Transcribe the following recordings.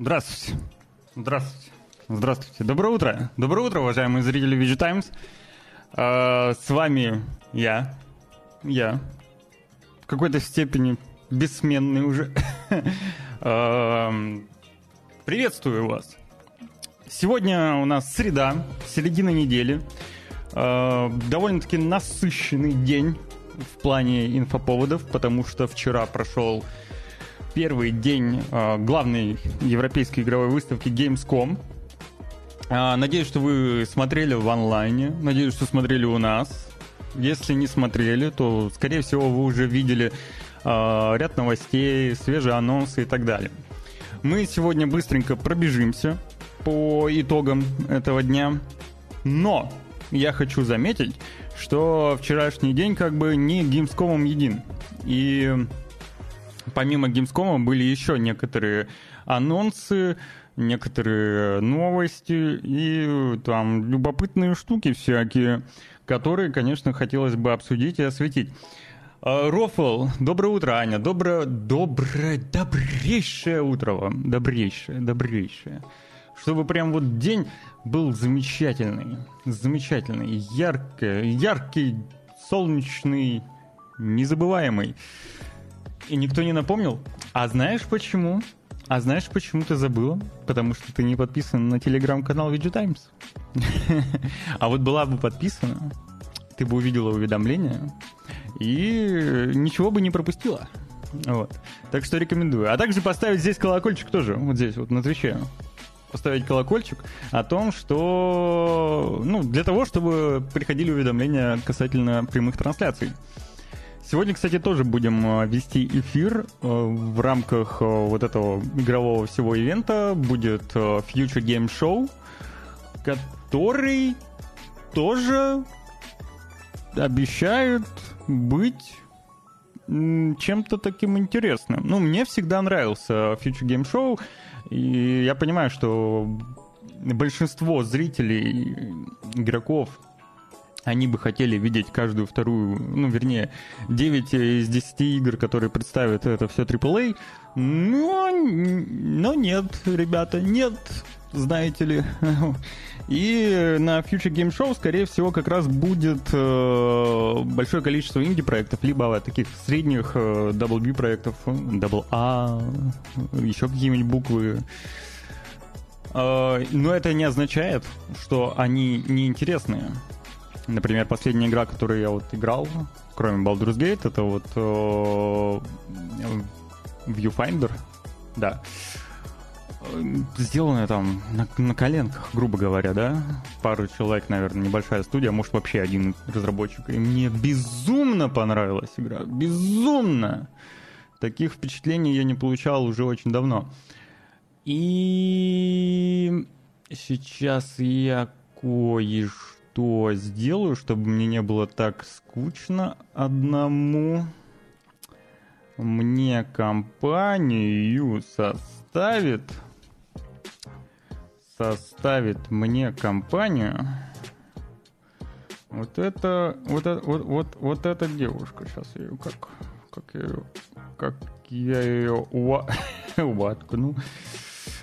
Здравствуйте. Здравствуйте. Здравствуйте. Доброе утро. Доброе утро, уважаемые зрители VG Times. А, с вами я. Я. В какой-то степени бессменный уже. А, приветствую вас. Сегодня у нас среда, середина недели. А, довольно-таки насыщенный день в плане инфоповодов, потому что вчера прошел первый день э, главной европейской игровой выставки Gamescom. Э, надеюсь, что вы смотрели в онлайне. Надеюсь, что смотрели у нас. Если не смотрели, то, скорее всего, вы уже видели э, ряд новостей, свежие анонсы и так далее. Мы сегодня быстренько пробежимся по итогам этого дня. Но я хочу заметить, что вчерашний день как бы не Gamescom един. И помимо Gamescom были еще некоторые анонсы, некоторые новости и там любопытные штуки всякие, которые, конечно, хотелось бы обсудить и осветить. А, Рофл, доброе утро, Аня. Доброе, доброе, добрейшее утро вам. Добрейшее, добрейшее. Чтобы прям вот день был замечательный. Замечательный, яркий, яркий, солнечный, незабываемый. И никто не напомнил. А знаешь почему? А знаешь, почему ты забыла? Потому что ты не подписан на телеграм-канал VG Times. А вот была бы подписана, ты бы увидела уведомления и ничего бы не пропустила. Вот. Так что рекомендую. А также поставить здесь колокольчик тоже, вот здесь, вот на Твиче. Поставить колокольчик о том, что... Ну, для того, чтобы приходили уведомления касательно прямых трансляций. Сегодня, кстати, тоже будем э, вести эфир э, в рамках э, вот этого игрового всего ивента. Будет Future Game Show, который тоже обещает быть чем-то таким интересным. Ну, мне всегда нравился Future Game Show, и я понимаю, что большинство зрителей, игроков они бы хотели видеть каждую вторую, ну, вернее, 9 из 10 игр, которые представят это все AAA, но, но нет, ребята, нет, знаете ли. И на Future Game Show, скорее всего, как раз будет э, большое количество инди-проектов, либо таких средних э, Double B проектов, Double A, еще какие-нибудь буквы. Э, но это не означает, что они неинтересные. Например, последняя игра, которую я вот играл, кроме Baldur's Gate, это вот э, Viewfinder, да. Сделанная там на, на коленках, грубо говоря, да? Пару человек, наверное, небольшая студия, может вообще один разработчик. И мне безумно понравилась игра. Безумно! Таких впечатлений я не получал уже очень давно. И сейчас я кое-что что сделаю, чтобы мне не было так скучно одному. Мне компанию составит составит мне компанию. Вот это вот это вот вот, вот эта девушка сейчас я ее как как я ее как я ее воткну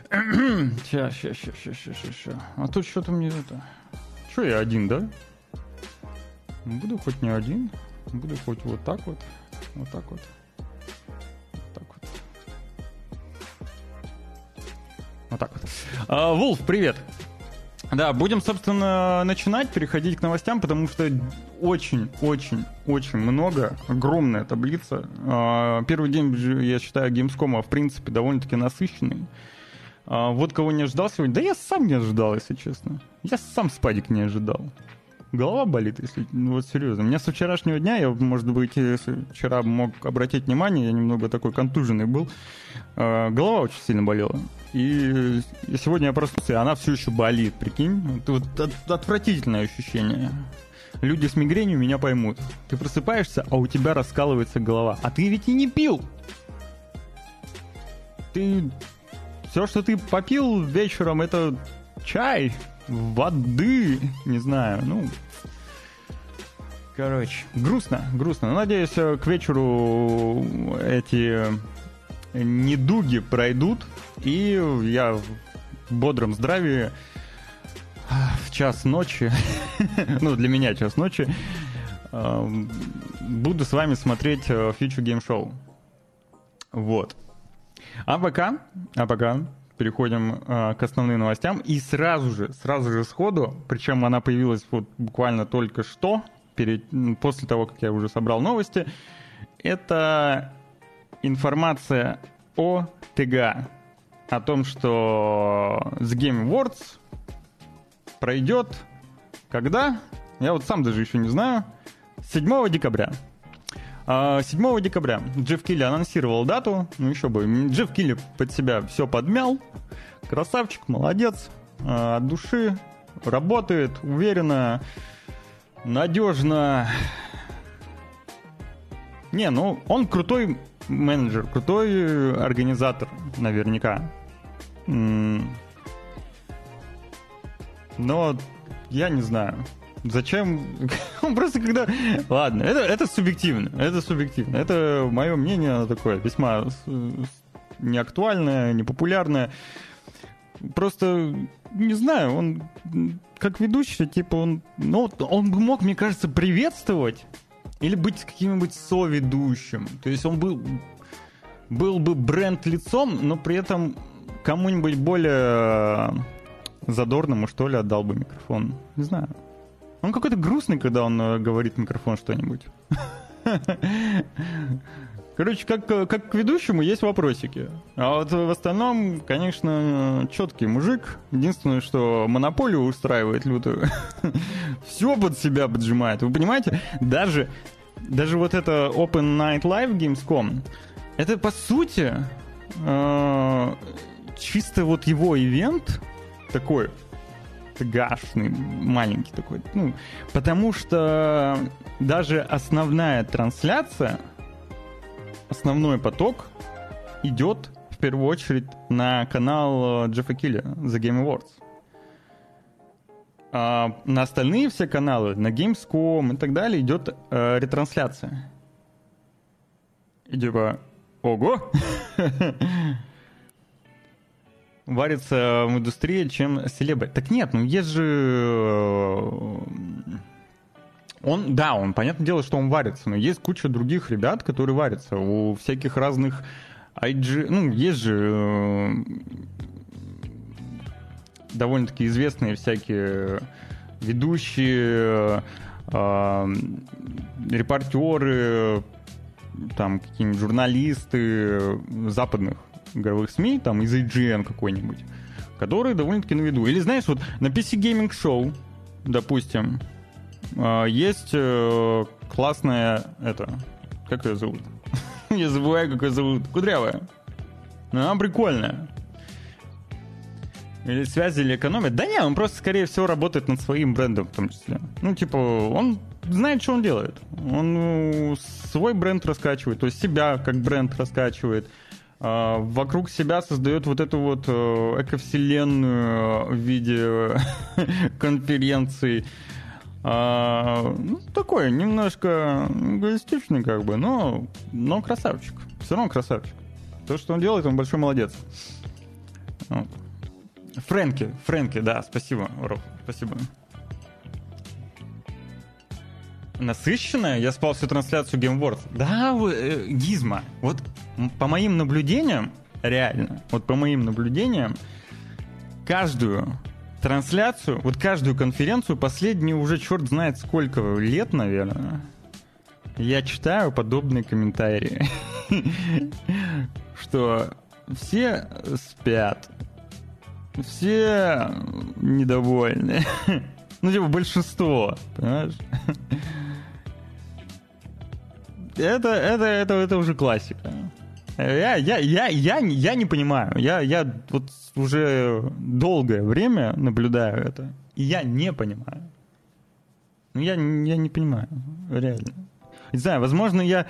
сейчас сейчас сейчас сейчас сейчас а тут что-то мне это что я один, да? Буду хоть не один. Буду хоть вот так вот. Вот так вот. Вот так вот. Вот так вот. А, Вулф, привет. Да, будем, собственно, начинать, переходить к новостям, потому что очень-очень-очень много, огромная таблица. А, первый день, я считаю, Gamescom, в принципе, довольно-таки насыщенный. А, вот кого не ожидал сегодня. Да я сам не ожидал, если честно. Я сам спадик не ожидал. Голова болит, если... Ну, вот серьезно. У меня со вчерашнего дня, я, может быть, если вчера мог обратить внимание, я немного такой контуженный был, э, голова очень сильно болела. И, и сегодня я проснулся, и она все еще болит, прикинь. Это вот от, отвратительное ощущение. Люди с мигренью меня поймут. Ты просыпаешься, а у тебя раскалывается голова. А ты ведь и не пил! Ты все, что ты попил вечером, это чай, воды, не знаю, ну... Короче, грустно, грустно. Но надеюсь, к вечеру эти недуги пройдут, И я в бодром здравии в час ночи, ну, для меня час ночи, буду с вами смотреть Future Game Show. Вот. А пока, а пока переходим э, к основным новостям. И сразу же, сразу же сходу, причем она появилась вот буквально только что, перед, после того, как я уже собрал новости, это информация о ТГ, о том, что The Game Awards пройдет когда? Я вот сам даже еще не знаю. 7 декабря. 7 а, декабря Джефф Килли анонсировал дату, ну еще бы, Джефф Килли под себя все подмял, красавчик, молодец, а, от души, работает уверенно, надежно. Не, ну он крутой менеджер, крутой организатор, наверняка. Но я не знаю. Зачем? Он просто когда... Ладно, это, это субъективно. Это субъективно. Это мое мнение такое весьма неактуальное, непопулярное. Просто, не знаю, он как ведущий, типа, он... Ну, он бы мог, мне кажется, приветствовать или быть каким-нибудь соведущим. То есть он был, был бы бренд-лицом, но при этом кому-нибудь более задорному, что ли, отдал бы микрофон. Не знаю. Он какой-то грустный, когда он э, говорит в микрофон что-нибудь. Короче, как, э, как к ведущему есть вопросики. А вот в остальном, конечно, четкий мужик. Единственное, что монополию устраивает лютую. Все под себя поджимает. Вы понимаете? Даже, даже вот это Open Night Live Gamescom, это по сути э, чисто вот его ивент такой гашный, маленький такой. Ну, потому что даже основная трансляция, основной поток идет в первую очередь на канал э, Джеффа Килля The Game Awards. А на остальные все каналы, на Gamescom и так далее, идет э, ретрансляция. И типа, ого! варится в индустрии, чем селебы. Так нет, ну есть же... Э, он, да, он, понятное дело, что он варится, но есть куча других ребят, которые варятся. У всяких разных IG... Ну, есть же э, довольно-таки известные всякие ведущие, э, репортеры, там какие-нибудь журналисты западных игровых СМИ, там из IGN какой-нибудь, который довольно-таки на виду. Или знаешь, вот на PC Gaming Show, допустим, а, есть э, классная это, как ее зовут? Я забываю, как ее зовут. Кудрявая. Она прикольная. Или связи, или экономит. Да нет, он просто, скорее всего, работает над своим брендом в том числе. Ну, типа, он знает, что он делает. Он ну, свой бренд раскачивает, то есть себя как бренд раскачивает. А, вокруг себя создает вот эту вот э, эковселенную в виде конференций. А, ну, такой немножко эгоистичный как бы, но, но красавчик. Все равно красавчик. То, что он делает, он большой молодец. Вот. Фрэнки, Фрэнки, да, спасибо, Роб, спасибо насыщенная. Я спал всю трансляцию Game Wars. Да, э, Гизма. Вот по моим наблюдениям, реально, вот по моим наблюдениям, каждую трансляцию, вот каждую конференцию, последнюю уже черт знает сколько лет, наверное, я читаю подобные комментарии, что все спят, все недовольны. Ну, типа, большинство, понимаешь? это, это, это, это уже классика. Я, я, я, я, я не понимаю. Я, я вот уже долгое время наблюдаю это, и я не понимаю. Ну, я, я не понимаю, реально. Не знаю, возможно, я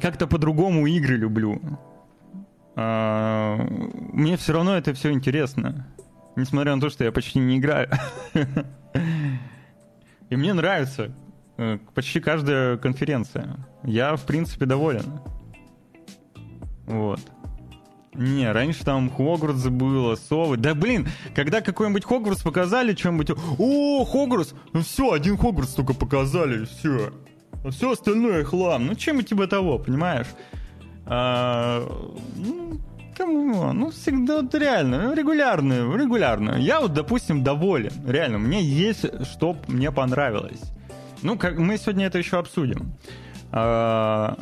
как-то по-другому игры люблю. А, мне все равно это все интересно. Несмотря на то, что я почти не играю. И мне нравится Э, почти каждая конференция. Я, в принципе, доволен. Вот. Не, раньше там Хогвартс было, совы. Да блин, когда какой-нибудь Хогвартс показали, чем-нибудь... О, Хогвартс! Ну все, один Хогвартс только показали, все. А все остальное хлам. Ну чем типа того, понимаешь? А, ну, кому? Ну, всегда вот реально, ну, регулярно, регулярно. Я вот, допустим, доволен. Реально, мне есть, что мне понравилось. Ну, как мы сегодня это еще обсудим. А,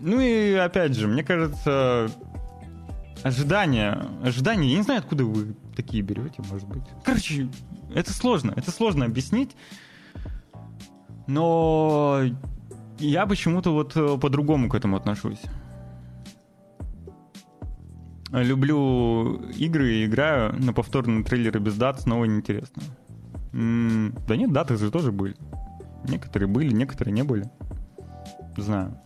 ну и опять же, мне кажется, ожидания, ожидания, я не знаю, откуда вы такие берете, может быть. Короче, это сложно, это сложно объяснить, но я почему-то вот э, по-другому к этому отношусь. Люблю игры и играю, но повторные трейлеры без дат снова неинтересно. Да нет, даты же тоже были. Некоторые были, некоторые не были. Знаю.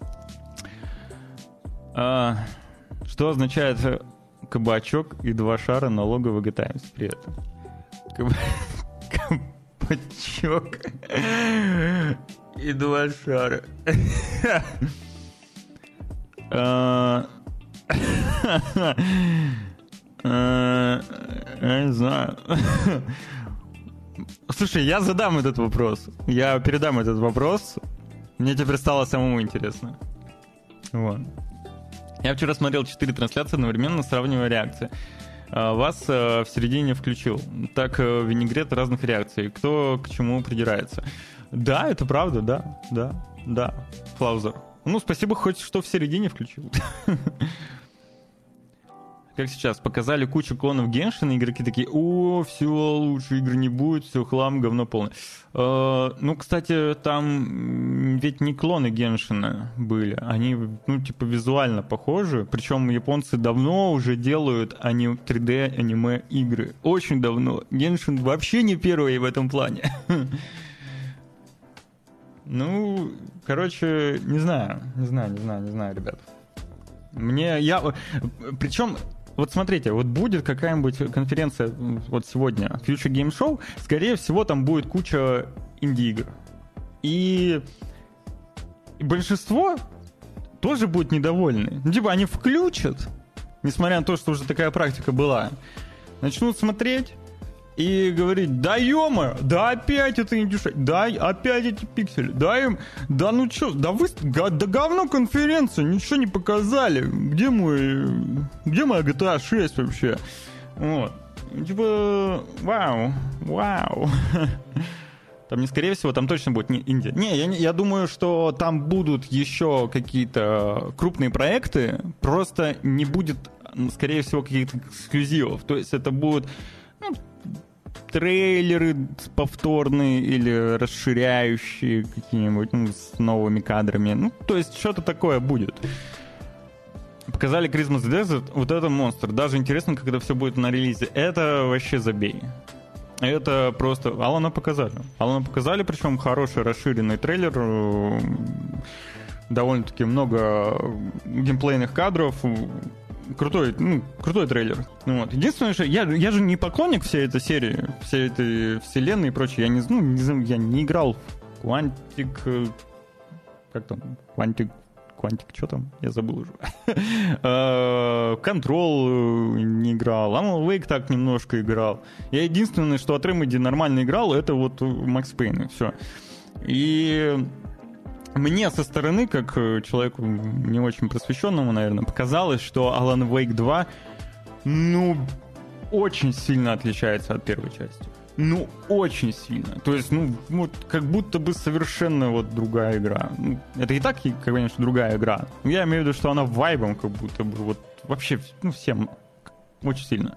А, что означает кабачок и два шара на лого GTA при этом? Кабачок и два шара. А, я не знаю. Слушай, я задам этот вопрос. Я передам этот вопрос. Мне теперь стало самому интересно. Вот. Я вчера смотрел 4 трансляции одновременно, сравнивая реакции. А, вас э, в середине включил. Так, э, винегрет разных реакций. Кто к чему придирается. Да, это правда, да, да, да. Флаузер. Ну, спасибо хоть, что в середине включил. как сейчас, показали кучу клонов Геншина, игроки такие, о, все, лучше игры не будет, все, хлам, говно полное. Э, ну, кстати, там ведь не клоны Геншина были, они, ну, типа, визуально похожи, причем японцы давно уже делают они 3D аниме игры, очень давно. Геншин вообще не первый в этом плане. Ну, короче, не знаю, не знаю, не знаю, не знаю, ребят. Мне я причем вот смотрите, вот будет какая-нибудь конференция вот сегодня, Future Game Show, скорее всего, там будет куча инди-игр. И большинство тоже будет недовольны. Ну, типа, они включат, несмотря на то, что уже такая практика была, начнут смотреть, и говорить, да ё да опять это индюшек, да опять эти пиксели, да им, да ну чё, да вы, да говно конференция, ничего не показали, где мой, где моя GTA 6 вообще, вот, типа, вау, вау, там не скорее всего, там точно будет не Индия. Не, я, я думаю, что там будут еще какие-то крупные проекты, просто не будет, скорее всего, каких-то эксклюзивов. То есть это будут ну, трейлеры повторные или расширяющие какие-нибудь ну, с новыми кадрами. Ну, то есть что-то такое будет. Показали Christmas Desert, вот это монстр. Даже интересно, когда все будет на релизе. Это вообще забей. Это просто... Алана показали. Алана показали, причем хороший расширенный трейлер. Довольно-таки много геймплейных кадров крутой, ну, крутой трейлер. Ну, вот. Единственное, что я, я же не поклонник всей этой серии, всей этой вселенной и прочее. Я не, ну, не, я не играл в Quantic... Э, как там? Quantic... Quantic, что там? Я забыл уже. Control э, э, не играл. Alan Wake так немножко играл. Я единственное, что от Remedy нормально играл, это вот Max Payne. Все. И мне со стороны, как э, человеку не очень просвещенному, наверное, показалось, что Alan Wake 2, ну, очень сильно отличается от первой части. Ну, очень сильно. То есть, ну, вот как будто бы совершенно вот другая игра. Ну, это и так, конечно, другая игра. Я имею в виду, что она вайбом как будто бы вот вообще, ну, всем очень сильно.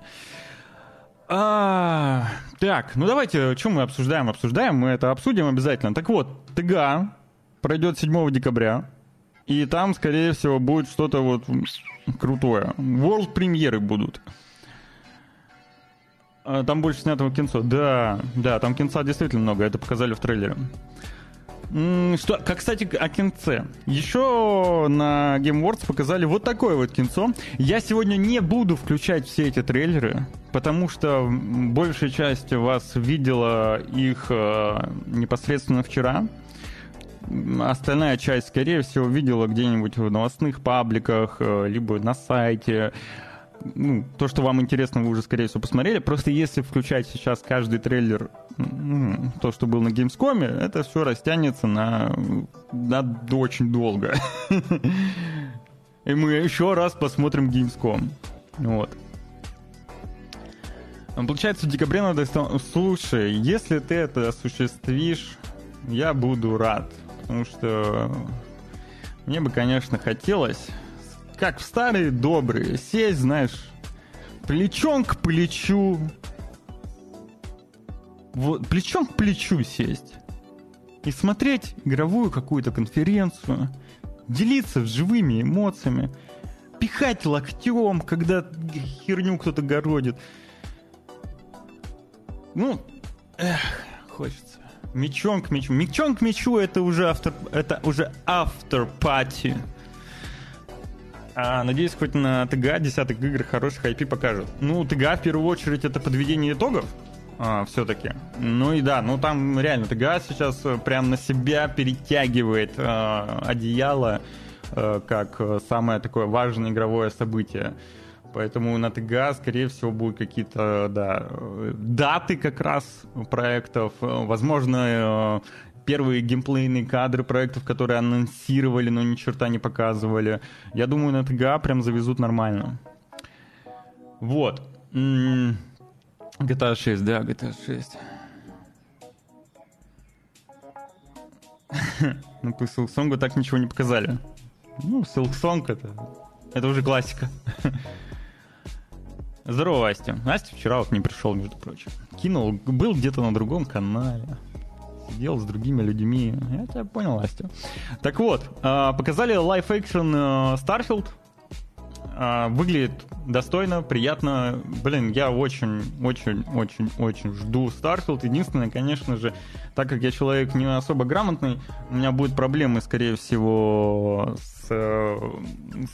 А, так, ну давайте, что мы обсуждаем? Обсуждаем, мы это обсудим обязательно. Так вот, ТГА пройдет 7 декабря, и там, скорее всего, будет что-то вот крутое. World премьеры будут. А, там больше снятого кинцо. Да, да, там кинца действительно много, это показали в трейлере. Что, как, кстати, о кинце. Еще на Game Awards показали вот такое вот кинцо. Я сегодня не буду включать все эти трейлеры, потому что большая часть вас видела их э, непосредственно вчера остальная часть, скорее всего, видела где-нибудь в новостных пабликах, э, либо на сайте. Ну, то, что вам интересно, вы уже, скорее всего, посмотрели. Просто если включать сейчас каждый трейлер, то, что был на Gamescom, это все растянется на, на очень долго. И мы еще раз посмотрим Gamescom. Вот. Получается, в декабре надо... Слушай, если ты это осуществишь, я буду рад. Потому что мне бы, конечно, хотелось, как в старые добрые, сесть, знаешь, плечом к плечу. Вот, плечом к плечу сесть. И смотреть игровую какую-то конференцию, делиться живыми эмоциями, пихать локтем, когда херню кто-то городит. Ну, эх, хочется. Мечом к мечу. Мечом к мечу это уже автор, это уже автор пати. А, надеюсь, хоть на ТГА десятых игр хороших IP покажут. Ну, ТГА в первую очередь это подведение итогов. А, все-таки. Ну и да, ну там реально ТГА сейчас э, прям на себя перетягивает э, одеяло э, как самое такое важное игровое событие. Поэтому на ТГА, скорее всего, будут какие-то да, даты как раз проектов. Возможно, первые геймплейные кадры проектов, которые анонсировали, но ни черта не показывали. Я думаю, на ТГА прям завезут нормально. Вот. GTA 6, да, GTA 6. Ну, по Silksong так ничего не показали. Ну, Silksong это, это уже классика. Здорово, Астя. Настя вчера вот не пришел, между прочим. Кинул, был где-то на другом канале. Сидел с другими людьми. Я тебя понял, Астя. Так вот, а, показали live-action э, Starfield. А, выглядит достойно, приятно. Блин, я очень, очень, очень, очень жду Starfield. Единственное, конечно же, так как я человек не особо грамотный, у меня будут проблемы, скорее всего, с с э,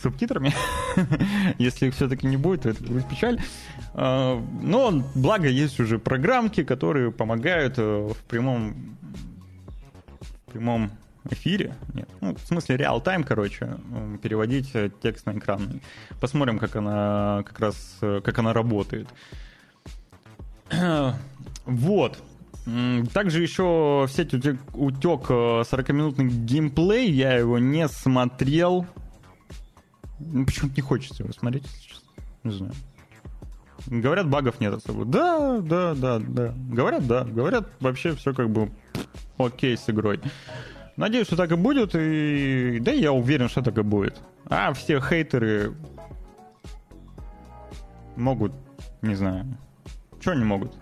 субтитрами. Если их все-таки не будет, то это будет печаль. Э, но благо есть уже программки, которые помогают э, в прямом прямом эфире, нет, ну, в смысле реал-тайм, короче, э, переводить э, текст на экран. Посмотрим, как она как раз, как она работает. Вот. Также еще в сеть утек, утек 40-минутный геймплей, я его не смотрел. Ну, почему-то не хочется его смотреть, Не знаю. Говорят, багов нет особо. Да, да, да, да. Говорят, да. Говорят, вообще все как бы окей с игрой. Надеюсь, что так и будет, и да, я уверен, что так и будет. А все хейтеры могут, не знаю, что они могут?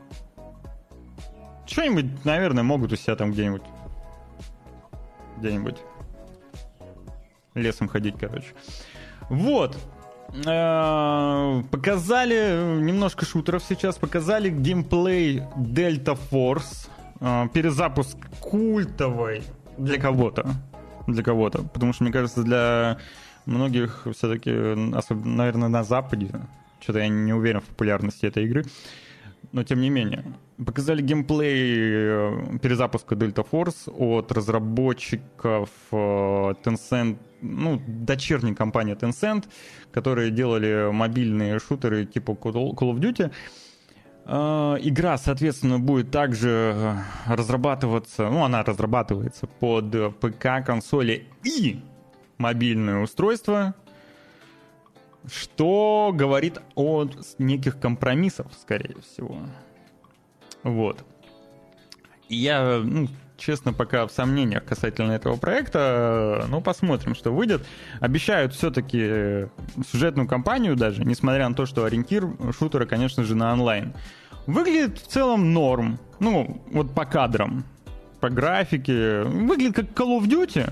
Что-нибудь, наверное, могут у себя там где-нибудь. Где-нибудь. Лесом ходить, короче. Вот. Э, показали немножко шутеров сейчас. Показали геймплей Delta Force. Э, перезапуск культовой для кого-то. Для кого-то. Потому что, мне кажется, для многих все-таки, особенно, наверное, на Западе, что-то я не уверен в популярности этой игры но тем не менее. Показали геймплей э, перезапуска Delta Force от разработчиков э, Tencent, ну, дочерней компании Tencent, которые делали мобильные шутеры типа Call of Duty. Э, игра, соответственно, будет также разрабатываться, ну, она разрабатывается под ПК, консоли и мобильное устройство, что говорит о неких компромиссах, скорее всего. Вот. Я, ну, честно, пока в сомнениях касательно этого проекта. Ну, посмотрим, что выйдет. Обещают все-таки сюжетную кампанию даже, несмотря на то, что ориентир шутера, конечно же, на онлайн. Выглядит в целом норм. Ну, вот по кадрам, по графике. Выглядит как Call of Duty.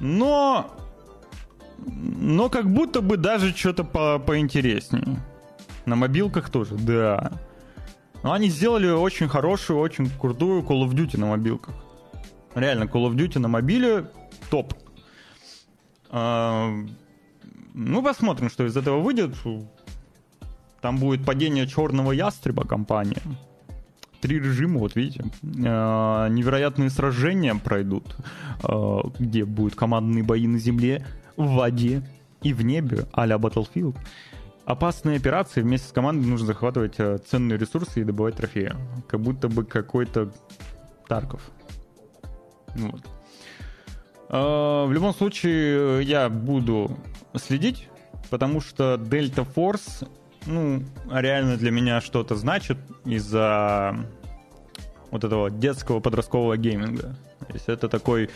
Но но как будто бы даже что-то по поинтереснее. На мобилках тоже, да. Но они сделали очень хорошую, очень крутую Call of Duty на мобилках. Реально, Call of Duty на мобиле топ. А, ну, посмотрим, что из этого выйдет. Там будет падение черного ястреба компании. три режима, вот видите. Э, невероятные сражения пройдут, э, где будут командные бои на земле, в воде и в небе, а-ля Battlefield. Опасные операции вместе с командой нужно захватывать э, ценные ресурсы и добывать трофеи. Как будто бы какой-то Тарков. Вот. В любом случае, я буду следить, потому что Delta Force ну, реально для меня что-то значит из-за вот этого детского подросткового гейминга. То есть это такой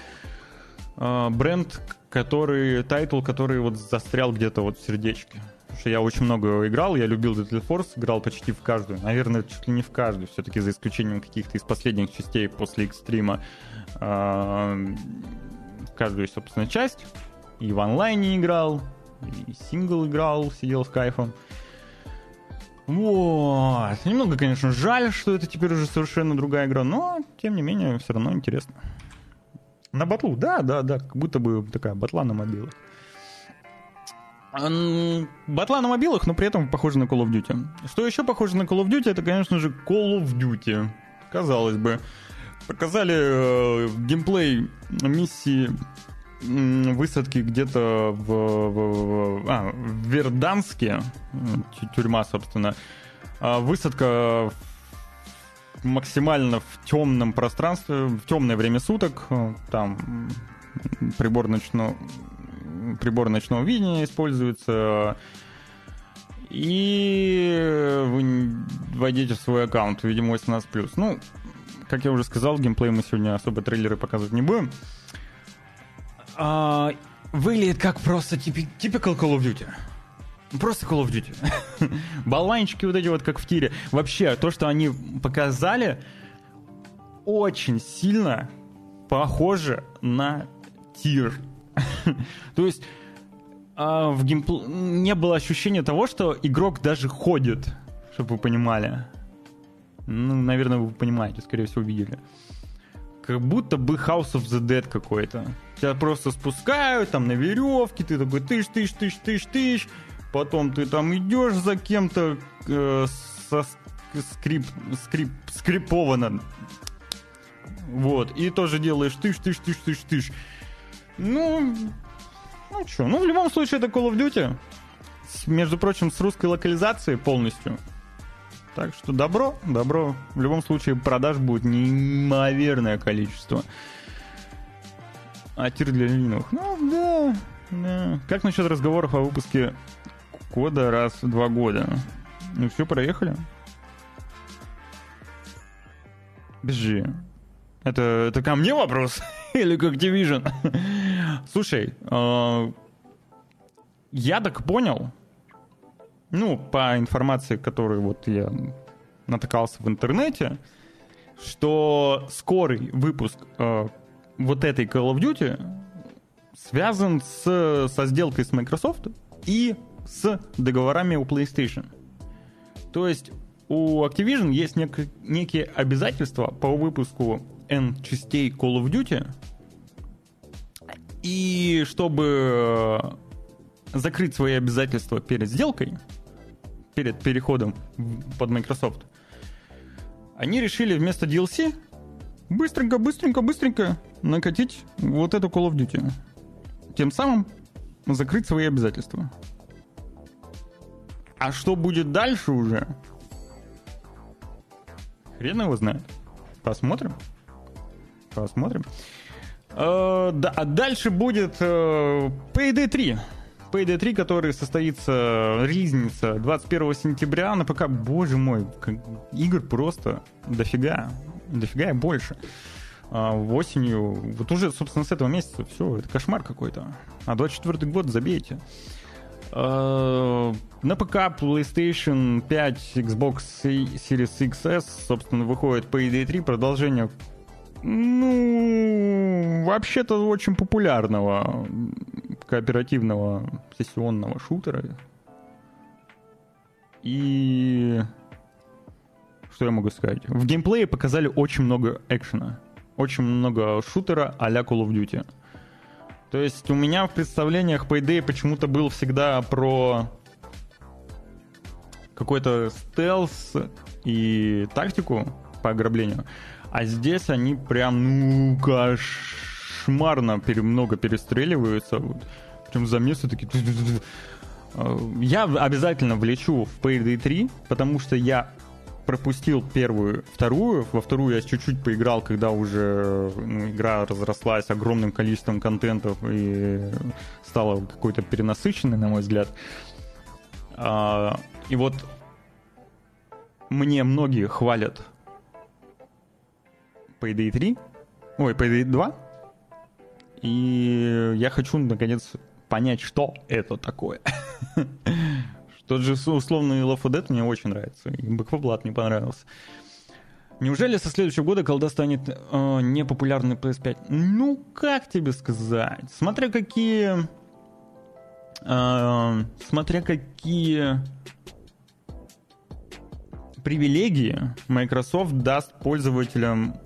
э, бренд, который, title, который вот застрял где-то вот в сердечке. Что я очень много играл, я любил Deadly Force, играл почти в каждую. Наверное, чуть ли не в каждую, все-таки за исключением каких-то из последних частей после экстрима. В каждую, собственно, часть. И в онлайне играл, и сингл играл, сидел с кайфом. Вот. Немного, конечно, жаль, что это теперь уже совершенно другая игра, но, тем не менее, все равно интересно. На батлу, да, да, да, как будто бы такая батла на мобилах. Батла на мобилах, но при этом похоже на Call of Duty. Что еще похоже на Call of Duty, это, конечно же, Call of Duty. Казалось бы. Показали э, геймплей миссии высадки где-то в, в, в, а, в Верданске, тюрьма, собственно, а, высадка максимально в темном пространстве, в темное время суток, там прибор ночного, прибор ночного видения используется, и вы войдите в свой аккаунт, видимо, 18+. Ну, как я уже сказал, геймплей мы сегодня особо трейлеры показывать не будем а, выглядит как просто typical Call of Duty. Просто Call of Duty. Болванчики вот эти вот, как в тире. Вообще, то, что они показали, очень сильно похоже на тир. то есть а, в геймпле не было ощущения того, что игрок даже ходит, чтобы вы понимали. Ну, наверное, вы понимаете, скорее всего, видели как будто бы House of the Dead какой-то. Тебя просто спускают там на веревке, ты такой тыш, тыш, тыш, тыш, тыш. Потом ты там идешь за кем-то э, со скрип, скрип, скриповано. Вот. И тоже делаешь тыш, тыш, тыш, тыш, тыш. Ну, ну что, ну в любом случае это Call of Duty. С, между прочим, с русской локализацией полностью. Так что добро, добро. В любом случае продаж будет неимоверное количество. А тир для ленивых? Ну, да, да. Как насчет разговоров о выпуске кода раз в два года? Ну все, проехали. Бежи. Это, это ко мне вопрос? Или к Activision? Слушай, э, я так понял, ну, по информации, которую вот я натыкался в интернете, что скорый выпуск э, вот этой Call of Duty связан с, со сделкой с Microsoft и с договорами у PlayStation. То есть у Activision есть нек- некие обязательства по выпуску N частей Call of Duty, и чтобы закрыть свои обязательства перед сделкой, перед переходом под Microsoft, они решили вместо DLC быстренько, быстренько, быстренько накатить вот эту Call of Duty. Тем самым закрыть свои обязательства. А что будет дальше уже? Хрен его знает. Посмотрим. Посмотрим. Э, да, а дальше будет э, Payday 3. Payday 3, который состоится, релизнится 21 сентября на ПК. Боже мой, игр просто дофига. Дофига и больше. А, осенью, вот уже, собственно, с этого месяца, все, это кошмар какой-то. А 24 год забейте. А, на ПК, PlayStation 5, Xbox Series XS, собственно, выходит Payday 3, продолжение ну, вообще-то очень популярного кооперативного сессионного шутера. И что я могу сказать? В геймплее показали очень много экшена. Очень много шутера а-ля Call of Duty. То есть у меня в представлениях Payday почему-то был всегда про какой-то стелс и тактику, по ограблению. А здесь они прям, ну, кошмарно пере, много перестреливаются. Вот. Прям замесы такие... Я обязательно влечу в Payday 3, потому что я пропустил первую, вторую. Во вторую я чуть-чуть поиграл, когда уже ну, игра разрослась огромным количеством контентов и стала какой-то перенасыщенной, на мой взгляд. А, и вот мне многие хвалят Payday 3, ой, Payday 2, и я хочу, наконец, понять, что это такое. Тот же условный Love of Dead мне очень нравится, и Back 4 Blood мне понравился. Неужели со следующего года колда станет э, непопулярной PS5? Ну, как тебе сказать? Смотря какие... Э, смотря какие привилегии Microsoft даст пользователям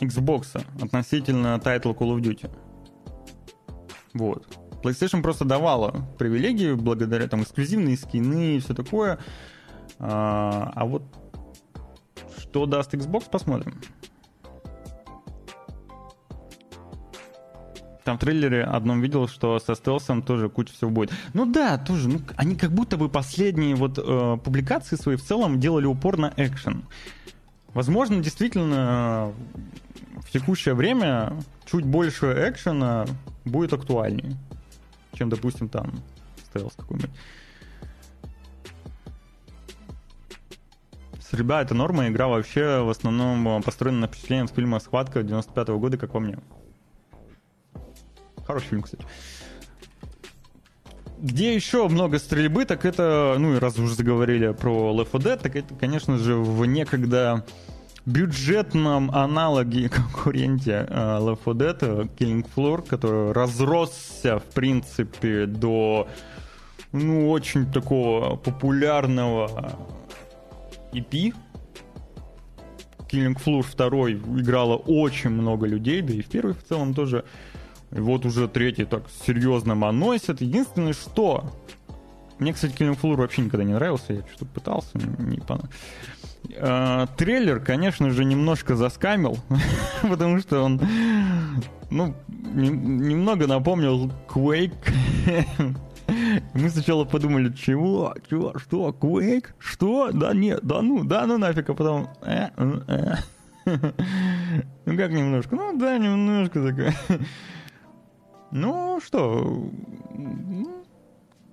Xbox относительно тайтла Call of Duty. Вот. PlayStation просто давала привилегии благодаря там эксклюзивные скины и все такое. А, а вот что даст Xbox, посмотрим. Там в трейлере одном видел, что со стелсом тоже куча всего будет. Ну да, тоже. Ну, они как будто бы последние вот э, публикации свои в целом делали упор на экшен. Возможно, действительно, в текущее время чуть больше экшена будет актуальнее чем, допустим, там стелс какой-нибудь. Стрельба — это норма, игра вообще в основном построена на впечатлениях с фильма «Схватка» 95 -го года, как по мне. Хороший фильм, кстати. Где еще много стрельбы, так это, ну и раз уже заговорили про Left 4 Dead, так это, конечно же, в некогда бюджетном аналоге конкуренте uh, Left 4 Dead, э, Killing Floor, который разросся, в принципе, до ну, очень такого популярного EP. Killing Floor 2 играло очень много людей, да и в первый в целом тоже. И вот уже третий так серьезно моносит. Единственное, что... Мне, кстати, Killing Floor вообще никогда не нравился. Я что-то пытался, не понравилось. Э, трейлер, конечно же, немножко заскамил, потому что он, ну, не, немного напомнил Quake. Мы сначала подумали, чего, чего, что, Quake, что, да нет, да ну, да ну нафиг, а потом, э, э. ну как немножко, ну да, немножко такое. Ну что,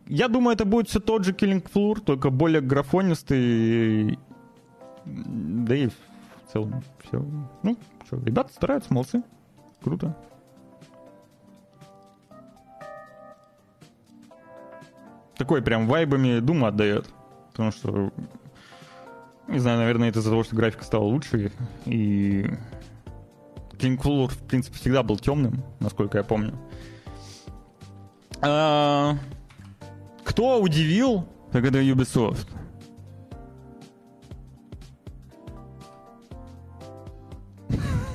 я думаю, это будет все тот же Killing Floor, только более графонистый да и в целом все. Ну, что, ребята стараются, молодцы. Круто. Такой прям вайбами Дума отдает. Потому что, не знаю, наверное, это из-за того, что графика стала лучше. И King Floor, в принципе, всегда был темным, насколько я помню. А, кто удивил, так это Ubisoft.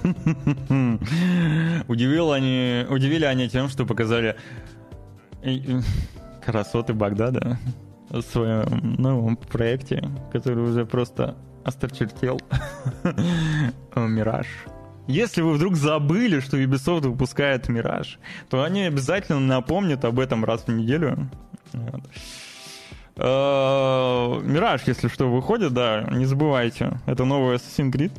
Удивил они, удивили они тем, что показали красоты Багдада в своем новом проекте, который уже просто осточертел. Мираж. Если вы вдруг забыли, что Ubisoft выпускает Мираж, то они обязательно напомнят об этом раз в неделю. Вот. Э, Мираж, если что, выходит, да, не забывайте. Это новый Assassin's Creed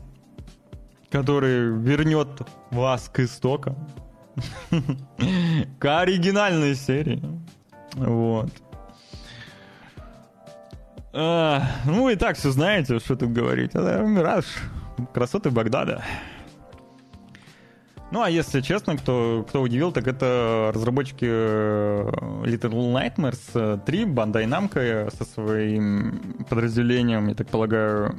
который вернет вас к истокам, к оригинальной серии. Вот. А, ну, и так все знаете, что тут говорить. Это Мираж. Красоты Багдада. Ну, а если честно, кто, кто удивил, так это разработчики э, Little Nightmares 3, Bandai Namco со своим подразделением, я так полагаю,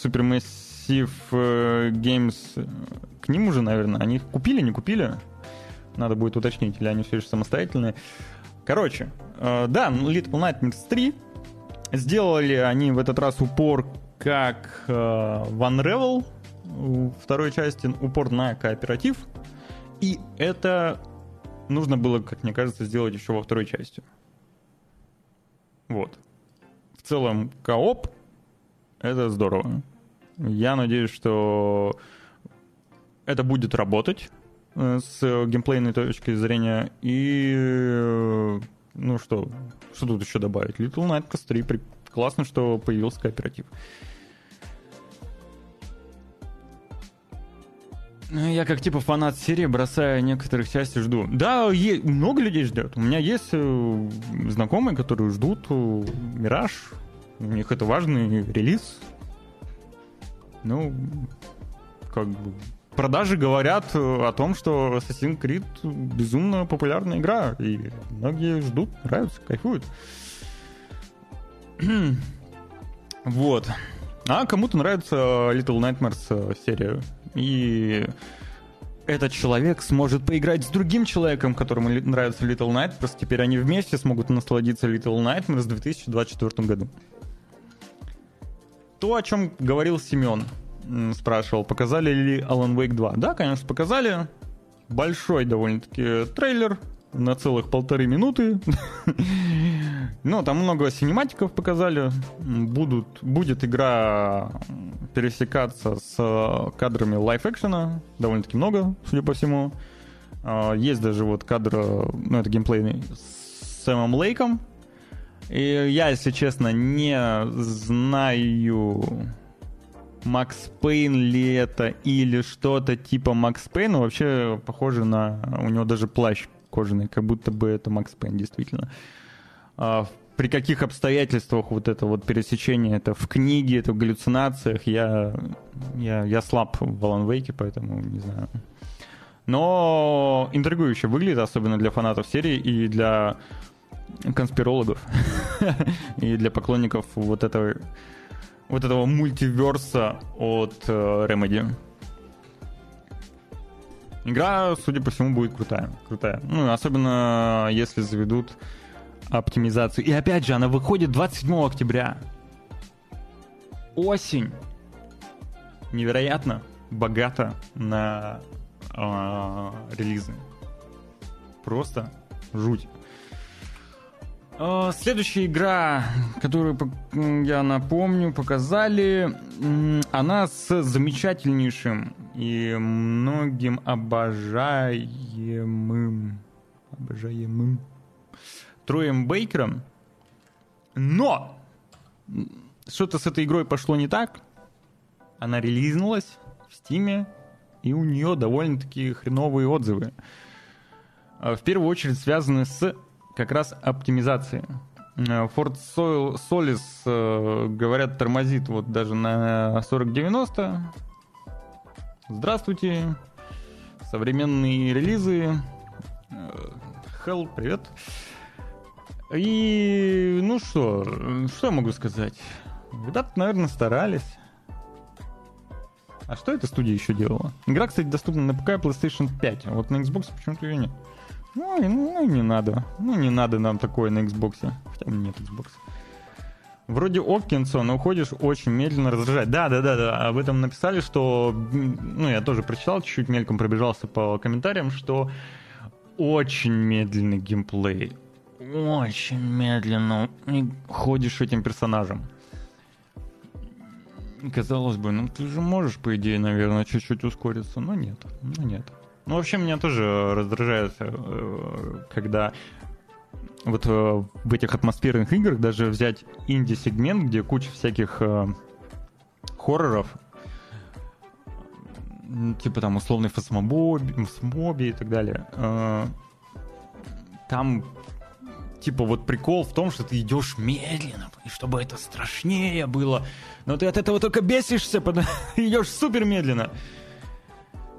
Supermassive Massive э, Games э, к ним уже, наверное. Они их купили, не купили? Надо будет уточнить, или они все еще самостоятельные. Короче, э, да, Little Nightmares 3. Сделали они в этот раз упор как э, в Unravel, второй части, упор на кооператив. И это нужно было, как мне кажется, сделать еще во второй части. Вот. В целом, кооп — это здорово. Я надеюсь, что это будет работать э, с геймплейной точки зрения. И, э, ну что, что тут еще добавить? Little Nightmares 3. Классно, что появился кооператив. Ну, я как типа фанат серии бросаю некоторых частей жду. Да, е- много людей ждет. У меня есть э, знакомые, которые ждут э, Мираж. У них это важный релиз. Ну, как бы продажи говорят э, о том, что Assassin's Creed безумно популярная игра, и многие ждут, нравятся, кайфуют. вот. А кому-то нравится Little Nightmares серия. И этот человек сможет поиграть с другим человеком, которому нравится Little Nightmares. Теперь они вместе смогут насладиться Little Nightmares в 2024 году. То, о чем говорил Семен, спрашивал, показали ли Alan Wake 2. Да, конечно, показали. Большой довольно-таки трейлер на целых полторы минуты. Ну, там много синематиков показали. Будут, будет игра пересекаться с кадрами live-action а. Довольно-таки много, судя по всему. А, есть даже вот кадр, ну, это геймплейный, с Сэмом Лейком. И я, если честно, не знаю, Max Payne ли это или что-то типа Max Payne. Вообще похоже на... У него даже плащ кожаный, как будто бы это Max Payne, действительно. А, при каких обстоятельствах вот это вот пересечение, это в книге, это в галлюцинациях, я, я, я слаб в Alan Wake, поэтому не знаю. Но интригующе выглядит, особенно для фанатов серии и для конспирологов, и для поклонников вот этого, вот этого мультиверса от uh, Remedy. Игра, судя по всему, будет крутая. крутая. Ну, особенно если заведут оптимизацию. И опять же, она выходит 27 октября. Осень. Невероятно богато на э, релизы. Просто жуть. Э, следующая игра, которую я напомню, показали, она с замечательнейшим и многим обожаемым, обожаемым Троем Бейкером. Но что-то с этой игрой пошло не так. Она релизнулась в Стиме, и у нее довольно-таки хреновые отзывы. А, в первую очередь связаны с как раз оптимизацией. А, Ford Solis, э, говорят, тормозит вот даже на 4090. Здравствуйте. Современные релизы. Э, Hell, привет. Привет. И, ну что, что я могу сказать? Ребята, наверное, старались. А что эта студия еще делала? Игра, кстати, доступна на ПК и PlayStation 5, а вот на Xbox почему-то ее нет. Ну, ну, не надо. Ну, не надо нам такое на Xbox. Хотя нет Xbox. Вроде Оккинсон, но уходишь очень медленно раздражать. Да, да, да, да. Об этом написали, что... Ну, я тоже прочитал, чуть-чуть мельком пробежался по комментариям, что очень медленный геймплей очень медленно ходишь этим персонажем. Казалось бы, ну ты же можешь, по идее, наверное, чуть-чуть ускориться, но нет, ну нет. Ну, вообще, меня тоже раздражает, э, когда вот э, в этих атмосферных играх даже взять инди-сегмент, где куча всяких э, хорроров, типа там условный фасмоби и так далее, там типа вот прикол в том, что ты идешь медленно, и чтобы это страшнее было. Но ты от этого только бесишься, идешь супер медленно.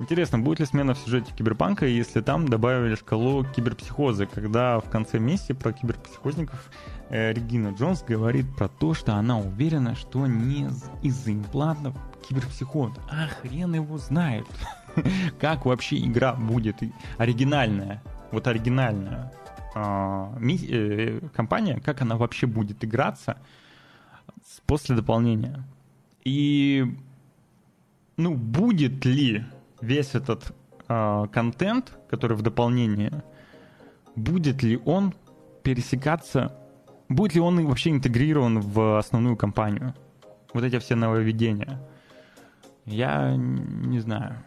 Интересно, будет ли смена в сюжете киберпанка, если там добавили шкалу киберпсихоза, когда в конце миссии про киберпсихозников э, Регина Джонс говорит про то, что она уверена, что не из-за имплантов киберпсихоз. А хрен его знает. как вообще игра будет оригинальная. Вот оригинальная а, э, компания, как она вообще будет играться после дополнения. И ну, будет ли весь этот э, контент, который в дополнении, будет ли он пересекаться, будет ли он вообще интегрирован в основную кампанию? Вот эти все нововведения. Я не знаю.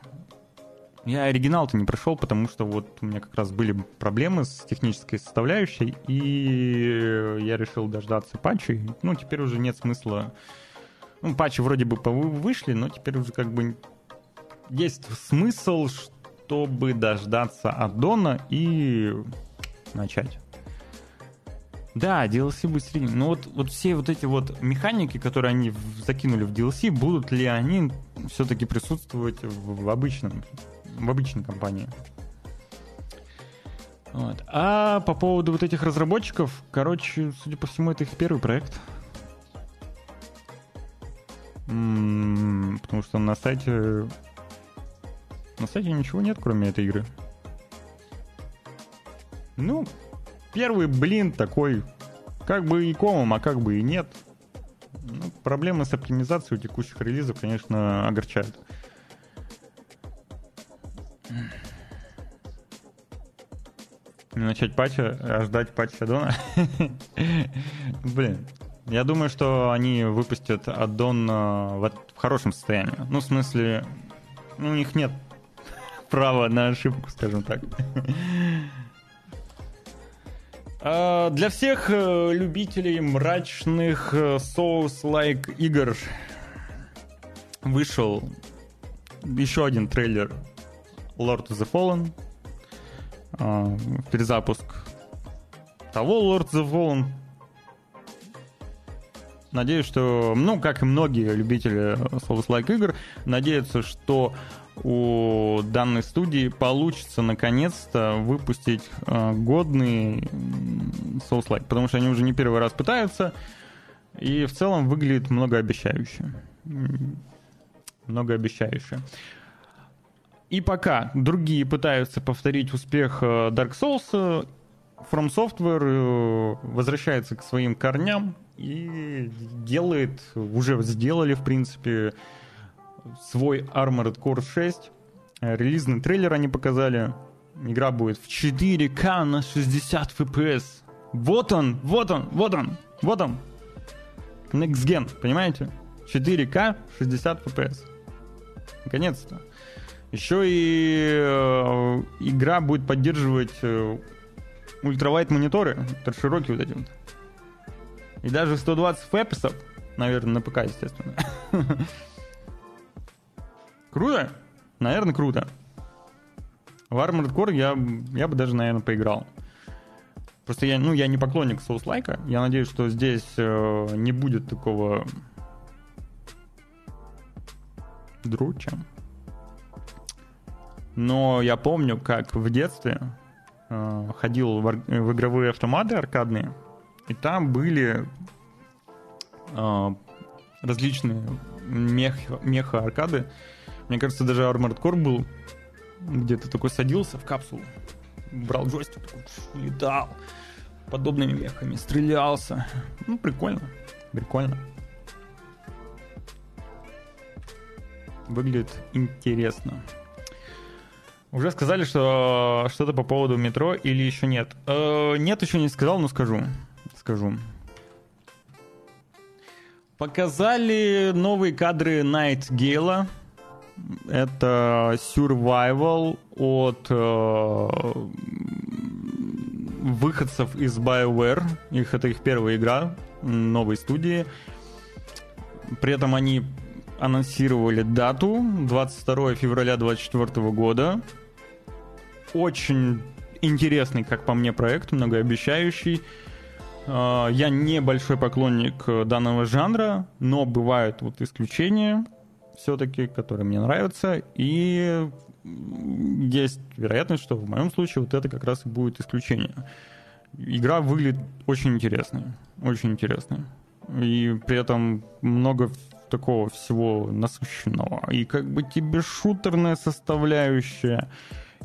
Я оригинал-то не прошел, потому что вот у меня как раз были проблемы с технической составляющей, и я решил дождаться патчей. Ну, теперь уже нет смысла... Ну, патчи вроде бы вышли, но теперь уже как бы есть смысл, чтобы дождаться аддона и начать. Да, DLC быстрее. Но вот, вот все вот эти вот механики, которые они закинули в DLC, будут ли они все-таки присутствовать в, в обычном в обычной компании. Вот. А по поводу вот этих разработчиков, короче, судя по всему, это их первый проект. М-м, потому что на сайте... На сайте ничего нет, кроме этой игры. Ну, первый блин такой, как бы и комом, а как бы и нет. Ну, проблемы с оптимизацией у текущих релизов, конечно, огорчают. начать патча, а ждать патча Дона. Блин, я думаю, что они выпустят аддон э, в, в хорошем состоянии. Ну, в смысле, ну, у них нет права на ошибку, скажем так. А, для всех э, любителей мрачных э, Souls-like игр вышел еще один трейлер Lord of the Fallen э, перезапуск того Lord of the Fallen. Надеюсь, что, ну, как и многие любители Souls-like игр, надеются, что у данной студии получится наконец-то выпустить э, годный Souls-like, потому что они уже не первый раз пытаются, и в целом выглядит многообещающе. Многообещающе. И пока другие пытаются повторить успех э, Dark Souls, From Software э, возвращается к своим корням и делает, уже сделали, в принципе, свой Armored Core 6. Релизный трейлер они показали. Игра будет в 4К на 60 FPS. Вот он, вот он, вот он, вот он. Next Gen, понимаете? 4К 60 FPS. Наконец-то. Еще и э, игра будет поддерживать э, ультравайт мониторы, широкие вот эти вот. И даже 120 фэпсов, наверное, на ПК, естественно. Круто? Наверное, круто. В Armored Core я, я бы даже, наверное, поиграл. Просто я, ну, я не поклонник Souls-like. Я надеюсь, что здесь э, не будет такого друча. Но я помню, как в детстве э, ходил в, в игровые автоматы аркадные, и там были э, различные мех, меха-аркады. Мне кажется, даже Armored Core был, где ты такой садился в капсулу, брал джойстик, летал подобными мехами, стрелялся. Ну, прикольно, прикольно. Выглядит интересно. Уже сказали, что что-то по поводу метро или еще нет? Э, нет, еще не сказал, но скажу. Скажу. Показали новые кадры Night Gale. Это survival от э, выходцев из BioWare. Их, это их первая игра новой студии. При этом они анонсировали дату 22 февраля 2024 года очень интересный, как по мне, проект, многообещающий. А, я не большой поклонник данного жанра, но бывают вот исключения все-таки, которые мне нравятся, и есть вероятность, что в моем случае вот это как раз и будет исключение. Игра выглядит очень интересной, очень интересной. И при этом много такого всего насыщенного. И как бы тебе шутерная составляющая,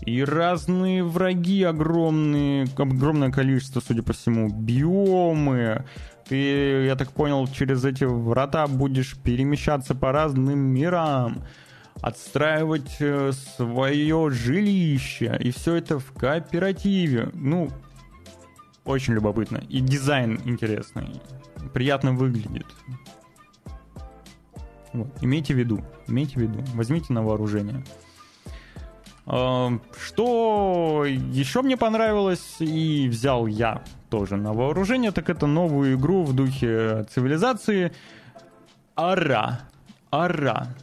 и разные враги огромные, огромное количество, судя по всему, биомы. Ты, я так понял, через эти врата будешь перемещаться по разным мирам, отстраивать э, свое жилище, и все это в кооперативе. Ну, очень любопытно. И дизайн интересный. Приятно выглядит. Вот. Имейте в виду, имейте в виду, возьмите на вооружение. Что еще мне понравилось и взял я тоже на вооружение, так это новую игру в духе цивилизации Ара. Ара.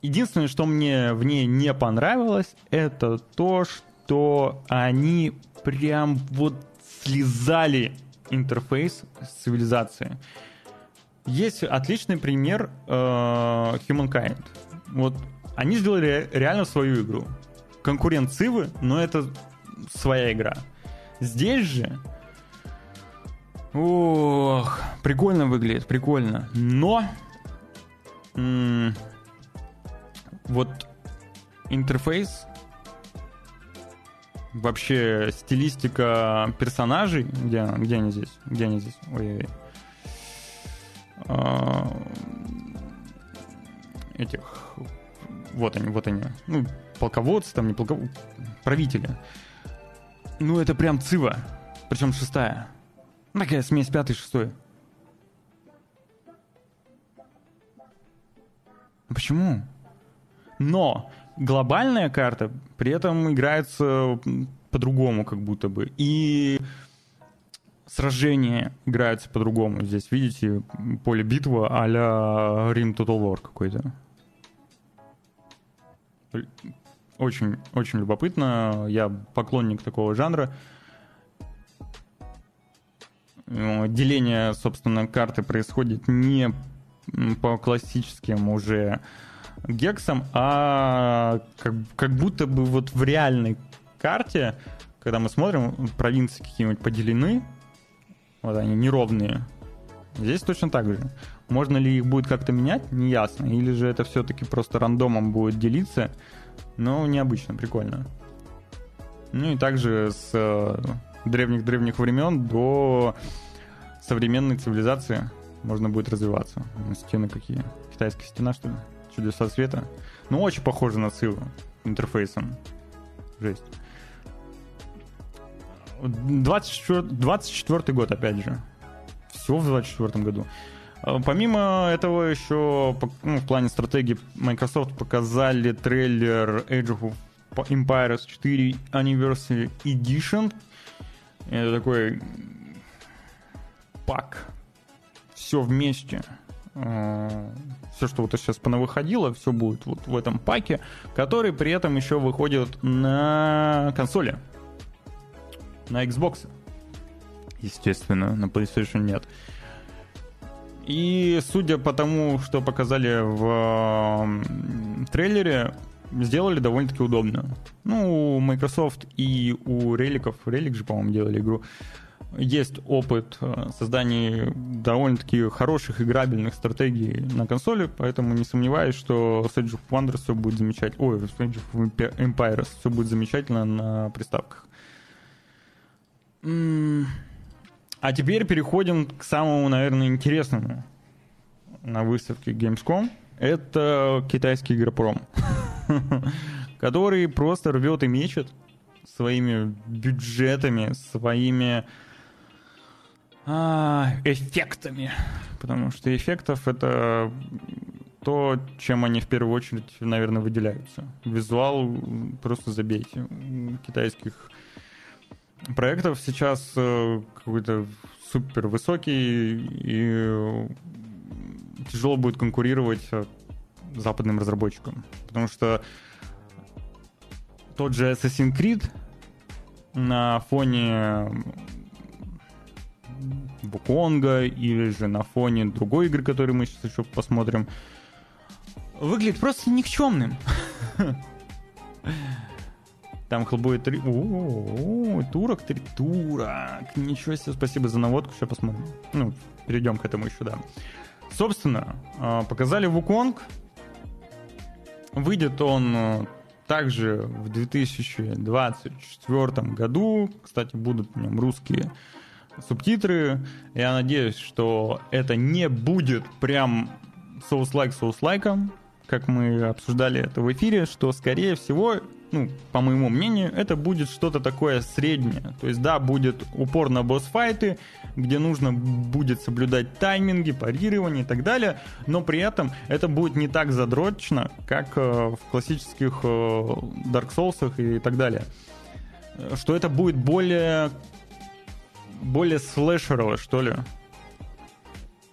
Единственное, что мне в ней не понравилось, это то, что они прям вот слезали интерфейс с цивилизации. Есть отличный пример э, Humankind. Вот они сделали реально свою игру. Конкурент Цивы, но это своя игра. Здесь же... Ох, прикольно выглядит, прикольно. Но... М- вот интерфейс вообще стилистика персонажей, где, где они здесь, где они здесь, ой-ой, а, этих, вот они, вот они, ну, полководцы, там не полководцы, правители. Ну, это прям цива, причем шестая. Такая смесь пятой и шестой. Почему? Но глобальная карта при этом играется по-другому, как будто бы. И сражения играются по-другому. Здесь, видите, поле битвы а-ля Rim Total War какой-то. Очень, очень любопытно. Я поклонник такого жанра. Деление, собственно, карты происходит не по классическим уже гексом, а как, как будто бы вот в реальной карте, когда мы смотрим, провинции какие-нибудь поделены, вот они неровные. Здесь точно так же. Можно ли их будет как-то менять, не ясно. Или же это все-таки просто рандомом будет делиться. Но необычно, прикольно. Ну и также с э, древних-древних времен до современной цивилизации можно будет развиваться. Стены какие? Китайская стена, что ли? Чудеса света. Ну, очень похоже на Циву интерфейсом. Жесть. 24, 24 год, опять же. Всего в 24 году. А, помимо этого еще ну, в плане стратегии Microsoft показали трейлер Age of Empires 4 Anniversary Edition. Это такой пак. Все вместе. А, все, что вот сейчас понавыходило, все будет вот в этом паке, который при этом еще выходит на консоли на Xbox. Естественно, на PlayStation нет. И судя по тому, что показали в трейлере, сделали довольно-таки удобно. Ну, у Microsoft и у Реликов, Релик же, по-моему, делали игру, есть опыт э, создания довольно-таки хороших играбельных стратегий на консоли, поэтому не сомневаюсь, что с Age of Wonders все будет замечательно. Ой, с Age of Empires все будет замечательно на приставках. А теперь переходим к самому, наверное, интересному на выставке Gamescom. Это китайский игропром, который просто рвет и мечет своими бюджетами, своими а, эффектами. Потому что эффектов это то, чем они в первую очередь, наверное, выделяются. Визуал просто забейте. Китайских проектов сейчас э, какой-то супер высокий и тяжело будет конкурировать э, западным разработчикам. Потому что тот же Assassin's Creed на фоне Буконга или же на фоне другой игры, которую мы сейчас еще посмотрим, выглядит просто никчемным. Там Hellboy 3... О, турок 3. Турок. Ничего себе, спасибо за наводку. Сейчас посмотрим. Ну, перейдем к этому еще, да. Собственно, а, показали Вуконг. Выйдет он э, также в 2024 году. Кстати, будут в нем русские субтитры. Я надеюсь, что это не будет прям соус-лайк соус-лайком, как мы обсуждали это в эфире, что, скорее всего, ну, по моему мнению, это будет что-то такое среднее. То есть, да, будет упор на босс-файты, где нужно будет соблюдать тайминги, парирование и так далее, но при этом это будет не так задрочно, как э, в классических э, Dark Souls и так далее. Что это будет более более слэшерово, что ли.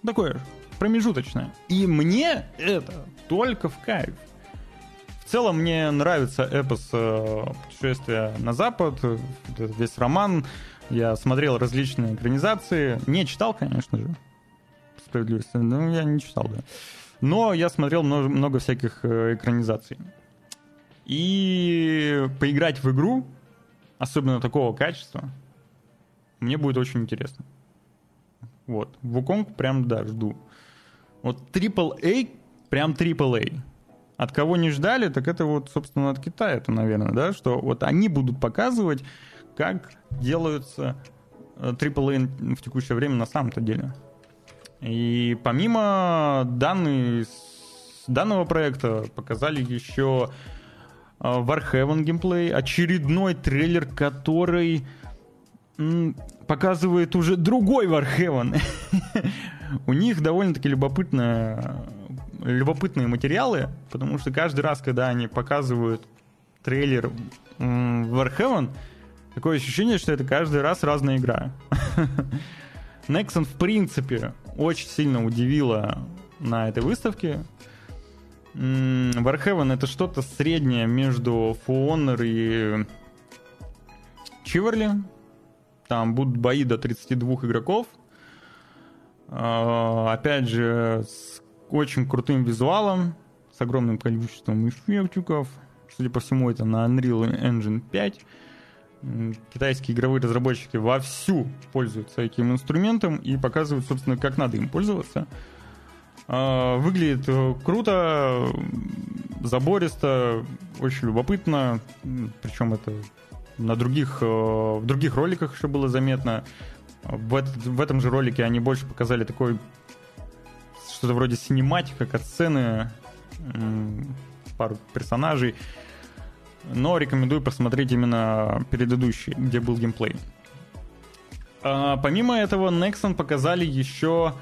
Такое промежуточное. И мне это только в кайф. В целом мне нравится эпос э, путешествия на запад, весь роман. Я смотрел различные экранизации. Не читал, конечно же. Справедливости. Ну, я не читал, да. Но я смотрел много, много всяких э, экранизаций. И поиграть в игру, особенно такого качества, мне будет очень интересно. Вот. Вуконг прям, да, жду. Вот AAA, прям AAA от кого не ждали, так это вот, собственно, от Китая, это, наверное, да, что вот они будут показывать, как делаются AAA э, в текущее время на самом-то деле. И помимо данной, данного проекта показали еще э, Warhaven геймплей, очередной трейлер, который показывает уже другой Warhaven. У них довольно-таки любопытная любопытные материалы, потому что каждый раз, когда они показывают трейлер Warhaven, такое ощущение, что это каждый раз разная игра. Nexon, в принципе, очень сильно удивила на этой выставке. Warhaven это что-то среднее между For и Чиверли. Там будут бои до 32 игроков. А, опять же, с очень крутым визуалом, с огромным количеством эффектиков. Судя по всему, это на Unreal Engine 5. Китайские игровые разработчики вовсю пользуются этим инструментом и показывают, собственно, как надо им пользоваться. А, выглядит э, круто, забористо, очень любопытно. Причем это на других, э, в других роликах еще было заметно. В, этот, в этом же ролике они больше показали такой что-то вроде синематика, сцены, пару персонажей. Но рекомендую посмотреть именно предыдущий, где был геймплей. А, помимо этого, Nexon показали еще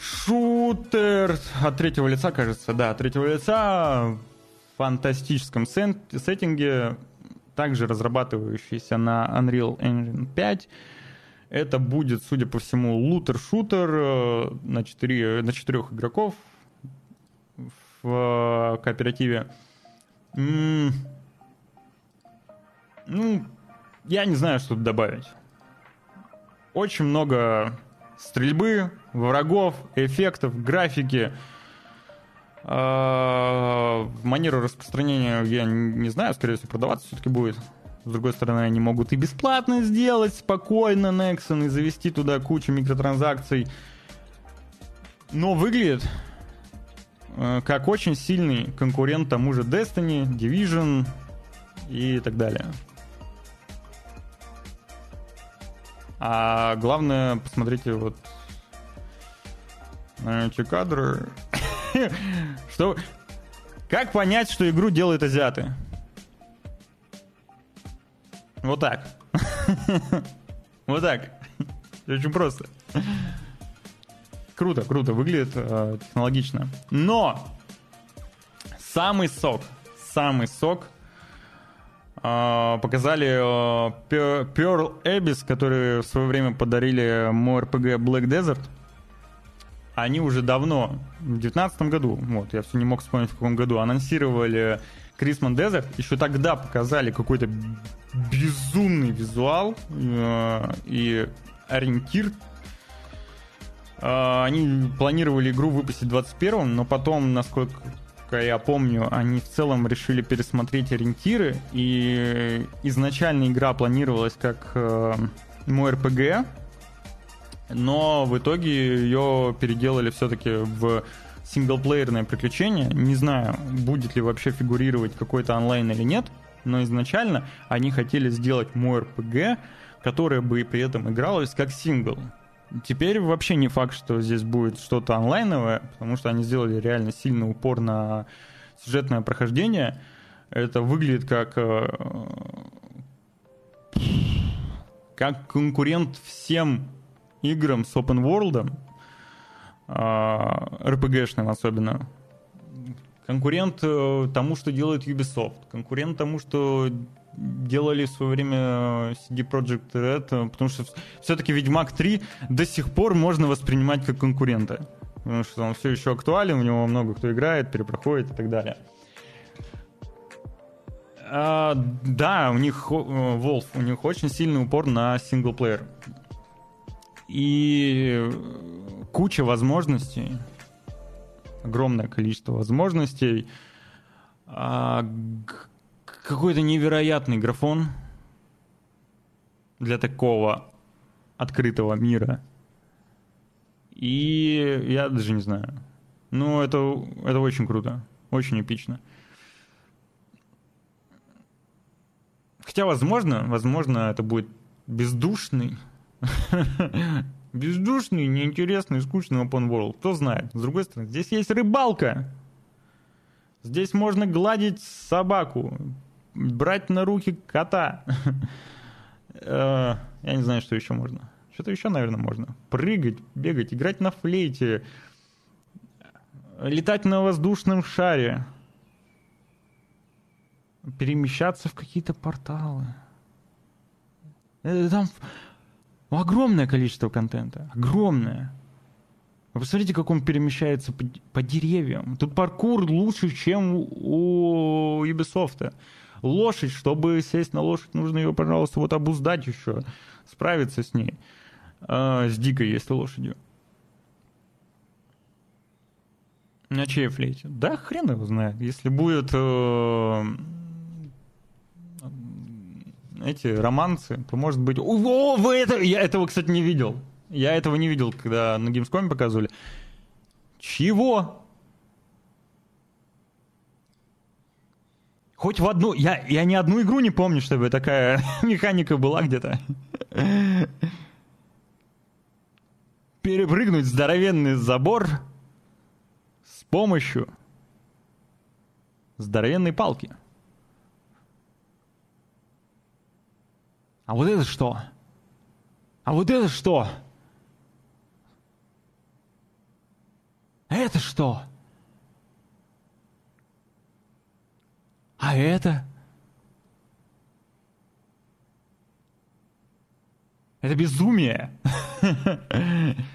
шутер от третьего лица, кажется, да, от третьего лица в фантастическом сеттинге, также разрабатывающийся на Unreal Engine 5. Это будет, судя по всему, лутер-шутер э, на, 4, на 4 игроков в э, кооперативе. ну, я не знаю, что тут добавить. Очень много стрельбы, врагов, эффектов, графики. Э, манеру распространения я не знаю, скорее всего, продаваться все-таки будет. С другой стороны, они могут и бесплатно сделать спокойно Nexon и завести туда кучу микротранзакций. Но выглядит э, как очень сильный конкурент тому же Destiny, Division и так далее. А главное, посмотрите вот на эти кадры. что... Как понять, что игру делают азиаты? Вот так. Вот так. Очень просто. Круто, круто, выглядит э, технологично. Но самый сок, самый сок э, показали э, Pearl Abyss, которые в свое время подарили MoRPG Black Desert. Они уже давно, в 2019 году, вот, я все не мог вспомнить в каком году, анонсировали Крисман Desert. Еще тогда показали какой-то безумный визуал э, и ориентир. Э, они планировали игру выпустить в 21-м, но потом, насколько я помню, они в целом решили пересмотреть ориентиры, и изначально игра планировалась как э, мой RPG, но в итоге ее переделали все-таки в синглплеерное приключение. Не знаю, будет ли вообще фигурировать какой-то онлайн или нет, но изначально они хотели сделать мой RPG, которое бы при этом игралось как сингл. Теперь вообще не факт, что здесь будет что-то онлайновое, потому что они сделали реально сильный упор на сюжетное прохождение. Это выглядит как э, как конкурент всем играм с open world, RPG-шным а, особенно. Конкурент э, тому, что делает Ubisoft. Конкурент тому, что делали в свое время CD Projekt Red, потому что все-таки Ведьмак 3 до сих пор можно воспринимать как конкурента. Потому что он все еще актуален, в него много кто играет, перепроходит и так далее. А, да, у них Wolf, у них очень сильный упор на синглплеер. И куча возможностей, огромное количество возможностей, а, какой-то невероятный графон для такого открытого мира. И я даже не знаю. Ну, это, это очень круто, очень эпично. Хотя, возможно, возможно, это будет бездушный, бездушный, неинтересный, скучный open world. Кто знает. С другой стороны, здесь есть рыбалка. Здесь можно гладить собаку, брать на руки кота. Э, я не знаю, что еще можно. Что-то еще, наверное, можно. Прыгать, бегать, играть на флейте, летать на воздушном шаре перемещаться в какие-то порталы. Там огромное количество контента. Огромное. Вы посмотрите, как он перемещается по, по деревьям. Тут паркур лучше, чем у Ubisoft. Лошадь, чтобы сесть на лошадь, нужно ее, пожалуйста, вот обуздать еще, справиться с ней. А, с дикой, если лошадью. На чьей флейте? Да, хрен его знает. Если будет э, эти романсы, то может быть... О, вы это... Я этого, кстати, не видел. Я этого не видел, когда на Gamescom показывали. Чего? Хоть в одну... Я, я ни одну игру не помню, чтобы такая механика была где-то. Перепрыгнуть здоровенный забор с помощью здоровенной палки. А вот это что? А вот это что? Это что? А это? Это безумие.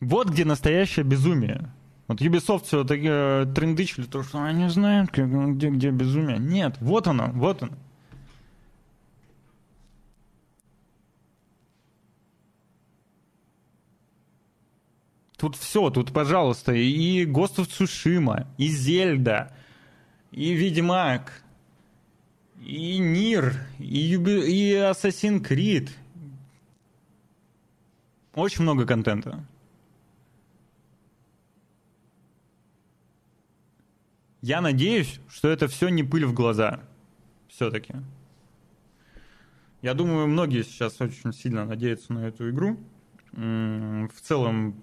Вот где настоящее безумие. Вот Ubisoft все таки э, трендычили, то, что они знают, как, где, где безумие. Нет, вот оно, вот оно. Тут все, тут, пожалуйста, и Ghost of Tsushima, и Зельда, и Ведьмак, и Нир, и, Юби... и Assassin's Creed. Очень много контента. Я надеюсь, что это все не пыль в глаза. Все-таки. Я думаю, многие сейчас очень сильно надеются на эту игру. В целом,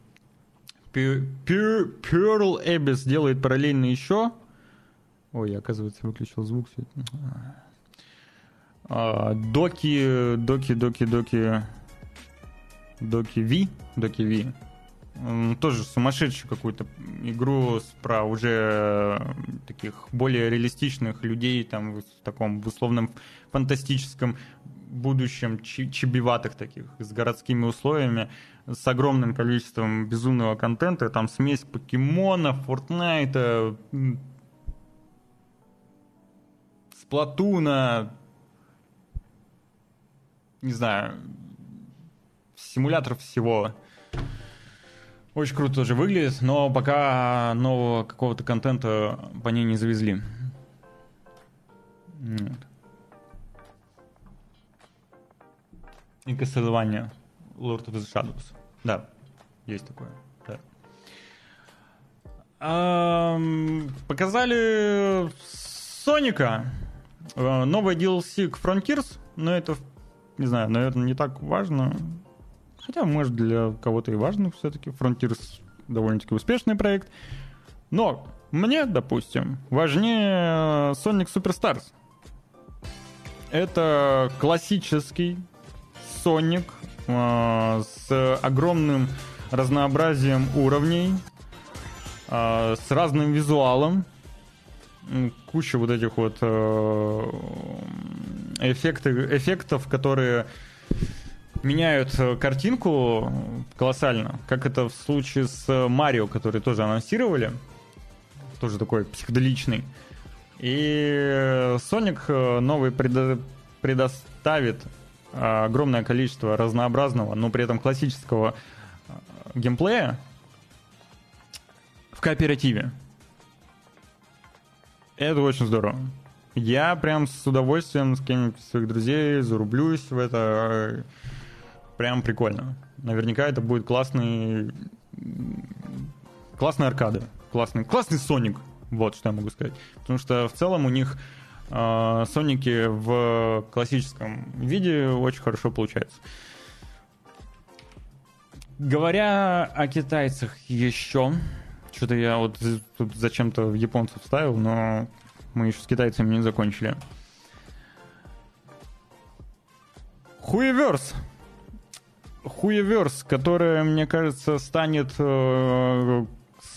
Pearl Abyss делает параллельно еще. Ой, я, оказывается, выключил звук. А, доки, доки, доки, доки, доки V, доки V тоже сумасшедшую какую-то игру про уже э, таких более реалистичных людей там в таком в условном фантастическом будущем чебиватых таких с городскими условиями с огромным количеством безумного контента. Там смесь покемонов фортнайта сплатуна. Не знаю симулятор всего очень круто тоже выглядит, но пока нового какого-то контента по ней не завезли. Вот. И Castlevania Lord of the Shadows. Да, есть такое. Да. Эм, показали Соника. Э, новый DLC к Frontiers, но это, не знаю, наверное, не так важно. Хотя, может, для кого-то и важно все-таки. Frontiers довольно-таки успешный проект. Но мне, допустим, важнее Sonic Superstars. Это классический Sonic э, с огромным разнообразием уровней, э, с разным визуалом, куча вот этих вот э, эффекты, эффектов, которые меняют картинку колоссально, как это в случае с Марио, который тоже анонсировали, тоже такой психоделичный. И Sonic новый предо- предоставит огромное количество разнообразного, но при этом классического геймплея в кооперативе. Это очень здорово. Я прям с удовольствием с кем-нибудь своих друзей зарублюсь в это. Прям прикольно. Наверняка это будет классный... Классные аркады. Классный, классный Соник. Вот что я могу сказать. Потому что в целом у них э, Соники в классическом виде очень хорошо получаются. Говоря о китайцах еще, что-то я вот тут зачем-то в японцев вставил, но мы еще с китайцами не закончили. Хуеверс. Хуеверс, которая, мне кажется, станет э,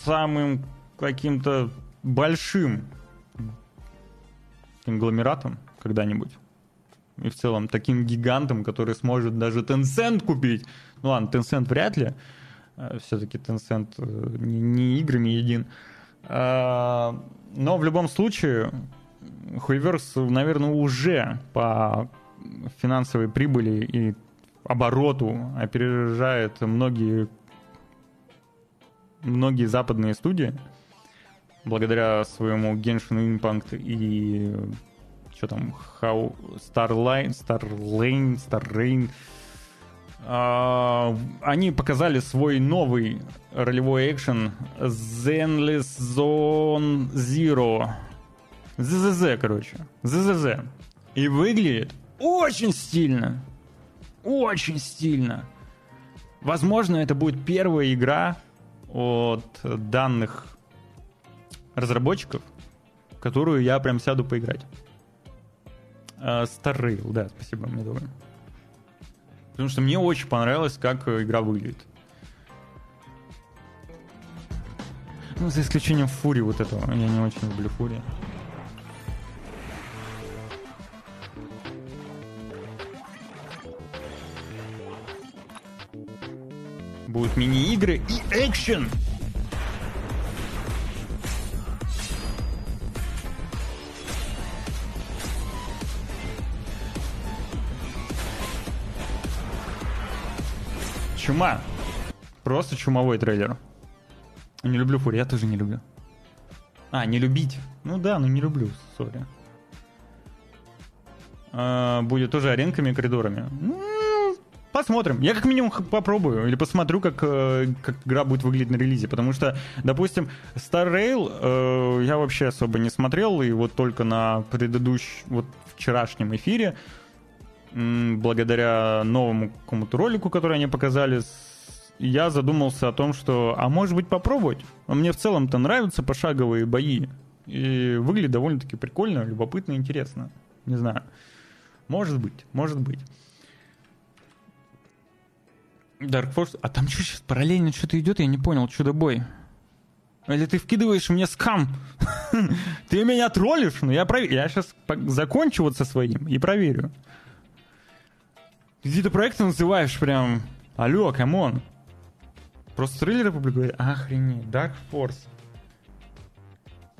самым каким-то большим конгломератом когда-нибудь. И в целом таким гигантом, который сможет даже Tencent купить. Ну ладно, Tencent вряд ли. Э, Все-таки Tencent э, не, не играми един. А, но в любом случае, Хуеверс, наверное, уже по финансовой прибыли и обороту опережает многие многие западные студии благодаря своему Genshin Impact и что там, How Starline, Starlane, Starrain. Uh, они показали свой новый ролевой экшен Zenless Zone Zero. ЗЗЗ, короче. ЗЗЗ. И выглядит очень стильно. Очень стильно. Возможно, это будет первая игра от данных разработчиков, которую я прям сяду поиграть. Star Rail, да, спасибо, мне довольно. Потому что мне очень понравилось, как игра выглядит. Ну, за исключением Фури вот этого. Я не очень люблю Фури. Будут мини-игры и экшен! Чума. Просто чумовой трейлер. Не люблю Фури, я тоже не люблю. А, не любить. Ну да, но не люблю, сори. А, будет тоже аренками и коридорами. Ну, посмотрим. Я как минимум попробую. Или посмотрю, как, э, как игра будет выглядеть на релизе. Потому что, допустим, Star Rail э, я вообще особо не смотрел. И вот только на предыдущем, вот вчерашнем эфире, благодаря новому какому-то ролику, который они показали, я задумался о том, что, а может быть попробовать? А мне в целом-то нравятся пошаговые бои. И выглядит довольно-таки прикольно, любопытно, интересно. Не знаю. Может быть, может быть. Dark Force... А там что сейчас параллельно что-то идет? Я не понял. Чудо-бой. Или ты вкидываешь мне скам? ты меня троллишь? Ну я проверю. Я сейчас закончу вот со своим и проверю. Какие-то проекты называешь прям... Алло, come on. Просто трейлеры публикуют? Охренеть. Dark Force.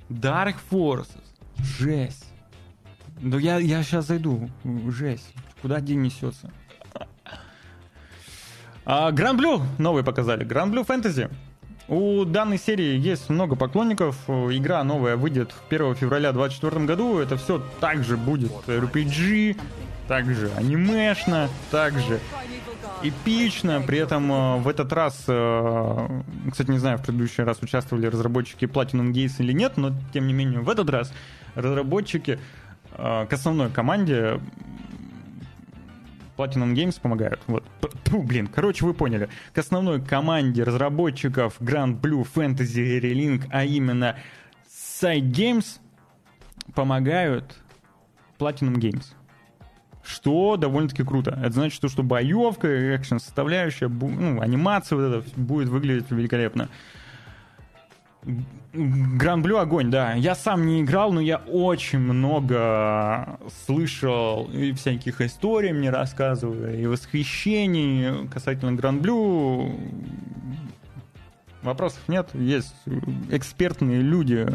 Dark Forces. Жесть. Ну я, я сейчас зайду. Жесть. Куда день несется? А, Blue новый показали. Blue Fantasy. У данной серии есть много поклонников. Игра новая выйдет 1 февраля 2024 году. Это все также будет RPG, также анимешно, также эпично. При этом э, в этот раз, э, кстати, не знаю, в предыдущий раз участвовали разработчики Platinum Games или нет, но тем не менее в этот раз разработчики э, к основной команде Platinum Games помогают. Вот. Фу, блин, короче, вы поняли. К основной команде разработчиков Grand Blue Fantasy Relink, а именно Side Games, помогают Platinum Games. Что довольно-таки круто. Это значит, что, боевка, экшен составляющая, ну, анимация вот это будет выглядеть великолепно. Гран Блю огонь, да. Я сам не играл, но я очень много слышал и всяких историй мне рассказывали, и восхищений касательно Гран Блю. Вопросов нет. Есть экспертные люди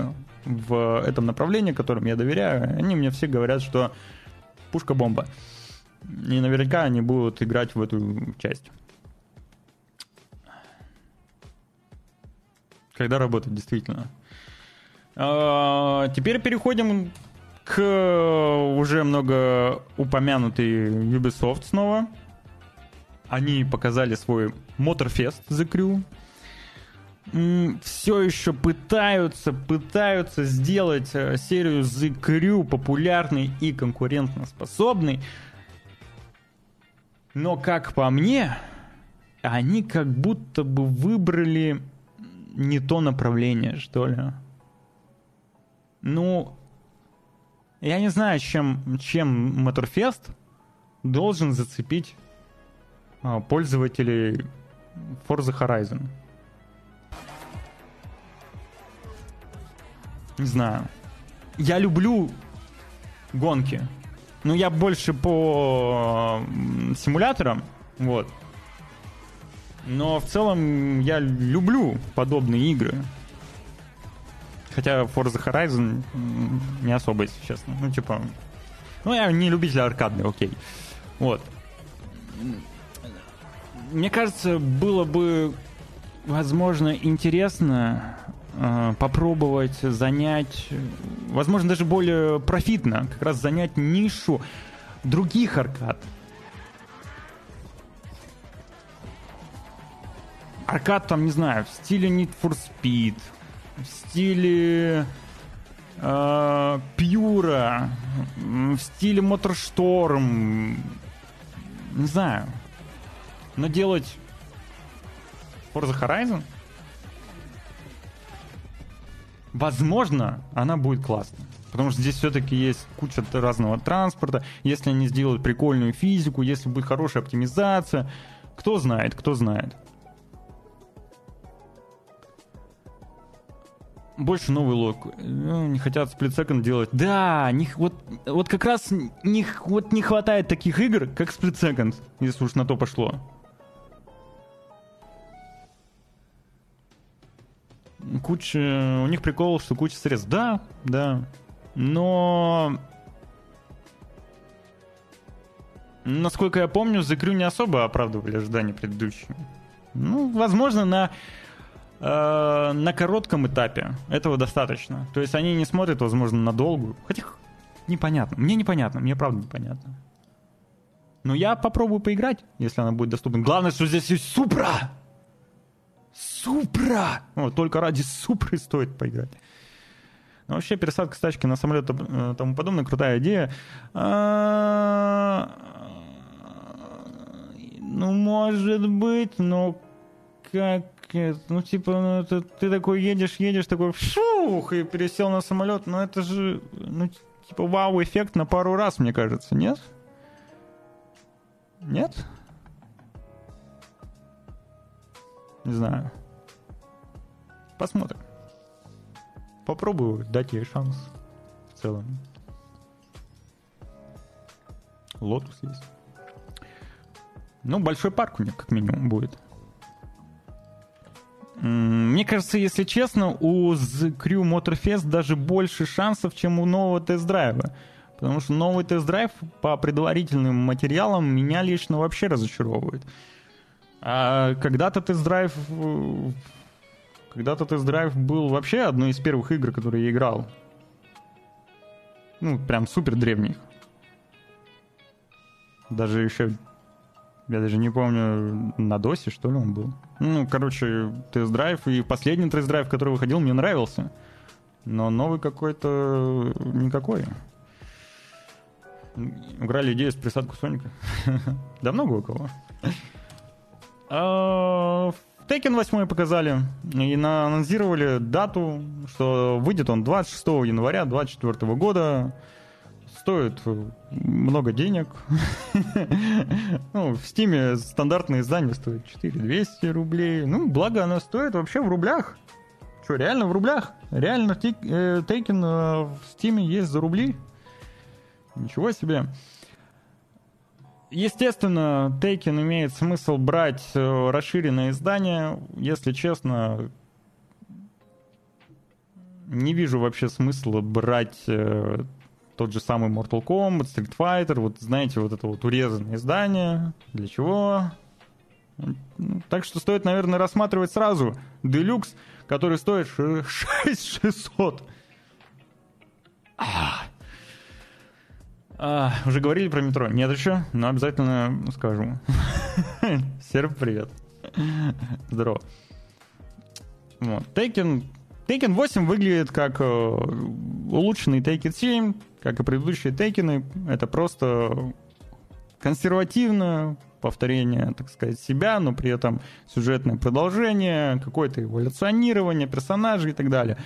в этом направлении, которым я доверяю. Они мне все говорят, что пушка-бомба. И наверняка они будут играть в эту часть. Когда работать, действительно. А, теперь переходим к уже много упомянутой Ubisoft снова. Они показали свой Motorfest The Crew. Все еще пытаются, пытаются сделать э, серию The Crew популярной и конкурентоспособной. Но, как по мне, они как будто бы выбрали не то направление, что ли. Ну, я не знаю, чем, чем Motorfest должен зацепить а, пользователей Forza Horizon. Не знаю. Я люблю гонки. Ну, я больше по симуляторам, вот. Но в целом я люблю подобные игры. Хотя Forza Horizon не особо, если честно. Ну, типа... Ну, я не любитель аркадный, окей. Вот. Мне кажется, было бы, возможно, интересно э, попробовать занять, возможно, даже более профитно, как раз занять нишу других аркад. Аркад там, не знаю, в стиле Need for Speed, в стиле э, в стиле Моторшторм, не знаю. Но делать Forza Horizon, возможно, она будет классной. Потому что здесь все-таки есть куча разного транспорта. Если они сделают прикольную физику, если будет хорошая оптимизация, кто знает, кто знает. Больше новый лог. Ну, не хотят сплитсеконд делать. Да, не, вот, вот как раз не, вот не хватает таких игр, как сплитсеконд, если уж на то пошло. Куча... У них прикол, что куча средств. Да, да. Но... Насколько я помню, The Crew не особо оправдывали ожидания предыдущие. Ну, возможно, на э, на коротком этапе этого достаточно. То есть они не смотрят, возможно, на долгую. Хотя непонятно. Мне непонятно, мне правда непонятно. Но я попробую поиграть, если она будет доступна. Главное, что здесь есть Супра! Супра! Вот, только ради Супры стоит поиграть. Но вообще пересадка с тачки на самолет и э, тому подобное, крутая идея. А, ну, может быть, но как ну, типа, ну, это, ты такой едешь, едешь, такой, фух, и пересел на самолет, но это же, ну, типа, вау-эффект на пару раз, мне кажется, нет? Нет? Не знаю. Посмотрим. Попробую дать ей шанс в целом. Lotus есть. Ну, большой парк у них, как минимум, будет. Мне кажется, если честно, у The Crew Motorfest даже больше шансов, чем у нового Test Drive а. Потому что новый Test Drive по предварительным материалам меня лично вообще разочаровывает. А когда-то Test Drive... Когда-то Test Drive был вообще одной из первых игр, которые я играл. Ну, прям супер древних. Даже еще я даже не помню, на досе, что ли, он был. Ну, короче, тест-драйв. И последний тест-драйв, который выходил, мне нравился. Но новый какой-то никакой. Украли идею с присадку Соника. да много у кого. А, Tekken 8 показали и анонсировали дату, что выйдет он 26 января 2024 года. Стоит много денег. ну, в Стиме стандартное издание стоит 4200 рублей. Ну, благо оно стоит вообще в рублях. Что, реально в рублях? Реально Taken э, в Стиме есть за рубли? Ничего себе. Естественно, Taken имеет смысл брать э, расширенное издание. Если честно, не вижу вообще смысла брать э, тот же самый Mortal Kombat, Street Fighter, вот знаете, вот это вот урезанное издание. Для чего? Так что стоит, наверное, рассматривать сразу Deluxe, который стоит 6600. А, а, уже говорили про метро? Нет еще, но обязательно скажу. Серп, привет. Здорово. Вот. Taken, Taken 8 выглядит как э, улучшенный Taken 7, как и предыдущие Taken. Это просто консервативное повторение, так сказать, себя, но при этом сюжетное продолжение, какое-то эволюционирование персонажей и так далее.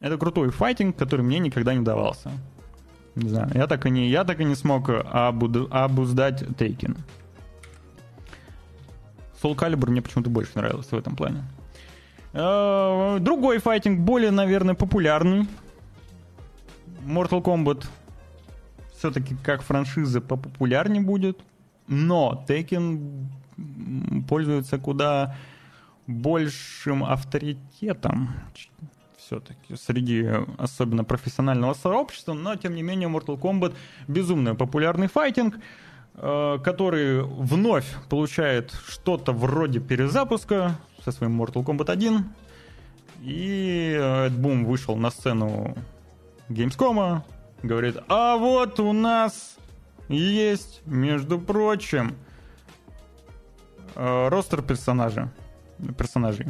Это крутой файтинг, который мне никогда не давался. Не знаю, я так и не, я так и не смог обуд, обуздать Тейкин. Soul Calibur мне почему-то больше нравился в этом плане. Э, другой файтинг, более, наверное, популярный. Mortal Kombat все-таки как франшиза попопулярнее будет. Но Tekken пользуется куда большим авторитетом все-таки среди особенно профессионального сообщества, но тем не менее Mortal Kombat безумно популярный файтинг, э, который вновь получает что-то вроде перезапуска со своим Mortal Kombat 1. И Эд Бум вышел на сцену Gamescom, говорит, а вот у нас есть, между прочим, э, ростер персонажа, персонажей.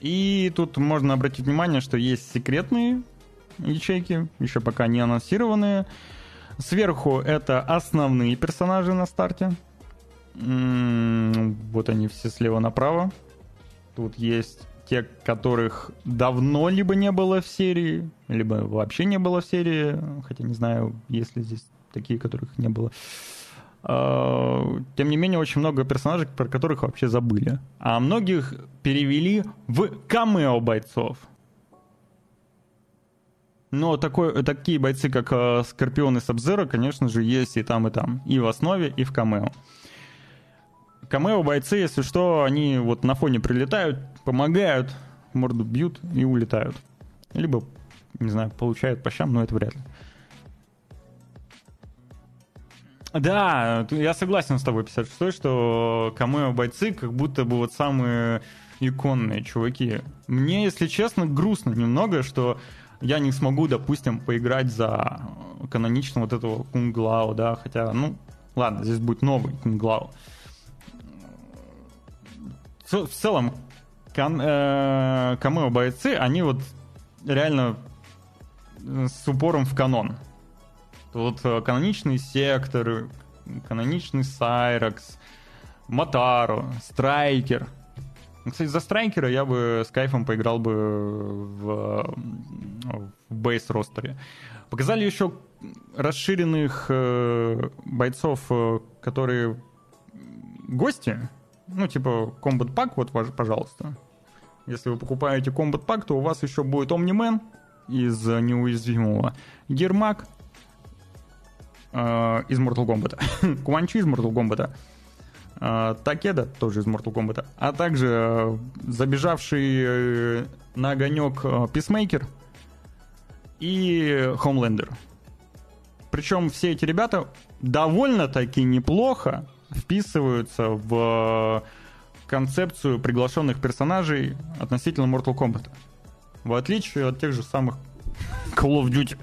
И тут можно обратить внимание, что есть секретные ячейки, еще пока не анонсированные. Сверху это основные персонажи на старте. Вот они все слева направо. Тут есть те, которых давно либо не было в серии, либо вообще не было в серии. Хотя не знаю, есть ли здесь такие, которых не было. А, тем не менее, очень много персонажей, про которых вообще забыли. А многих перевели в камео бойцов. Но такой, такие бойцы, как э, Скорпион и Сабзера, конечно же, есть и там, и там. И в основе, и в камео. Камео бойцы, если что, они вот на фоне прилетают, помогают, морду бьют и улетают. Либо, не знаю, получают по щам, но это вряд ли. Да, я согласен с тобой, 56 что камео бойцы как будто бы вот самые иконные чуваки. Мне, если честно, грустно немного, что я не смогу, допустим, поиграть за канонично вот этого Кунглау, да, хотя, ну, ладно, здесь будет новый Кунглау. В целом, кан, э, камео бойцы, они вот реально с упором в канон. Тут э, каноничный Сектор, каноничный Сайракс, Матару, Страйкер. Ну, кстати, за Страйкера я бы с кайфом поиграл бы в, в бейс-ростере. Показали еще расширенных э, бойцов, э, которые гости. Ну, типа, Combat Pack, вот, пожалуйста. Если вы покупаете Combat Pack, то у вас еще будет Omni-Man из неуязвимого, Гермак э, из Mortal Kombat, Куанчи из Mortal Kombat, Такеда тоже из Mortal Kombat, а также э, забежавший э, на огонек э, Писмейкер и Хомлендер. Причем все эти ребята довольно-таки неплохо вписываются в концепцию приглашенных персонажей относительно Mortal Kombat. В отличие от тех же самых Call of Duty.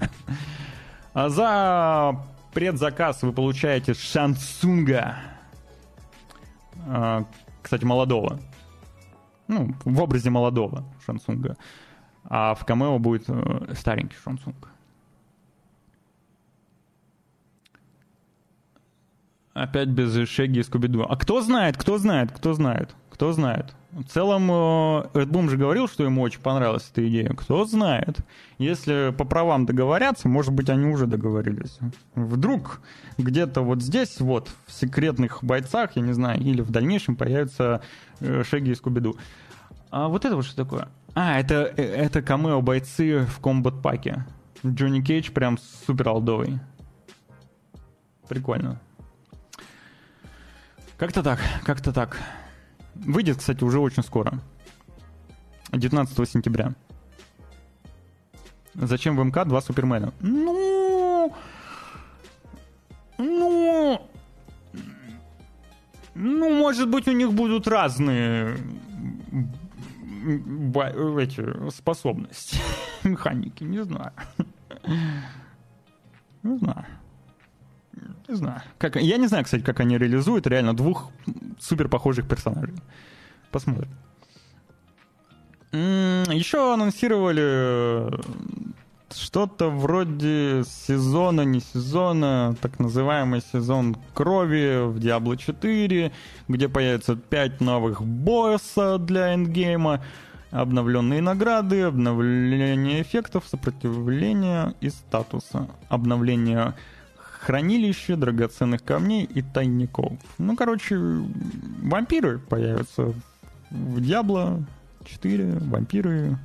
А за предзаказ вы получаете Шансунга. А, кстати, молодого. Ну, в образе молодого Шансунга. а в камео будет э, старенький Шонсунг. Опять без Шеги и Скуби-Ду. А кто знает, кто знает, кто знает, кто знает. В целом, Эдбум же говорил, что ему очень понравилась эта идея. Кто знает. Если по правам договорятся, может быть, они уже договорились. Вдруг где-то вот здесь, вот, в секретных бойцах, я не знаю, или в дальнейшем появятся э, Шеги и Скуби-Ду. А вот это вот что такое? А, это, э, это камео бойцы в комбат-паке. Джонни Кейдж прям супер алдовый. Прикольно. Как-то так, как-то так. Выйдет, кстати, уже очень скоро. 19 сентября. Зачем в МК два Супермена? Ну... Ну... Ну, может быть, у них будут разные эти способности. Механики, не знаю. Не знаю. Не знаю. Как, я не знаю, кстати, как они реализуют реально двух супер похожих персонажей. Посмотрим. Еще анонсировали э, что-то вроде сезона, не сезона, так называемый сезон крови в Diablo 4, где появится 5 новых босса для эндгейма, обновленные награды, обновление эффектов, сопротивления и статуса, обновление хранилище драгоценных камней и тайников. Ну, короче, вампиры появятся в Диабло 4, вампиры.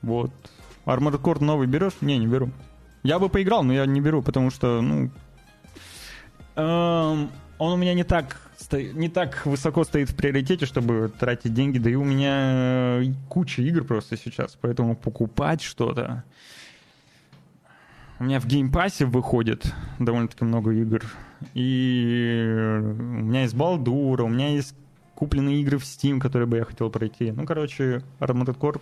Вот. Armored Core новый берешь? Не, не беру. Я бы поиграл, но я не беру, потому что, ну... Эм, он у меня не так, не так высоко стоит в приоритете, чтобы тратить деньги, да и у меня куча игр просто сейчас, поэтому покупать что-то у меня в Game Pass е выходит довольно-таки много игр. И у меня есть Baldur а, у меня есть купленные игры в Steam, которые бы я хотел пройти. Ну, короче, Armored Core...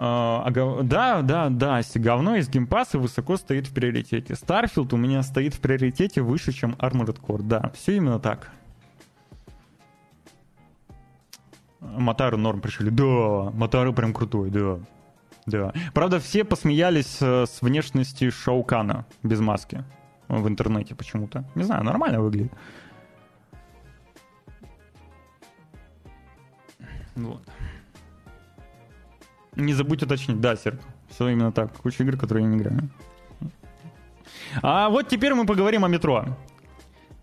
А, а, да, да, да, говно из Game Pass а высоко стоит в приоритете. Starfield у меня стоит в приоритете выше, чем Armored Core. Да, все именно так. Матару норм пришли. Да, Матару прям крутой, да. Да. Правда, все посмеялись э, с внешности Шаукана без маски в интернете почему-то. Не знаю, нормально выглядит. Вот. Не забудь уточнить. Да, Серг. Все именно так. Куча игр, которые я не играю. А вот теперь мы поговорим о метро.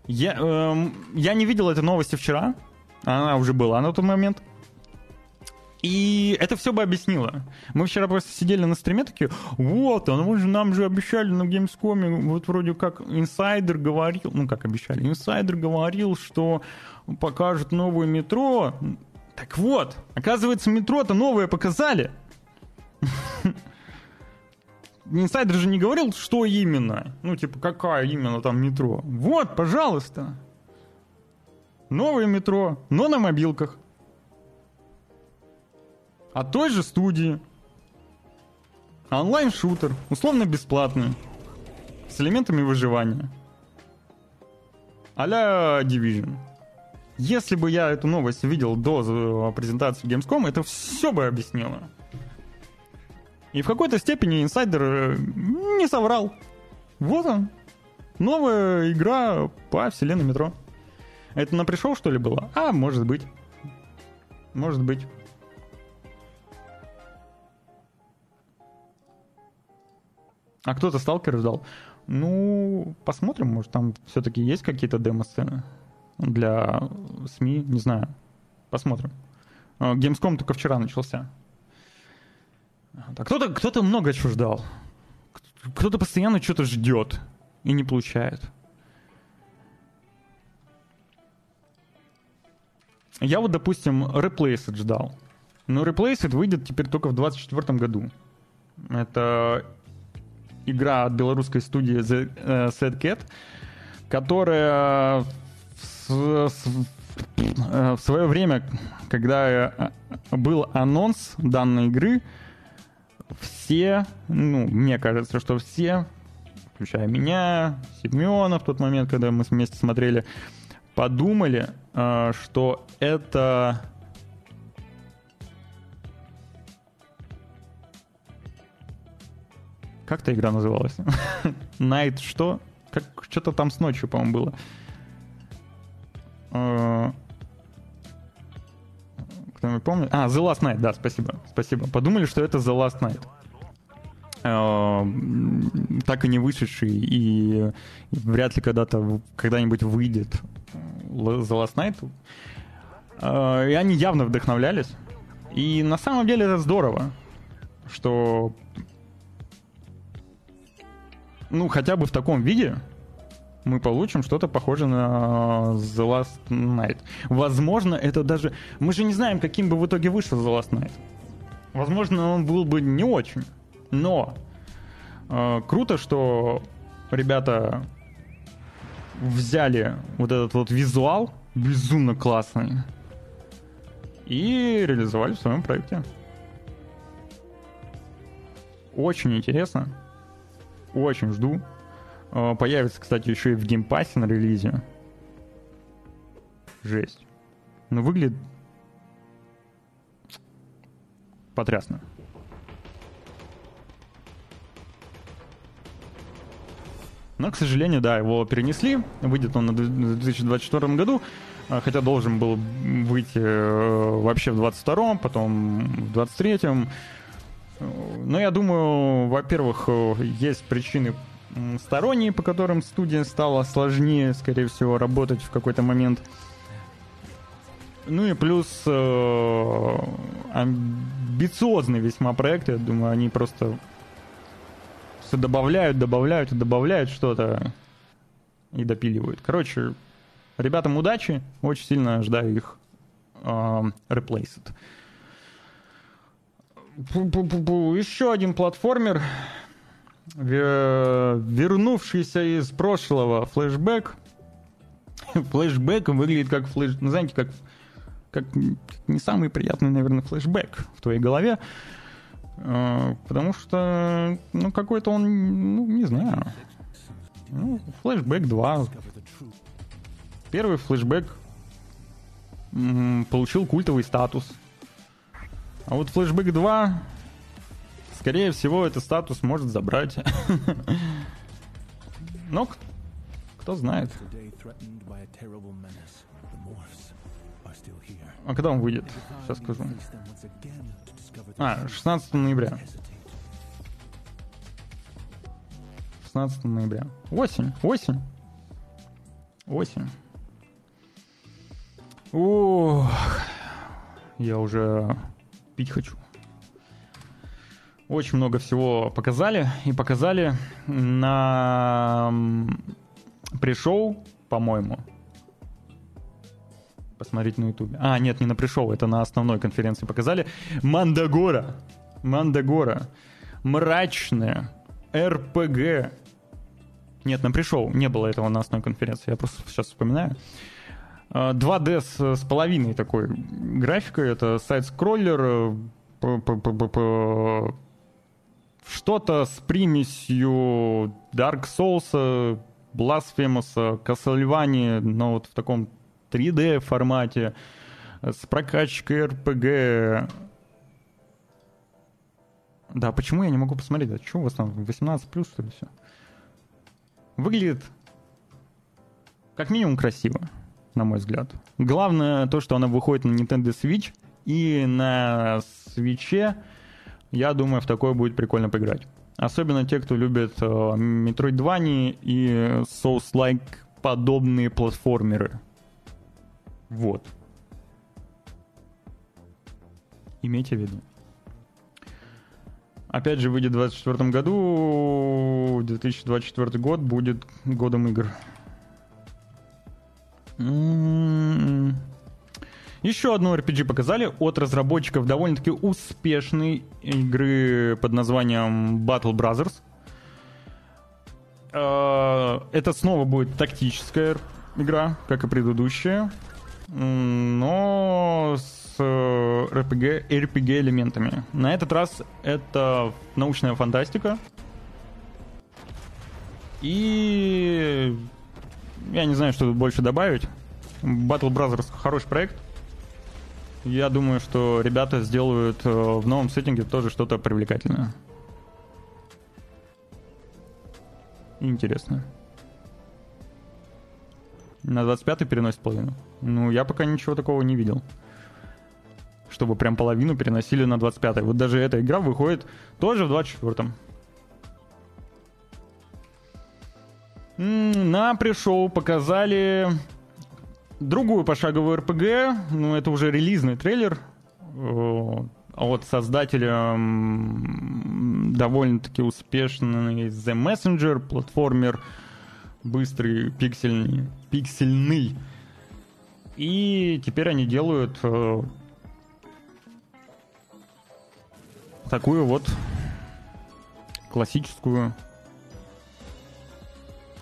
Я, эм, я не видел этой новости вчера. Она уже была на тот момент. И это все бы объяснило. Мы вчера просто сидели на стриме такие, вот, а мы же, нам же обещали на Gamescom, вот вроде как инсайдер говорил, ну как обещали, инсайдер говорил, что покажет новое метро. Так вот, оказывается, метро-то новое показали. Инсайдер же не говорил, что именно. Ну, типа, какая именно там метро. Вот, пожалуйста. Новое метро, но на мобилках от той же студии. Онлайн-шутер, условно бесплатный, с элементами выживания. а Division. Если бы я эту новость видел до презентации Gamescom, это все бы объяснило. И в какой-то степени инсайдер э, не соврал. Вот он. Новая игра по вселенной метро. Это на пришел, что ли, было? А, может быть. Может быть. А кто-то сталкер ждал. Ну, посмотрим, может, там все-таки есть какие-то демо-сцены для СМИ, не знаю. Посмотрим. А, Gamescom только вчера начался. А кто-то, кто-то много чего ждал. Кто-то постоянно что-то ждет и не получает. Я вот, допустим, Replaced ждал. Но Replaced выйдет теперь только в 2024 году. Это игра от белорусской студии The uh, Sad Cat, которая в, в, э, в свое время, когда э, был анонс данной игры, все, ну, мне кажется, что все, включая меня, Семена в тот момент, когда мы вместе смотрели, подумали, что это Как та игра называлась? Night что? Как что-то там с ночью, по-моему, было. А, кто-нибудь помнит? А, The Last Night, да, спасибо. Спасибо. Подумали, что это The Last Night. А, так и не вышедший, и вряд ли когда-то, когда-нибудь выйдет The Last Night. А, и они явно вдохновлялись. И на самом деле это здорово, что ну, хотя бы в таком виде мы получим что-то похожее на The Last Night. Возможно, это даже... Мы же не знаем, каким бы в итоге вышел The Last Night. Возможно, он был бы не очень. Но э, круто, что ребята взяли вот этот вот визуал, безумно классный, и реализовали в своем проекте. Очень интересно. Очень жду. А, появится, кстати, еще и в геймпассе на релизе. Жесть. Но выглядит потрясно. Но, к сожалению, да, его перенесли. Выйдет он в 2024 году. А, хотя должен был выйти э, вообще в 22-м, потом в 23-м. Но я думаю, во-первых, есть причины сторонние, по которым студия стала сложнее, скорее всего, работать в какой-то момент. Ну и плюс э, амбициозный весьма проект, я думаю, они просто все добавляют, добавляют и добавляют что-то и допиливают. Короче, ребятам удачи, очень сильно ждаю их э, Replaced. Еще один платформер, вернувшийся из прошлого флешбэк. Флешбэк выглядит как флеш... Ну, знаете, как, как не самый приятный, наверное, флешбэк в твоей голове. А, потому что, ну, какой-то он, ну, не знаю. Ну, флешбэк 2. Первый флешбэк получил культовый статус – а вот Flashback 2, скорее всего, этот статус может забрать. Но кто знает. А когда он выйдет? Сейчас скажу. А, 16 ноября. 16 ноября. Осень, осень. Осень. Ох, я уже пить хочу. Очень много всего показали. И показали на пришел, по-моему. Посмотреть на ютубе. А, нет, не на пришел, это на основной конференции показали. Мандагора. Мандагора. Мрачная. РПГ. Нет, на пришел. Не было этого на основной конференции. Я просто сейчас вспоминаю. 2D с, с половиной такой графикой. Это сайт-скроллер. Э, что-то с примесью Dark Souls, Blasphemous, Castlevania, но вот в таком 3D формате, с прокачкой RPG. Да, почему я не могу посмотреть? А что у вас там, 18 плюс, что ли, все? Выглядит как минимум красиво на мой взгляд. Главное то, что она выходит на Nintendo Switch, и на Switch, я думаю, в такое будет прикольно поиграть. Особенно те, кто любит э, Metroidvania и Souls-like подобные платформеры. Вот. Имейте в виду. Опять же, выйдет в 2024 году. 2024 год будет годом игр. М-м-м. Еще одну RPG показали от разработчиков довольно-таки успешной игры под названием Battle Brothers. Э, это снова будет тактическая игра, как и предыдущая, но с RPG, RPG элементами. На этот раз это научная фантастика. И я не знаю, что тут больше добавить. Battle Brothers хороший проект. Я думаю, что ребята сделают э, в новом сеттинге тоже что-то привлекательное. Интересно. На 25 переносит половину? Ну, я пока ничего такого не видел. Чтобы прям половину переносили на 25 Вот даже эта игра выходит тоже в 24-м. На пришел показали другую пошаговую РПГ. Ну, это уже релизный трейлер от создателя довольно-таки успешный The Messenger, платформер быстрый, пиксельный, пиксельный. И теперь они делают э, такую вот классическую,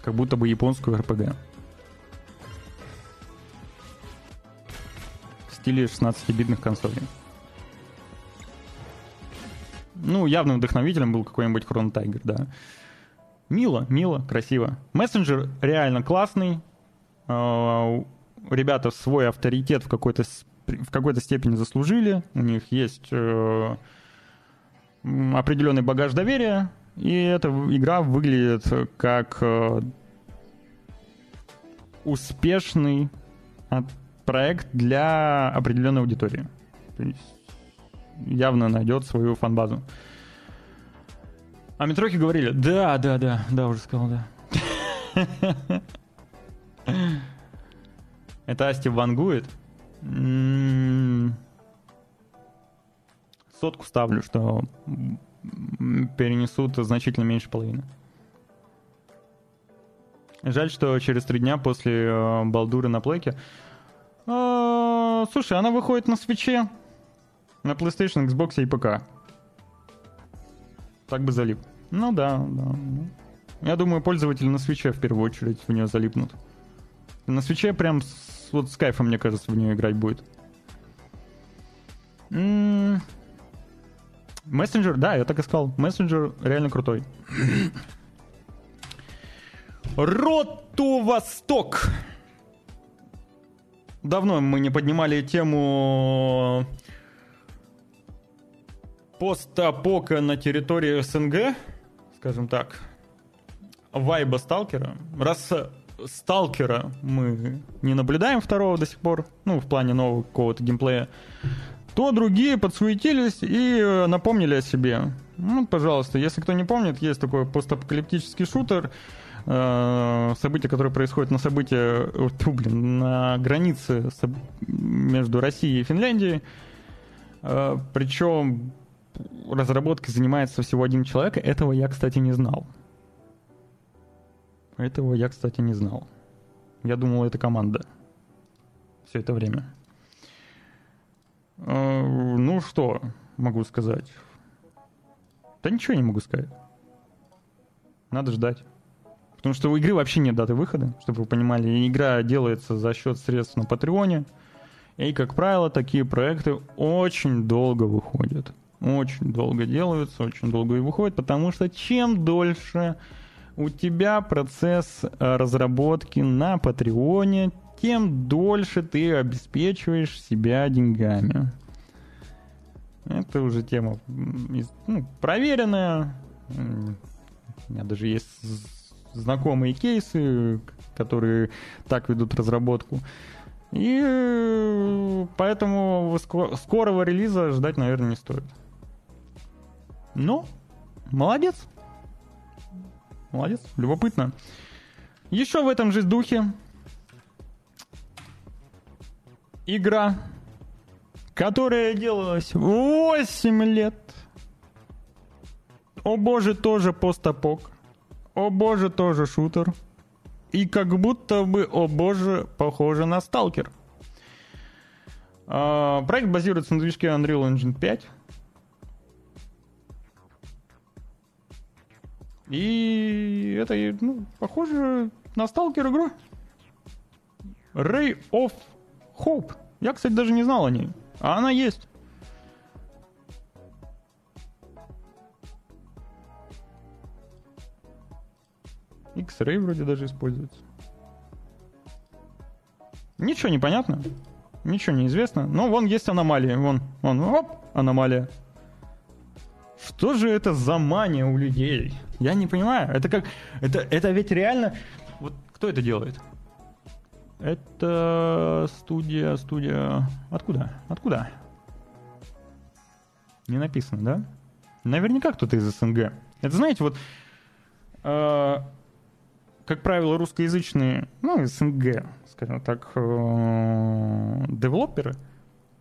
как будто бы японскую РПГ. В стиле 16-битных консолей. Ну, явным вдохновителем был какой-нибудь Хрон Тайгер, да. Мило, мило, красиво. Мессенджер реально классный. А, ребята свой авторитет в какой-то в какой-то степени заслужили. У них есть э, определенный багаж доверия, и эта игра выглядит как э, успешный проект для определенной аудитории. То есть явно найдет свою фанбазу. А Метрохи говорили, да, да, да, да, уже сказал, да. Это Асти вангует. М-м-м. Сотку ставлю, что перенесут значительно меньше половины. Жаль, что через три дня после э, Балдуры на плейке... Э, слушай, она выходит на свече. На PlayStation, Xbox и ПК. Так бы залип. Ну да, да. Я думаю, пользователи на свече в первую очередь в нее залипнут. На свече прям с, вот с кайфом, мне кажется, в нее играть будет. Мессенджер, да, я так и сказал. Мессенджер реально крутой. Роту Восток. Давно мы не поднимали тему постапока на территории СНГ, скажем так, вайба сталкера. Раз сталкера мы не наблюдаем второго до сих пор, ну, в плане нового какого-то геймплея, то другие подсуетились и э, напомнили о себе. Ну, пожалуйста, если кто не помнит, есть такой постапокалиптический шутер, э, события, которые происходят на события, тьфу, блин, на границе между Россией и Финляндией. Э, причем разработкой занимается всего один человек. Этого я, кстати, не знал. Этого я, кстати, не знал. Я думал, это команда. Все это время. Э, ну что могу сказать? Да ничего не могу сказать. Надо ждать. Потому что у игры вообще нет даты выхода, чтобы вы понимали. Игра делается за счет средств на Патреоне. И, как правило, такие проекты очень долго выходят очень долго делаются, очень долго и выходят, потому что чем дольше у тебя процесс э, разработки на Патреоне, тем дольше ты обеспечиваешь себя деньгами. Это уже тема ну, проверенная. У меня даже есть знакомые кейсы, которые так ведут разработку. И поэтому скорого релиза ждать, наверное, не стоит. Ну, молодец. Молодец, любопытно. Еще в этом же духе игра, которая делалась 8 лет. О боже, тоже постапок. О боже, тоже шутер. И как будто бы, о боже, похоже на сталкер. А, проект базируется на движке Unreal Engine 5. И это, ну, похоже на сталкер игру. Ray of Hope. Я, кстати, даже не знал о ней. А она есть. X-Ray вроде даже используется. Ничего не понятно. Ничего не известно. Но вон есть аномалии. Вон, вон, оп, аномалия. Что же это за мания у людей? Я не понимаю. Это как... Это, это ведь реально... Вот кто это делает? Это студия, студия... Откуда? Откуда? Не написано, да? Наверняка кто-то из СНГ. Это, знаете, вот... Э, как правило, русскоязычные, ну, СНГ, скажем так, э, девелоперы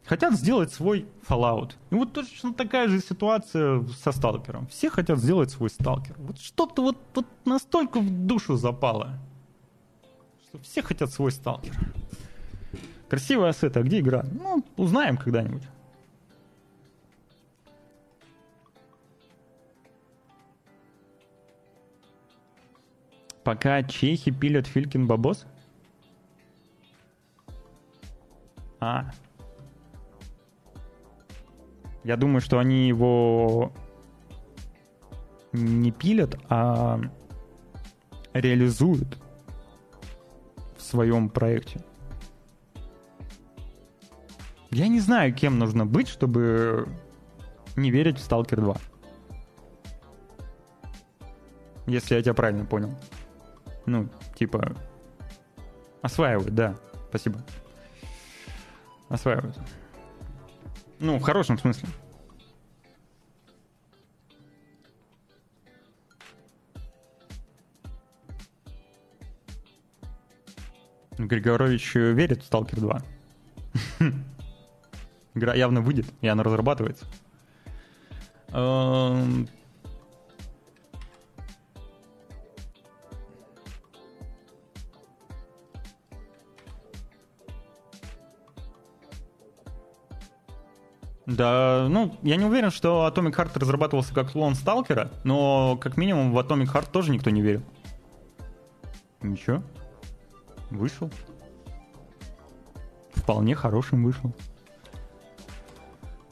хотят сделать свой Fallout. И вот точно такая же ситуация со Сталкером. Все хотят сделать свой Сталкер. Вот что-то вот, вот настолько в душу запало, что все хотят свой Сталкер. Красивый ассет, а где игра? Ну, узнаем когда-нибудь. Пока чехи пилят Филькин бабос? А. Я думаю, что они его не пилят, а реализуют своем проекте. Я не знаю, кем нужно быть, чтобы не верить в Stalker 2. Если я тебя правильно понял. Ну, типа, осваивают, да. Спасибо. Осваивают. Ну, в хорошем смысле. Григорович верит в Сталкер 2. Игра явно выйдет, и она разрабатывается. Эм, Да, ну, я не уверен, что Atomic Heart разрабатывался как клон Сталкера, но как минимум в Atomic Heart тоже никто не верил. Ничего. Вышел. Вполне хорошим вышел.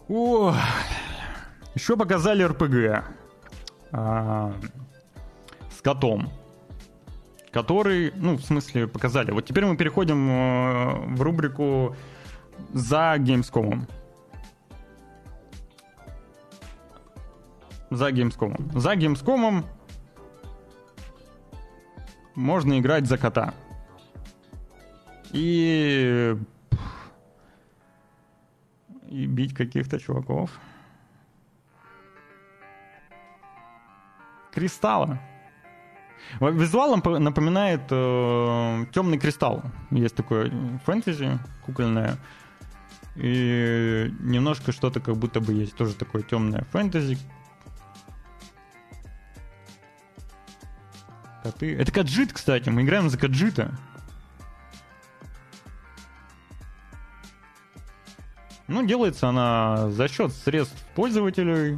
О, еще показали РПГ а, с котом, который, ну, в смысле, показали. Вот теперь мы переходим э, в рубрику за Gamescom. за Gamescom. За Gamescom можно играть за кота. И... И бить каких-то чуваков. Кристалла. Визуалом напоминает э, темный кристалл. Есть такое фэнтези кукольное. И немножко что-то как будто бы есть тоже такое темное фэнтези, Коты. Это Каджит, кстати. Мы играем за Каджита. Ну, делается она за счет средств пользователей.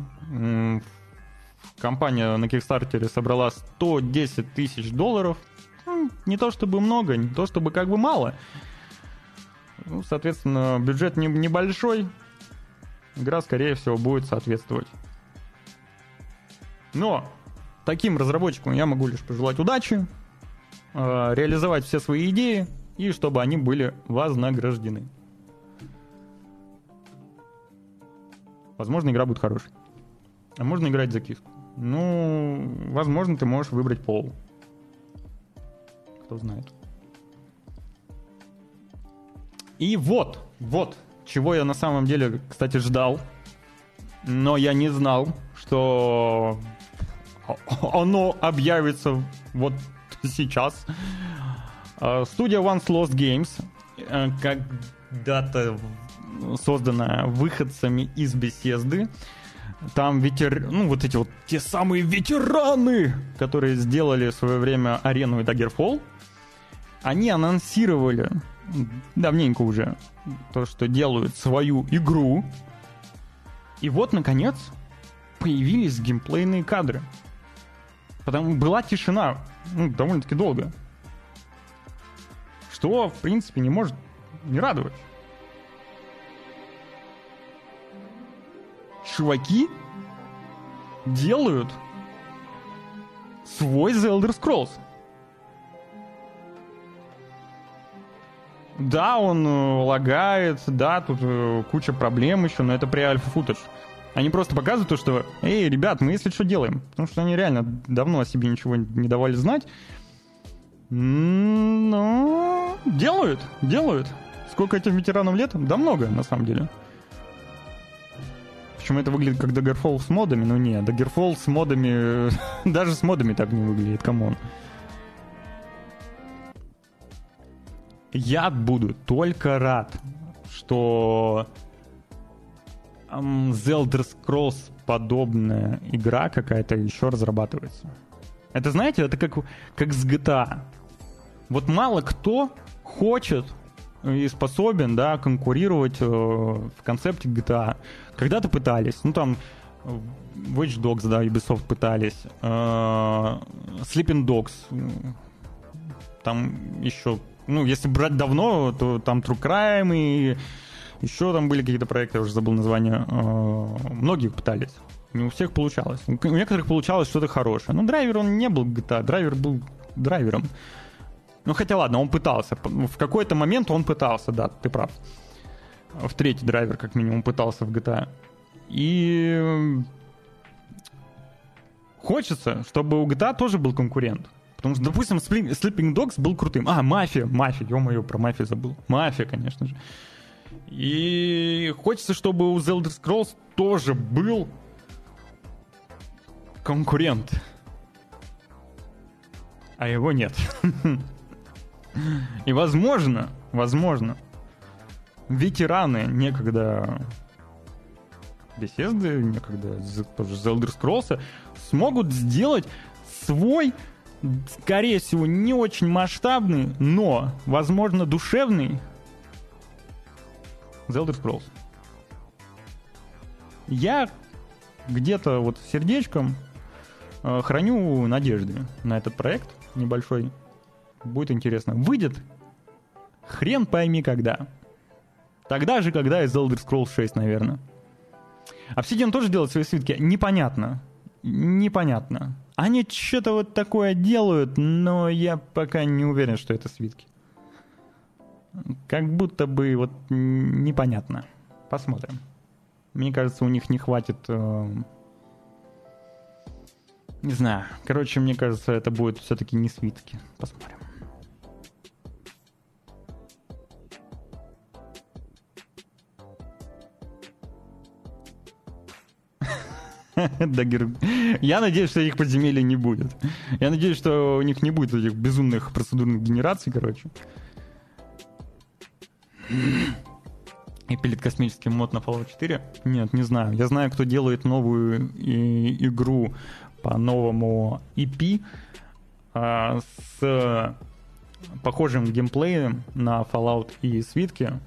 Компания на Кикстартере собрала 110 тысяч долларов. Ну, не то чтобы много, не то чтобы как бы мало. Ну, соответственно, бюджет не, небольшой. Игра, скорее всего, будет соответствовать. Но таким разработчикам я могу лишь пожелать удачи, э, реализовать все свои идеи и чтобы они были вознаграждены. Возможно, игра будет хорошей. А можно играть за киску. Ну, возможно, ты можешь выбрать пол. Кто знает. И вот, вот, чего я на самом деле, кстати, ждал. Но я не знал, что оно объявится вот сейчас. А, студия Once Lost Games, э, когда-то созданная выходцами из беседы. Там ветер... Ну, вот эти вот те самые ветераны, которые сделали в свое время арену и Daggerfall, они анонсировали давненько уже то, что делают свою игру. И вот, наконец, появились геймплейные кадры. Потому была тишина ну, довольно-таки долго. Что, в принципе, не может не радовать. Чуваки делают свой The Elder Scrolls. Да, он э, лагает, да, тут э, куча проблем еще, но это при альфа футаж. Они просто показывают то, что, эй, ребят, мы если что делаем. Потому что они реально давно о себе ничего не давали знать. Ну, делают, делают. Сколько этим ветеранам лет? Да много, на самом деле. Почему это выглядит как Daggerfall с модами? Ну не, Daggerfall с модами... Даже с модами так не выглядит, come on. Я буду только рад, что The Elder Scrolls подобная игра какая-то еще разрабатывается. Это, знаете, это как, как с GTA. Вот мало кто хочет и способен, да, конкурировать э, в концепте GTA. Когда-то пытались, ну там Watch Dogs, да, Ubisoft пытались, э, Sleeping Dogs, там еще, ну, если брать давно, то там True Crime и еще там были какие-то проекты, я уже забыл название. Э, многие пытались. Не у всех получалось. У некоторых получалось что-то хорошее. Но драйвер он не был GTA, драйвер был драйвером. Ну хотя ладно, он пытался. В какой-то момент он пытался, да, ты прав. В третий драйвер, как минимум, пытался в GTA. И хочется, чтобы у GTA тоже был конкурент. Потому что, допустим, Sleeping Dogs был крутым. А, Мафия, Мафия, ё-моё, про Мафию забыл. Мафия, конечно же. И хочется, чтобы у Elder Scrolls тоже был конкурент. А его нет. И возможно, возможно, ветераны некогда беседы, некогда тоже The Elder Scrolls смогут сделать свой, скорее всего, не очень масштабный, но, возможно, душевный The Elder Scrolls. Я где-то вот сердечком э, храню надежды на этот проект небольшой. Будет интересно. Выйдет хрен пойми когда. Тогда же, когда из Elder Scrolls 6, наверное. Obsidian тоже делает свои свитки. Непонятно. Непонятно. Они что-то вот такое делают, но я пока не уверен, что это свитки. Как будто бы вот непонятно. Посмотрим. Мне кажется, у них не хватит... Э... Не знаю. Короче, мне кажется, это будет все-таки не свитки. Посмотрим. Дагер. Я надеюсь, что их подземелья не будет. Я надеюсь, что у них не будет этих безумных процедурных генераций, короче. И пилит космический мод на Fallout 4? Нет, не знаю. Я знаю, кто делает новую и, игру по новому EP а, с похожим геймплеем на Fallout и свитки.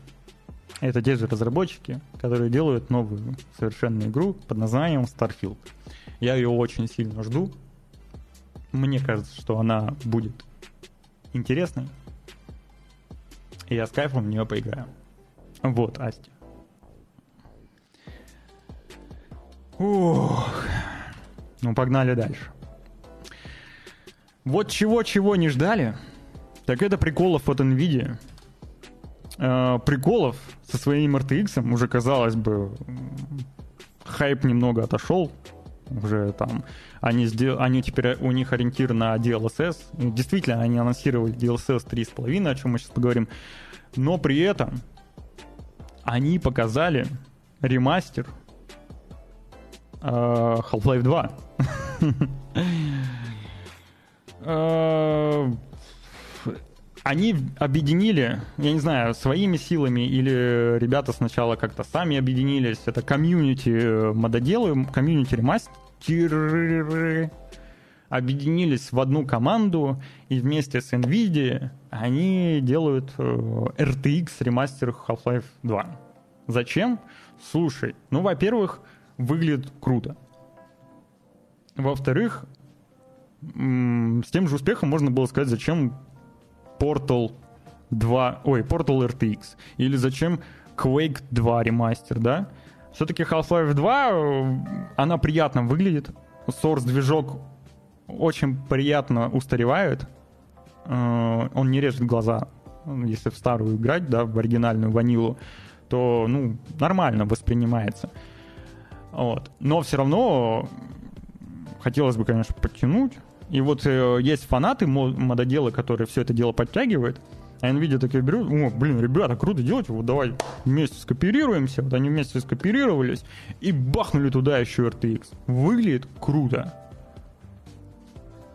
Это те же разработчики, которые делают новую совершенно игру под названием Starfield. Я ее очень сильно жду. Мне кажется, что она будет интересной. И я с кайфом в нее поиграю. Вот, Асти. Ух. Ну, погнали дальше. Вот чего-чего не ждали, так это приколов от NVIDIA. Э, приколов со своим RTX уже, казалось бы, хайп немного отошел. Уже там они, сдел... они теперь у них ориентир на DLSS. Действительно, они анонсировали DLSS 3.5, о чем мы сейчас поговорим. Но при этом они показали ремастер э, Half-Life 2. Они объединили, я не знаю, своими силами или ребята сначала как-то сами объединились. Это комьюнити э, мододелы, комьюнити ремастеры объединились в одну команду и вместе с NVIDIA они делают э, RTX ремастер Half-Life 2. Зачем? Слушай, ну, во-первых, выглядит круто. Во-вторых, с тем же успехом можно было сказать, зачем Portal 2, ой, Portal RTX, или зачем Quake 2 ремастер, да? Все-таки Half-Life 2, э, она приятно выглядит, Source движок очень приятно устаревает. Э, он не режет глаза. Если в старую играть, да, в оригинальную ванилу, то, ну, нормально воспринимается. Вот. Но все равно хотелось бы, конечно, подтянуть. И вот э, есть фанаты мододелы, которые все это дело подтягивают. А Nvidia такие берут, о, блин, ребята, круто делать, вот давай вместе скооперируемся. Вот они вместе скооперировались и бахнули туда еще RTX. Выглядит круто.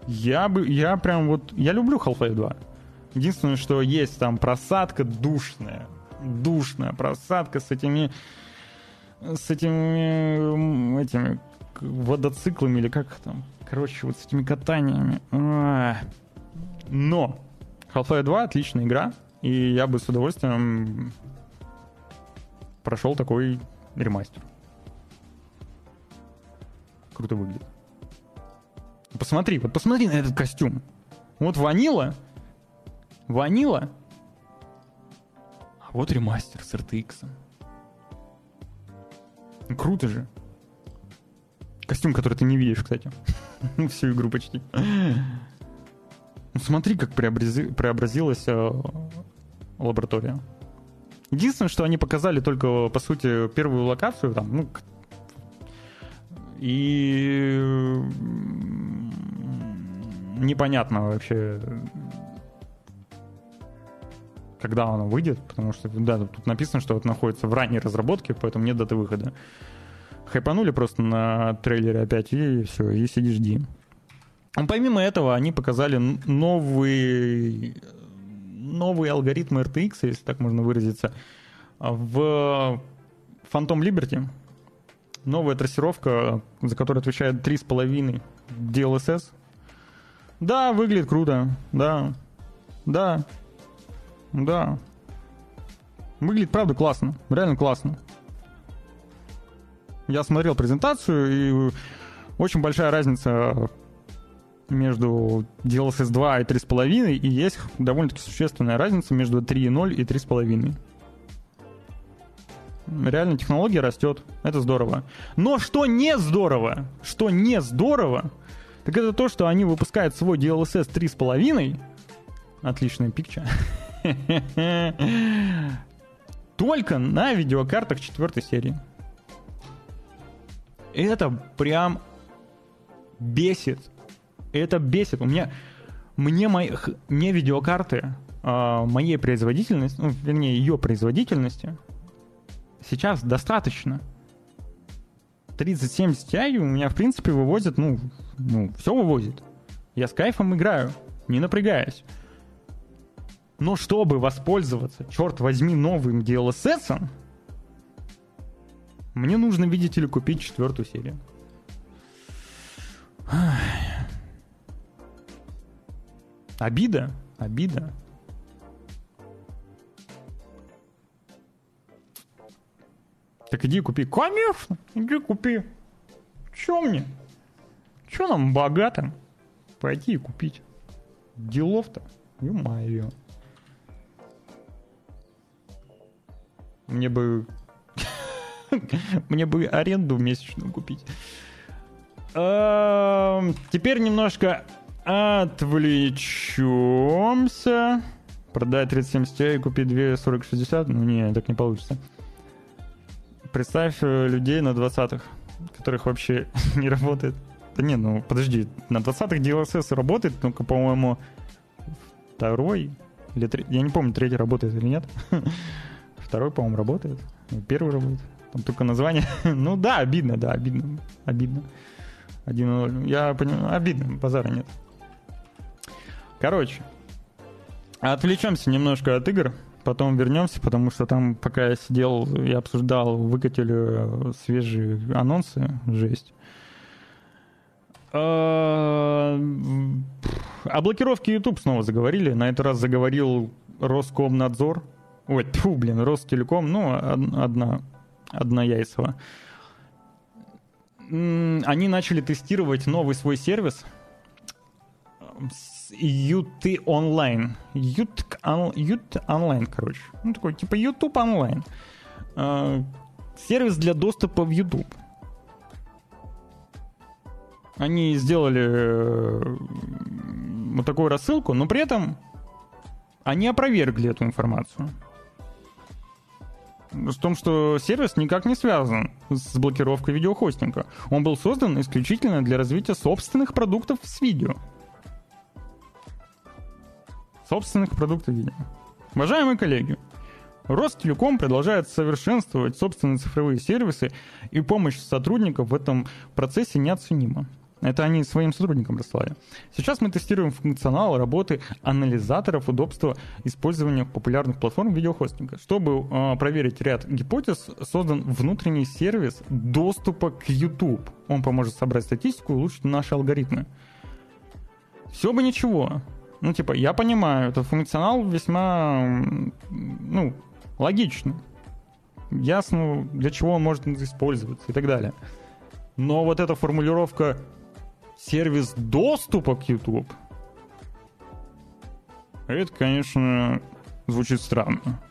Я бы, я прям вот, я люблю Half-Life 2. Единственное, что есть там просадка душная. Душная просадка с этими с этими этими водоциклами или как там. Короче, вот с этими катаниями. Но Half-Life 2 отличная игра, и я бы с удовольствием прошел такой ремастер. Круто выглядит. Посмотри, вот посмотри на этот костюм. Вот ванила, ванила, а вот ремастер с RTX. Круто же. Костюм, который ты не видишь, кстати. Всю игру почти. Ну, смотри, как преобрази... преобразилась э, лаборатория. Единственное, что они показали только, по сути, первую локацию, там, ну, и непонятно вообще, когда оно выйдет, потому что, да, тут написано, что это находится в ранней разработке, поэтому нет даты выхода. Хайпанули просто на трейлере опять, и все, и сиди жди. А помимо этого, они показали новый, новый алгоритм RTX, если так можно выразиться, в Phantom Liberty. Новая трассировка, за которую отвечает 3,5 DLSS. Да, выглядит круто. Да. Да. Да. Выглядит, правда, классно. Реально классно. Я смотрел презентацию, и очень большая разница между DLSS 2 и 3.5, и есть довольно-таки существенная разница между 3.0 и 3.5. Реально технология растет, это здорово. Но что не здорово, что не здорово, так это то, что они выпускают свой DLSS 3.5, отличная пикча, только на видеокартах четвертой серии. Это прям бесит это бесит. У меня, мне, мои, мне видеокарты э, моей производительности, ну, вернее, ее производительности сейчас достаточно. 3070 Ti у меня, в принципе, вывозит, ну, ну, все вывозит. Я с кайфом играю, не напрягаясь. Но чтобы воспользоваться, черт возьми, новым DLSS, мне нужно, видите ли, купить четвертую серию. Обида? Обида. Так иди купи. Конечно, иди купи. Че мне? Че нам богатым? Пойти и купить. Делов-то. Ё-моё. Мне бы... Мне бы аренду месячную купить. Эм, теперь немножко Отвлечемся. Продать 3070 Ti и купить 2 4060? Ну не, так не получится. Представь э, людей на 20-х, которых вообще не работает. Да не, ну подожди, на 20-х DLSS работает, только, по-моему, второй или третий, я не помню, третий работает или нет. Второй, по-моему, работает. Первый работает. Там только название. ну да, обидно, да, обидно. Обидно. 1-0. Я понимаю, обидно, базара нет. Короче, отвлечемся немножко от игр, потом вернемся, потому что там, пока я сидел и обсуждал, выкатили э, свежие анонсы, жесть. А, о блокировке YouTube снова заговорили. На этот раз заговорил Роскомнадзор. Ой, тьфу, блин, Ростелеком, ну, одна, одна яйцева. Они начали тестировать новый свой сервис UT онлайн. Ют, Ют онлайн, короче. Ну, такой, типа YouTube онлайн. Э, сервис для доступа в YouTube. Они сделали э, вот такую рассылку, но при этом они опровергли эту информацию. В том, что сервис никак не связан с блокировкой видеохостинга. Он был создан исключительно для развития собственных продуктов с видео. Собственных продуктов видео. Уважаемые коллеги, Ростелеком продолжает совершенствовать собственные цифровые сервисы, и помощь сотрудников в этом процессе неоценима. Это они своим сотрудникам рассылали. Сейчас мы тестируем функционал работы анализаторов удобства использования популярных платформ видеохостинга. Чтобы э, проверить ряд гипотез, создан внутренний сервис доступа к YouTube. Он поможет собрать статистику и улучшить наши алгоритмы. Все бы ничего. Ну, типа, я понимаю, этот функционал весьма, ну, логичный. Ясно, для чего он может использоваться и так далее. Но вот эта формулировка сервис доступа к YouTube, это, конечно, звучит странно.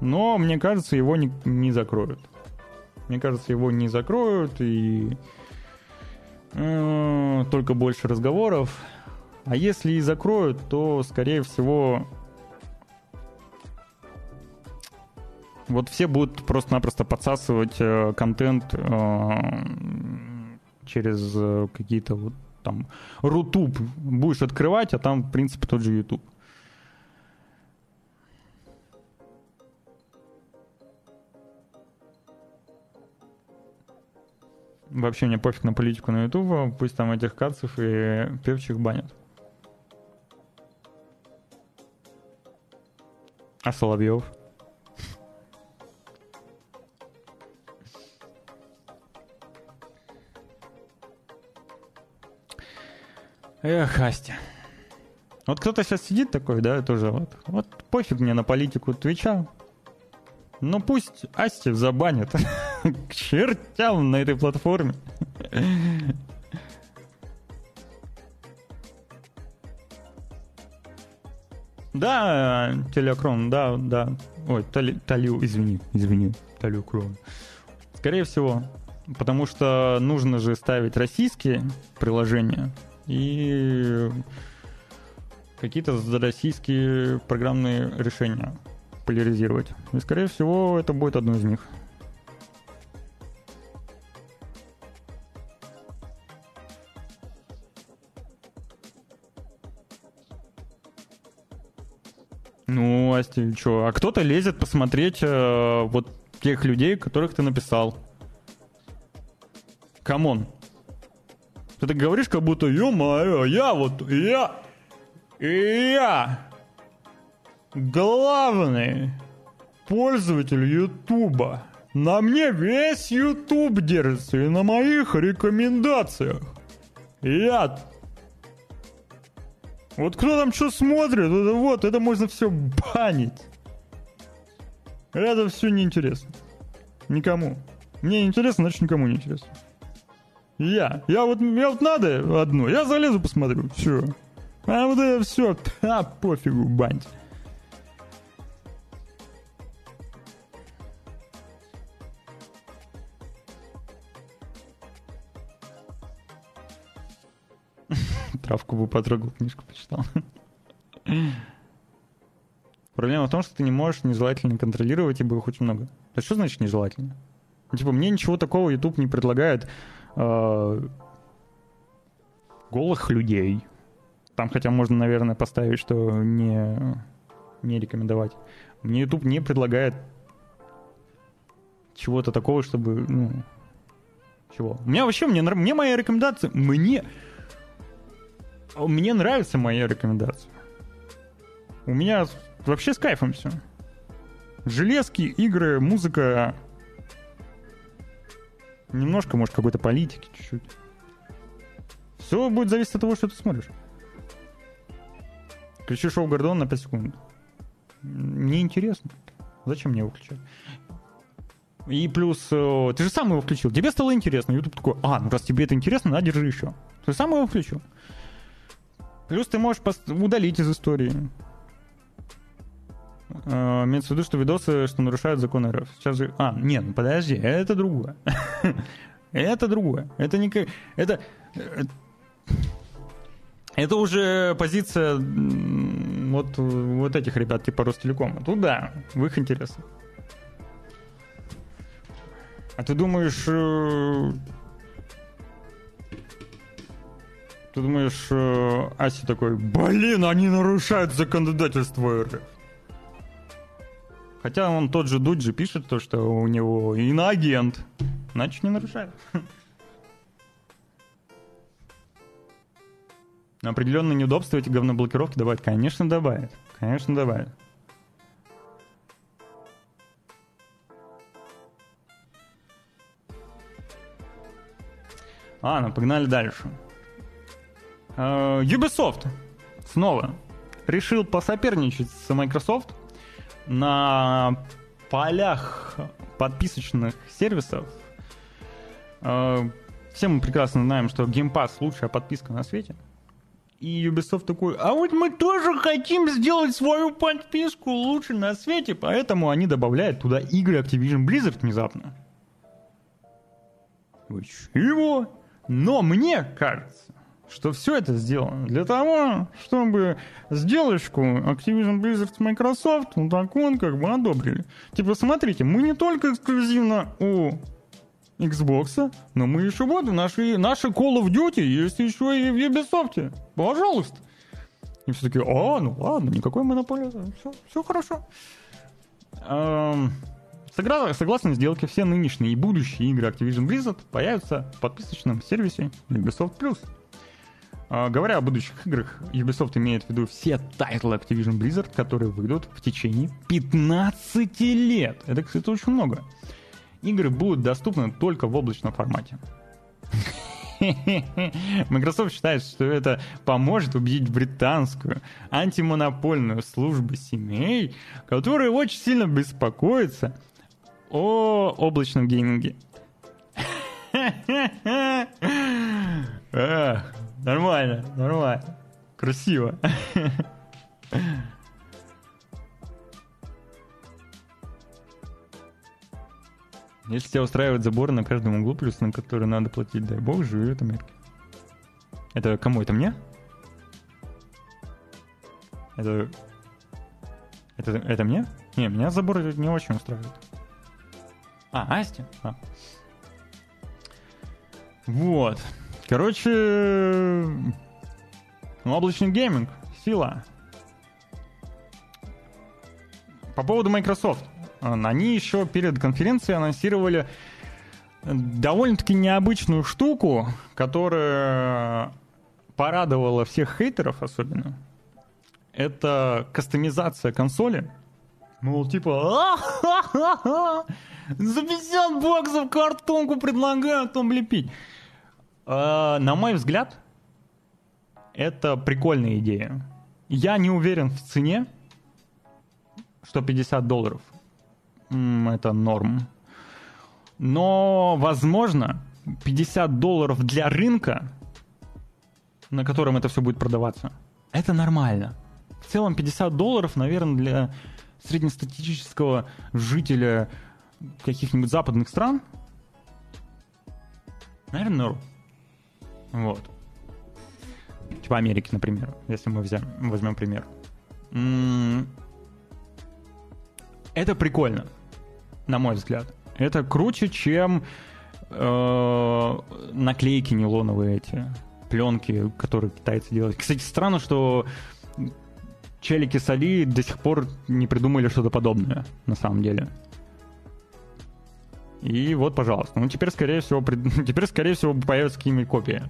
Но, мне кажется, его не, не закроют. Мне кажется, его не закроют, и э, только больше разговоров. А если и закроют, то, скорее всего, вот все будут просто-напросто подсасывать э, контент э, через э, какие-то вот там Рутуб будешь открывать, а там, в принципе, тот же YouTube. Вообще мне пофиг на политику на YouTube, пусть там этих кацев и певчих банят. А Соловьев? Эх, Астя. Вот кто-то сейчас сидит такой, да, тоже вот. Вот пофиг мне на политику Твича. Ну пусть Асти забанят. К чертям на этой платформе. Да, телекрон, да, да. Ой, талю, извини, извини, талю крон. Скорее всего, потому что нужно же ставить российские приложения, и какие-то российские программные решения поляризировать. И, скорее всего, это будет одно из них. Ну, Асти, что? А кто-то лезет посмотреть э, вот тех людей, которых ты написал. Come on. Ты так говоришь, как будто, ё-моё, я вот, я, я главный пользователь Ютуба. На мне весь Ютуб держится и на моих рекомендациях. Я... Вот кто там что смотрит, это вот, это можно все банить. Это все неинтересно. Никому. Мне интересно, значит никому не интересно. Я. Я вот, я вот надо одну, я залезу посмотрю, все. А вот это все, а пофигу, бань. Травку бы потрогал, книжку почитал. Проблема в том, что ты не можешь нежелательно контролировать, ибо их очень много. А что значит нежелательно? Типа, мне ничего такого YouTube не предлагает э, голых людей. Там хотя можно, наверное, поставить, что не, не рекомендовать. Мне YouTube не предлагает чего-то такого, чтобы, ну, чего. У меня вообще, мне, мне моя рекомендация, мне, мне нравится моя рекомендация. У меня вообще с кайфом все. Железки, игры, музыка, Немножко, может, какой-то политики чуть-чуть. Все будет зависеть от того, что ты смотришь. Включи шоу Гордон на 5 секунд. Мне интересно. Зачем мне его включать? И плюс, э, ты же сам его включил. Тебе стало интересно. YouTube такой, а, ну раз тебе это интересно, на, держи еще. Ты сам его включил. Плюс ты можешь удалить из истории. Uh, имеется в виду, что видосы, что нарушают закон РФ. Сейчас же... А, нет, ну подожди, это другое. это другое. Это не... Это... Это уже позиция вот, вот этих ребят типа Ростелекома. Тут да, в их интересах. А ты думаешь... Э, ты думаешь, э, Аси такой, блин, они нарушают законодательство РФ. Хотя он тот же Дуджи пишет то, что у него иноагент. Значит, не нарушает. Определенные неудобства эти говноблокировки добавят? Конечно, добавят. Конечно, добавят. Ладно, погнали дальше. Uh, Ubisoft снова решил посоперничать с Microsoft на полях подписочных сервисов. Uh, все мы прекрасно знаем, что Game Pass лучшая подписка на свете. И Ubisoft такой, а вот мы тоже хотим сделать свою подписку лучше на свете, поэтому они добавляют туда игры Activision Blizzard внезапно. Вы чего? Но мне кажется, что все это сделано для того, чтобы сделочку Activision Blizzard с Microsoft, ну так он как бы одобрили. Типа, смотрите, мы не только эксклюзивно у Xbox, но мы еще вот, наши, наши Call of Duty есть еще и в Ubisoft. Пожалуйста. И все таки а, ну ладно, никакой монополии, все, все хорошо. Эм, согласно сделке, все нынешние и будущие игры Activision Blizzard появятся в подписочном сервисе Ubisoft+. Э, говоря о будущих играх, Ubisoft имеет в виду все тайтлы Activision Blizzard, которые выйдут в течение 15 лет. Это, кстати, очень много игры будут доступны только в облачном формате. Microsoft считает, что это поможет убедить британскую антимонопольную службу семей, которая очень сильно беспокоится о облачном гейминге. нормально, нормально. Красиво. Если тебя устраивает забор на каждом углу, плюс на который надо платить, дай бог, живи в. Это кому? Это мне? Это... Это, это мне? Не, меня забор не очень устраивает. А, Асти? А. Вот. Короче, ну, облачный гейминг, сила. По поводу Microsoft. Они еще перед конференцией анонсировали довольно-таки необычную штуку, которая порадовала всех хейтеров особенно. Это кастомизация консоли. Мол, типа, за 50 баксов картонку предлагают там лепить. А, на мой взгляд, это прикольная идея. Я не уверен в цене, что 50 долларов это норм. Но, возможно, 50 долларов для рынка, на котором это все будет продаваться, это нормально. В целом 50 долларов, наверное, для среднестатистического жителя каких-нибудь западных стран, наверное, норм. Вот. Типа Америки, например, если мы взяем, возьмем пример. Это прикольно на мой взгляд. Это круче, чем э, наклейки нейлоновые эти, пленки, которые китайцы делают. Кстати, странно, что челики с Али до сих пор не придумали что-то подобное, на самом деле. И вот, пожалуйста. Ну, теперь, скорее всего, при... теперь, скорее всего, появятся какие-нибудь копии.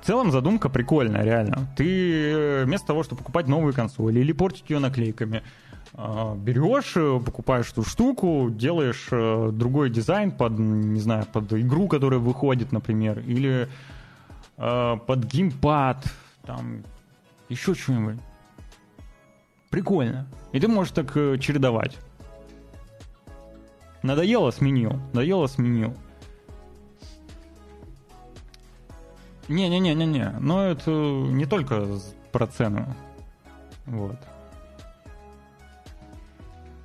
В целом задумка прикольная, реально. Ты э, вместо того, чтобы покупать новую консоль или портить ее наклейками, а, берешь, э, покупаешь эту штуку, делаешь э, другой дизайн под, не знаю, под игру, которая выходит, например, или под геймпад, там, еще что-нибудь. Прикольно. И ты можешь так чередовать. Надоело, сменил. Надоело, сменил. Не-не-не-не-не. Но это не только про цену. Вот.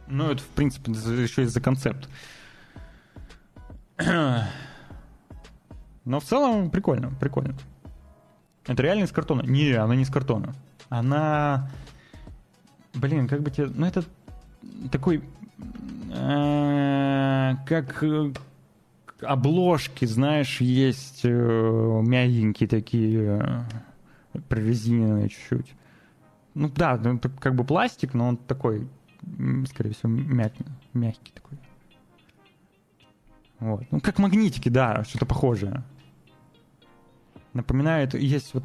Ну, это, в принципе, еще и за концепт. Но в целом прикольно, прикольно. Это реально из картона? Не, она не из картона. Она Блин, как бы тебе... Ну, это такой... э, Как э, обложки, знаешь, есть э, мягенькие такие, прорезиненные чуть-чуть. Ну да, ну, как бы пластик, но он такой, скорее всего, мягкий, мягкий такой. Вот. Ну, как магнитики, да, что-то похожее. Напоминает, есть вот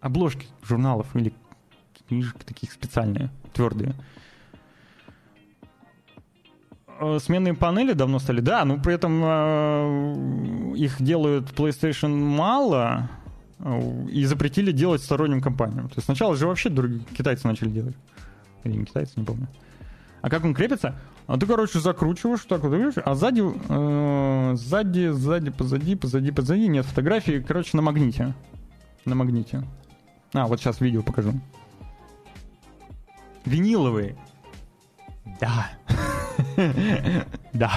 обложки журналов или книжек таких специальные, твердые. Э, Сменные панели давно стали, да, но при этом э, их делают PlayStation мало э, и запретили делать сторонним компаниям. То есть сначала же вообще другие китайцы начали делать. Или не китайцы, не помню. А как он крепится? А ты, короче, закручиваешь так вот, видишь? А сзади, э, сзади, сзади, позади, позади, позади нет фотографии. Короче, на магните. На магните. А, вот сейчас видео покажу. Виниловые. Да. Да.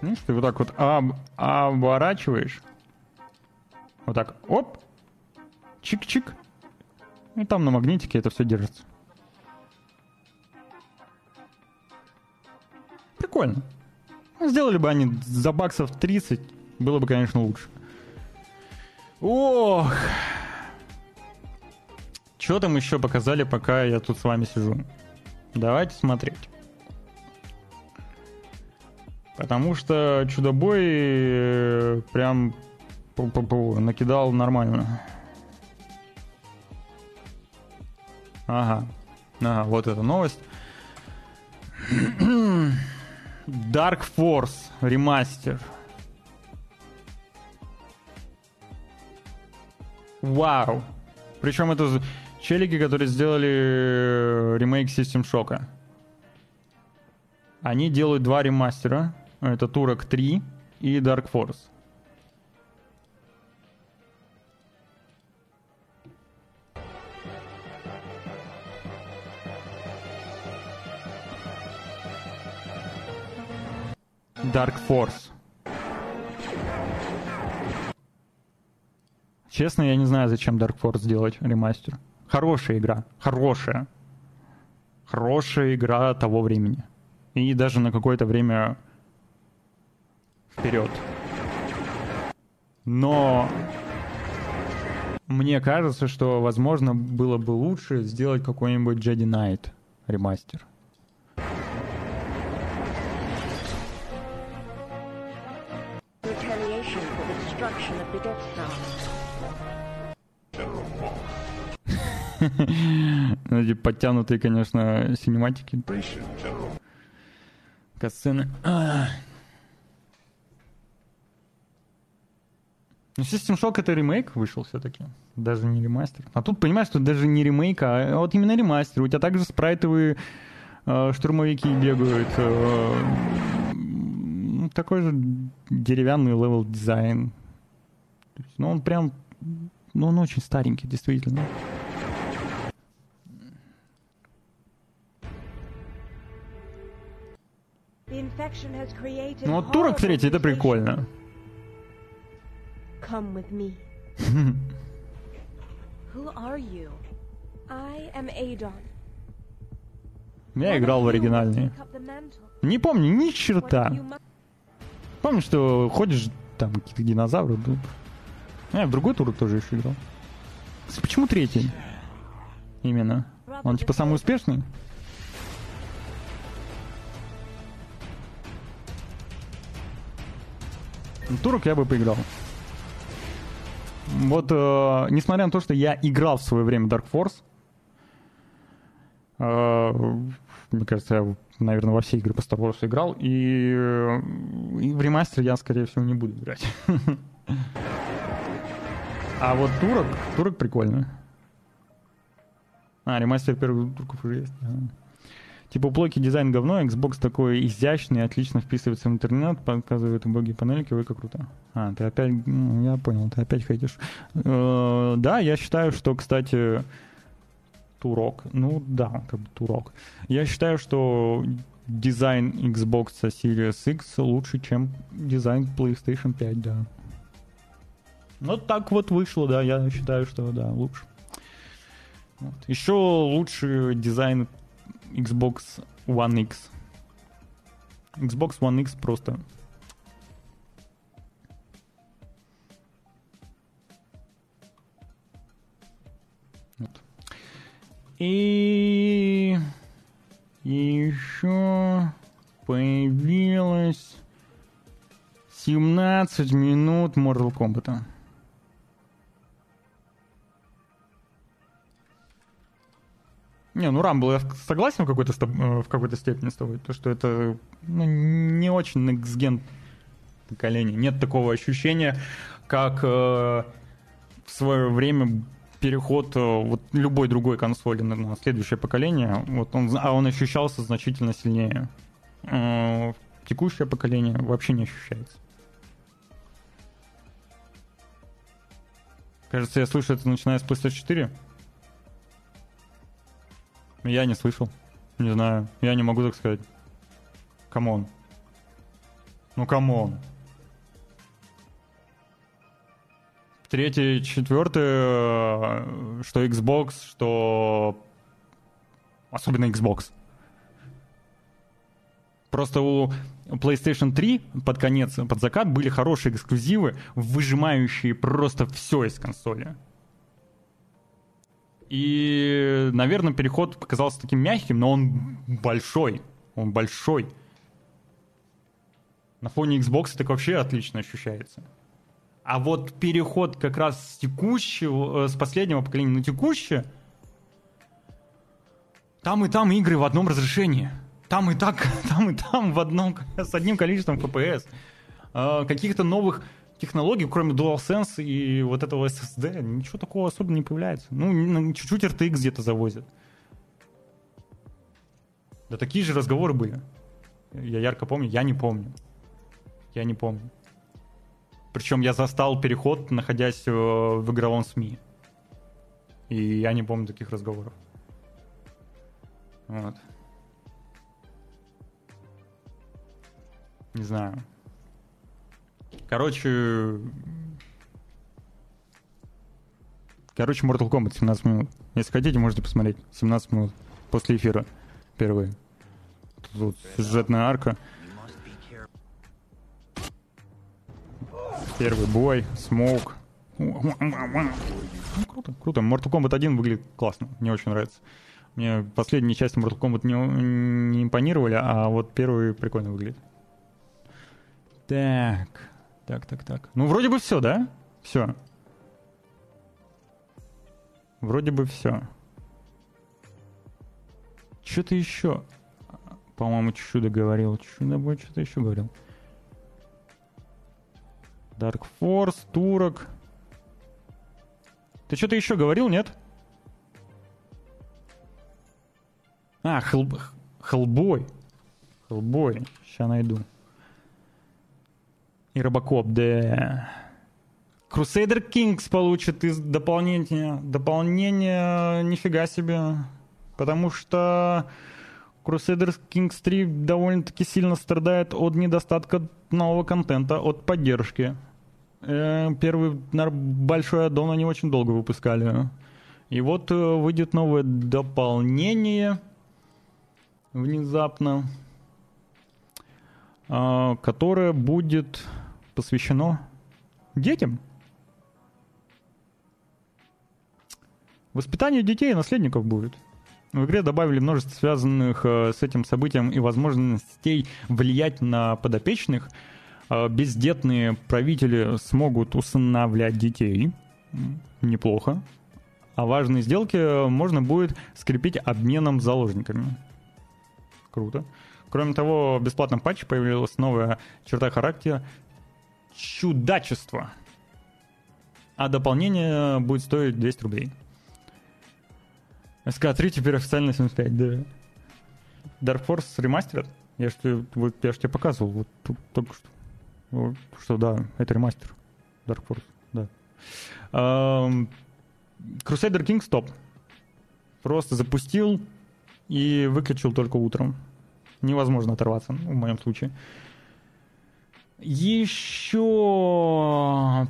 Видишь, ты вот так вот об- оборачиваешь. Вот так, оп, чик-чик. И там на магнитике это все держится. Прикольно. Ну, Сделали бы они за баксов 30, было бы, конечно, лучше. Ох! Что там еще показали, пока я тут с вами сижу? Давайте смотреть. Потому что Чудобой э, прям накидал нормально. Ага. Ага, вот эта новость. Dark Force ремастер. Вау. Причем это челики, которые сделали э, ремейк System Shock. Они делают два ремастера. Это Турок 3 и Dark Force. Dark Force. Честно, я не знаю, зачем Dark Force делать ремастер. Хорошая игра. Хорошая. Хорошая игра того времени. И даже на какое-то время вперед. Но мне кажется, что, возможно, было бы лучше сделать какой-нибудь Jedi Knight ремастер. Эти подтянутые, конечно, синематики. Катсцены. А. Ну, System Shock это ремейк вышел все-таки. Даже не ремастер. А тут, понимаешь, тут даже не ремейк, а вот именно ремастер. У тебя также спрайтовые э, штурмовики бегают. э, такой же деревянный level design. Ну, он прям... Ну, он очень старенький, действительно. Ну, вот турок третий, это прикольно. Come with me. Who are you? I am Adon. Я играл в оригинальные. Не помню ни черта. Помню, что ходишь, там какие-то динозавры. был. Я в другой турок тоже еще играл. Почему третий? Именно. Он типа самый успешный? Турок я бы поиграл. Вот, э, несмотря на то, что я играл в свое время Dark Force, э, мне кажется, я, наверное, во все игры по Star Wars играл, и, э, и в ремастер я, скорее всего, не буду играть. А вот турок, турок прикольно. А, ремастер первых турков уже есть. Типа у Плоки дизайн говно, Xbox такой изящный, отлично вписывается в интернет, показывает убогие панельки, ой, как круто. А, ты опять, ну, я понял, ты опять хотишь. Э, Да, я считаю, что, кстати, Турок, ну да, как бы Турок. Я считаю, что дизайн Xbox Series X лучше, чем дизайн PlayStation 5, да. Вот так вот вышло, да, я считаю, что да, лучше. Вот. Еще лучше дизайн Xbox One X. Xbox One X просто Вот. И еще появилось 17 минут Mortal Kombat. Не, ну Рамбл я согласен в какой-то, в какой-то степени с тобой, то что это ну, не очень next поколение. Нет такого ощущения, как э, в свое время переход э, вот любой другой консоли на, на следующее поколение, вот он, а он ощущался значительно сильнее. Э, текущее поколение вообще не ощущается. Кажется, я слышу это начиная с PlayStation 4. Я не слышал. Не знаю. Я не могу так сказать. Come on. Ну, come on. Третье, четвертое, что Xbox, что... Особенно Xbox. Просто у PlayStation 3 под конец, под закат были хорошие эксклюзивы, выжимающие просто все из консоли. И, наверное, переход показался таким мягким, но он большой. Он большой. На фоне Xbox так вообще отлично ощущается. А вот переход как раз с текущего, э, с последнего поколения на текущее, там и там игры в одном разрешении. Там и так, там и там в одном, с одним количеством FPS. А, каких-то новых технологий, кроме DualSense и вот этого SSD, ничего такого особо не появляется. Ну, чуть-чуть RTX где-то завозят. Да такие же разговоры были. Я ярко помню, я не помню. Я не помню. Причем я застал переход, находясь в игровом СМИ. И я не помню таких разговоров. Вот. Не знаю. Короче... Короче, Mortal Kombat 17 минут. Если хотите, можете посмотреть. 17 минут после эфира. Первые. Тут сюжетная арка. Первый бой, смоук. Ну, круто, круто. Mortal Kombat 1 выглядит классно. Мне очень нравится. Мне последние части Mortal Kombat не, не импонировали, а вот первый прикольно выглядит. Так. Так, так, так. Ну, вроде бы все, да? Все. Вроде бы все. Что-то еще. По-моему, чудо говорил. Чудо будет что-то еще говорил. Dark Force, Турок. Ты что-то еще говорил, нет? А, Хелл... Хеллбой. Хеллбой. Сейчас найду. И Робокоп, да. Crusader Kings получит из дополнения. Дополнение нифига себе. Потому что Crusader Kings 3 довольно-таки сильно страдает от недостатка нового контента, от поддержки. Э, первый большой аддон они очень долго выпускали. И вот э, выйдет новое дополнение внезапно, а, которое будет посвящено детям. Воспитание детей и наследников будет. В игре добавили множество связанных э, с этим событием и возможностей влиять на подопечных. Э, бездетные правители смогут усыновлять детей. Неплохо. А важные сделки можно будет скрепить обменом заложниками. Круто. Кроме того, в бесплатном патче появилась новая черта характера чудачество. А дополнение будет стоить 200 рублей. СК-3 теперь официально 75, да. Dark Force ремастер. Я же вот, я ж тебе показывал вот тут, только что. Вот, что да, это ремастер. Dark Force, да. Um, Crusader King стоп. Просто запустил и выключил только утром. невозможно оторваться, в моем случае. Еще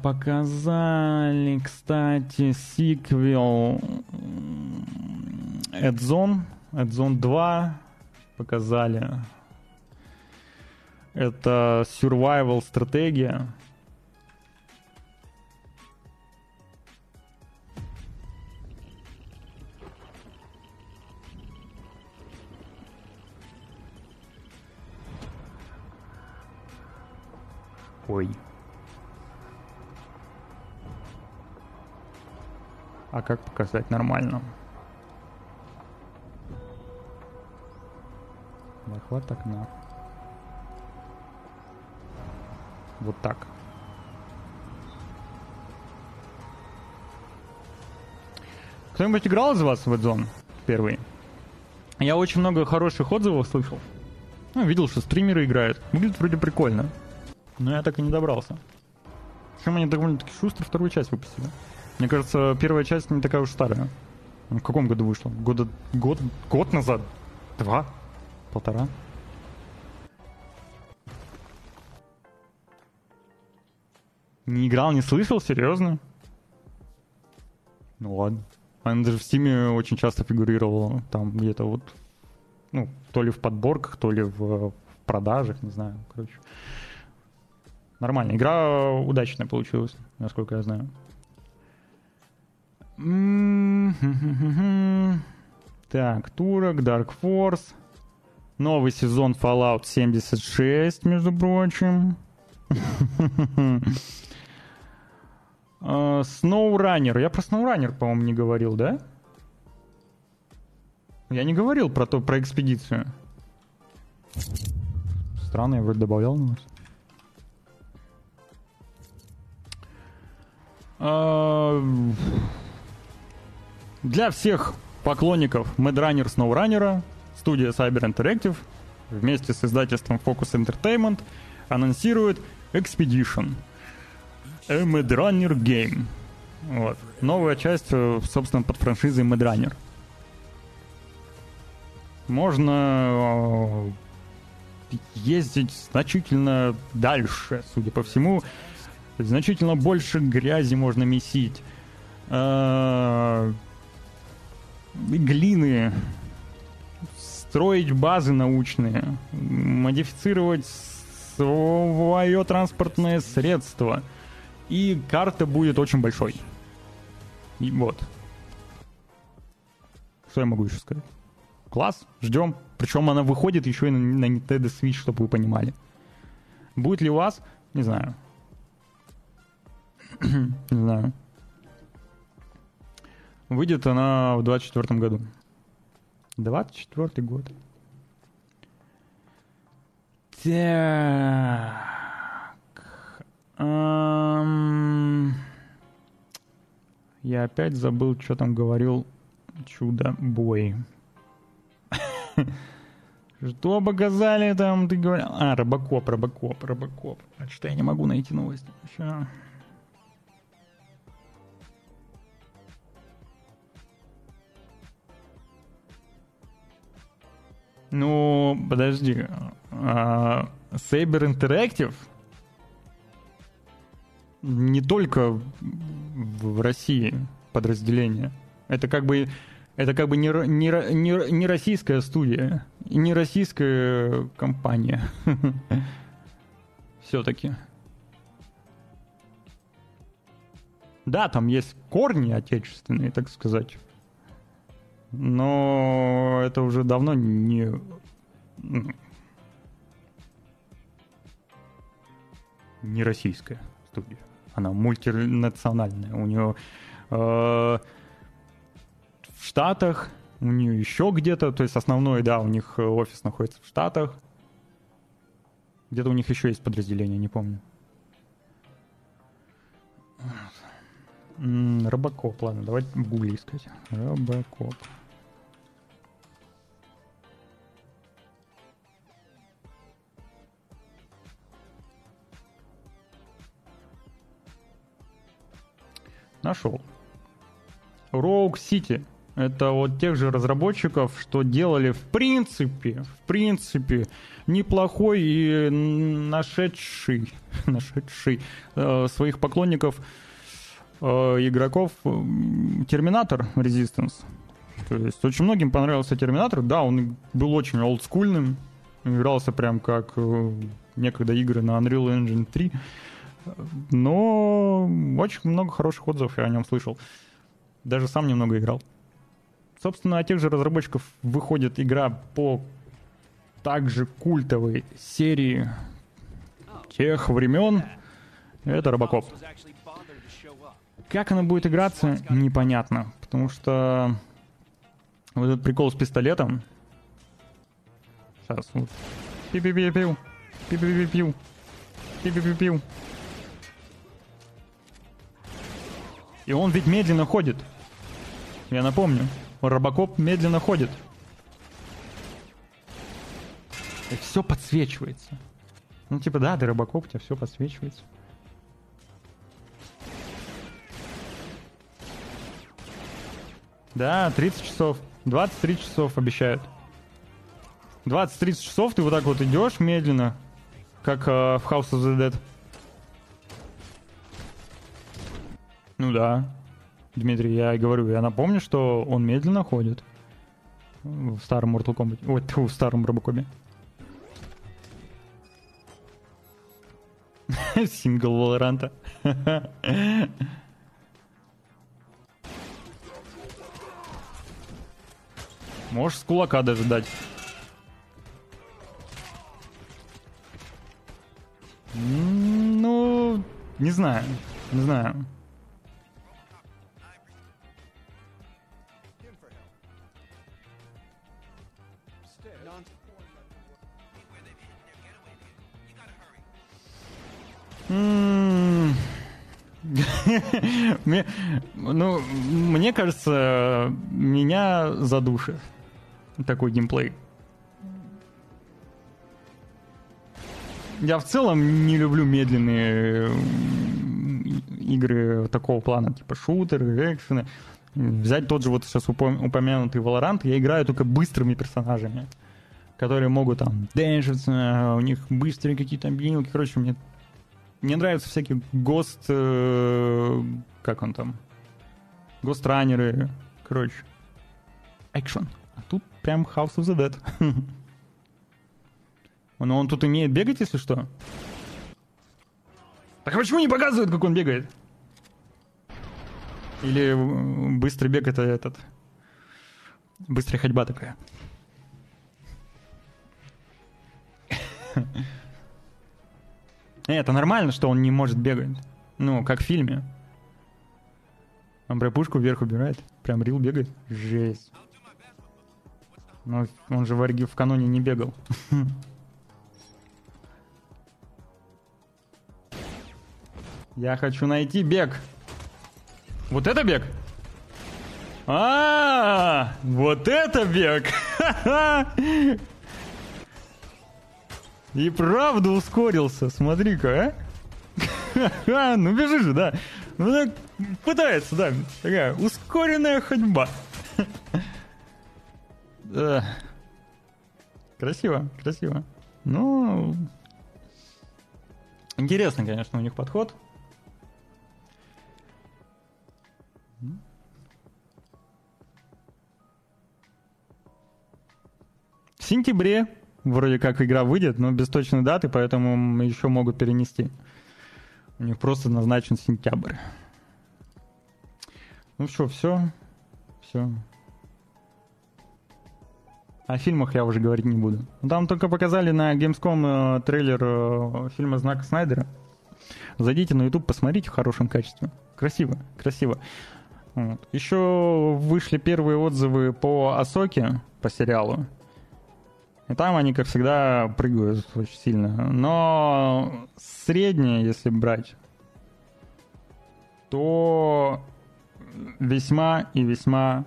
показали, кстати, сиквел Эдзон, Эдзон 2 показали. Это survival стратегия. Ой. А как показать нормально? Захват окна. Вот так. Кто-нибудь играл из вас в Эдзон первый? Я очень много хороших отзывов слышал. Ну, видел, что стримеры играют. Выглядит вроде прикольно. Но я так и не добрался. Причем они довольно-таки шустро вторую часть выпустили. Мне кажется, первая часть не такая уж старая. В каком году вышла? Года... Год... Год назад? Два? Полтора? Не играл, не слышал? Серьезно? Ну ладно. Она даже в Стиме очень часто фигурировала. Там где-то вот... Ну, то ли в подборках, то ли в продажах, не знаю. Короче. Нормально. Игра удачная получилась, насколько я знаю. Так, Турок, Dark Force. Новый сезон Fallout 76, между прочим. SnowRunner. Я про SnowRunner, по-моему, не говорил, да? Я не говорил про то, про экспедицию. Странно, я вроде добавлял на вас. Для всех поклонников Madrunner SnowRunner студия Cyber Interactive вместе с издательством Focus Entertainment анонсирует Expedition A Madrunner Game. Вот. Новая часть, собственно, под франшизой Madrunner. Можно ездить значительно дальше, судя по всему, значительно больше грязи можно месить. А, глины, строить базы научные, модифицировать свое транспортное средство. И карта будет очень большой. И вот. Что я могу еще сказать? Класс, ждем. Причем она выходит еще и на, Nintendo Switch, чтобы вы понимали. Будет ли у вас? Не знаю. Не знаю. Выйдет она в 24 году. 24 год. Так. Эм... Я опять забыл, что там говорил Чудо-бой. Что показали там, ты говорил? А, Робокоп, Робокоп, Робокоп. А что я не могу найти новости? Сейчас. Ну, подожди. А, Saber Interactive не только в России подразделение. Это как бы это как бы не, не, не, не российская студия, не российская компания. Все-таки. Да, там есть корни отечественные, так сказать но это уже давно не... Не российская студия. Она мультинациональная. У нее э, в Штатах, у нее еще где-то, то есть основной, да, у них офис находится в Штатах. Где-то у них еще есть подразделение, не помню. Робокоп, ладно, давайте в гугле искать. Робокоп. Нашел. Роук Сити. Это вот тех же разработчиков, что делали в принципе, в принципе, неплохой и нашедший, нашедший э, своих поклонников э, игроков Терминатор Resistance. То есть очень многим понравился Терминатор. Да, он был очень олдскульным. Игрался прям как э, некогда игры на Unreal Engine 3. Но очень много хороших отзывов я о нем слышал. Даже сам немного играл. Собственно, от тех же разработчиков выходит игра по также культовой серии тех времен. Это Робокоп. Как она будет играться, непонятно. Потому что вот этот прикол с пистолетом. Сейчас вот. Пиу-пиу-пиу. Пиу-пиу-пиу. Пиу-пиу-пиу. И он ведь медленно ходит. Я напомню. Робокоп медленно ходит. И все подсвечивается. Ну, типа, да, ты Робокоп, у тебя все подсвечивается. Да, 30 часов. 23 часов обещают. 20-30 часов ты вот так вот идешь медленно, как э, в House of the Dead. Ну да. Дмитрий, я говорю, я напомню, что он медленно ходит. В старом Mortal Kombat. Ой, тьфу, в старом Робокобе. Сингл Валоранта. Можешь с кулака даже дать. Ну, не знаю, не знаю. ну, мне кажется, меня задушит такой геймплей. Я в целом не люблю медленные игры такого плана, типа шутеры, экшены. Взять тот же вот сейчас упомянутый Valorant, я играю только быстрыми персонажами, которые могут там дэншиться, у них быстрые какие-то объемки. Короче, мне, мне нравятся всякие ГОСТ... Э, как он там? ГОСТ-раннеры. Короче, экшен. А тут прям House of the Dead. Но он тут умеет бегать, если что. Так почему не показывают, как он бегает? Или быстрый бег это этот... Быстрая ходьба такая. Это нормально, что он не может бегать. Ну, как в фильме. Он прям пушку вверх убирает. Прям Рил бегает. Жесть. Но он же в, Орги в каноне не бегал. Я хочу найти бег. Вот это бег? А, вот это бег! И правда ускорился, смотри-ка, а? Ну бежи же, да. Ну, пытается, да. Такая ускоренная ходьба. Красиво, красиво. Ну, интересно, конечно, у них подход. В сентябре вроде как игра выйдет, но без точной даты, поэтому еще могут перенести. У них просто назначен сентябрь. Ну что, все. Все. О фильмах я уже говорить не буду. Там только показали на Gamescom э, трейлер э, фильма «Знак Снайдера». Зайдите на YouTube, посмотрите в хорошем качестве. Красиво, красиво. Вот. Еще вышли первые отзывы по Асоке, по сериалу. И там они, как всегда, прыгают очень сильно. Но среднее, если брать, то весьма и весьма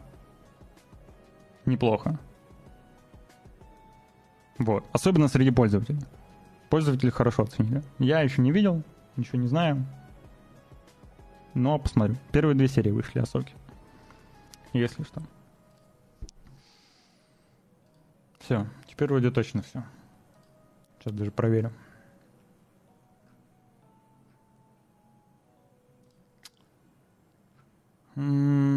неплохо. Вот. Особенно среди пользователей. Пользователи хорошо оценили. Я еще не видел, ничего не знаю. Но посмотрю. Первые две серии вышли Асоки. Если что. Все, теперь вроде точно все. Сейчас даже проверю. М-м-м.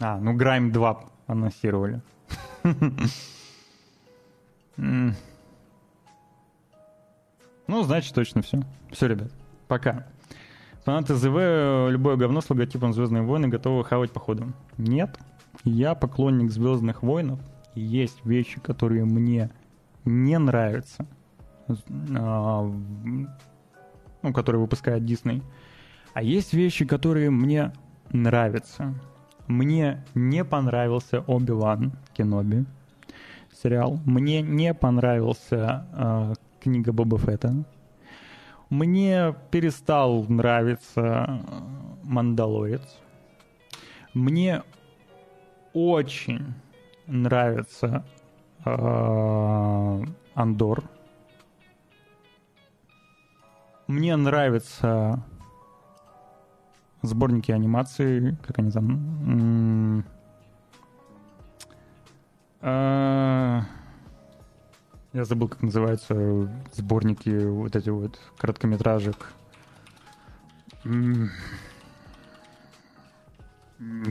А, ну Грайм 2 анонсировали. Ну, значит, точно все. Все, ребят, пока. Фанаты ЗВ любое говно с логотипом Звездные войны готовы хавать походу. Нет. Я поклонник Звездных войнов. Есть вещи, которые мне не нравятся. а, Ну, которые выпускает Дисней. А есть вещи, которые мне нравятся. Мне не понравился Оби-Ван Кеноби сериал. Мне не понравился э, книга Боба Фетта. Мне перестал нравиться э, Мандалорец. Мне очень нравится э, Андор. Мне нравятся сборники анимации, как они там... м, а, Я забыл, как называются сборники вот эти вот короткометражек. Не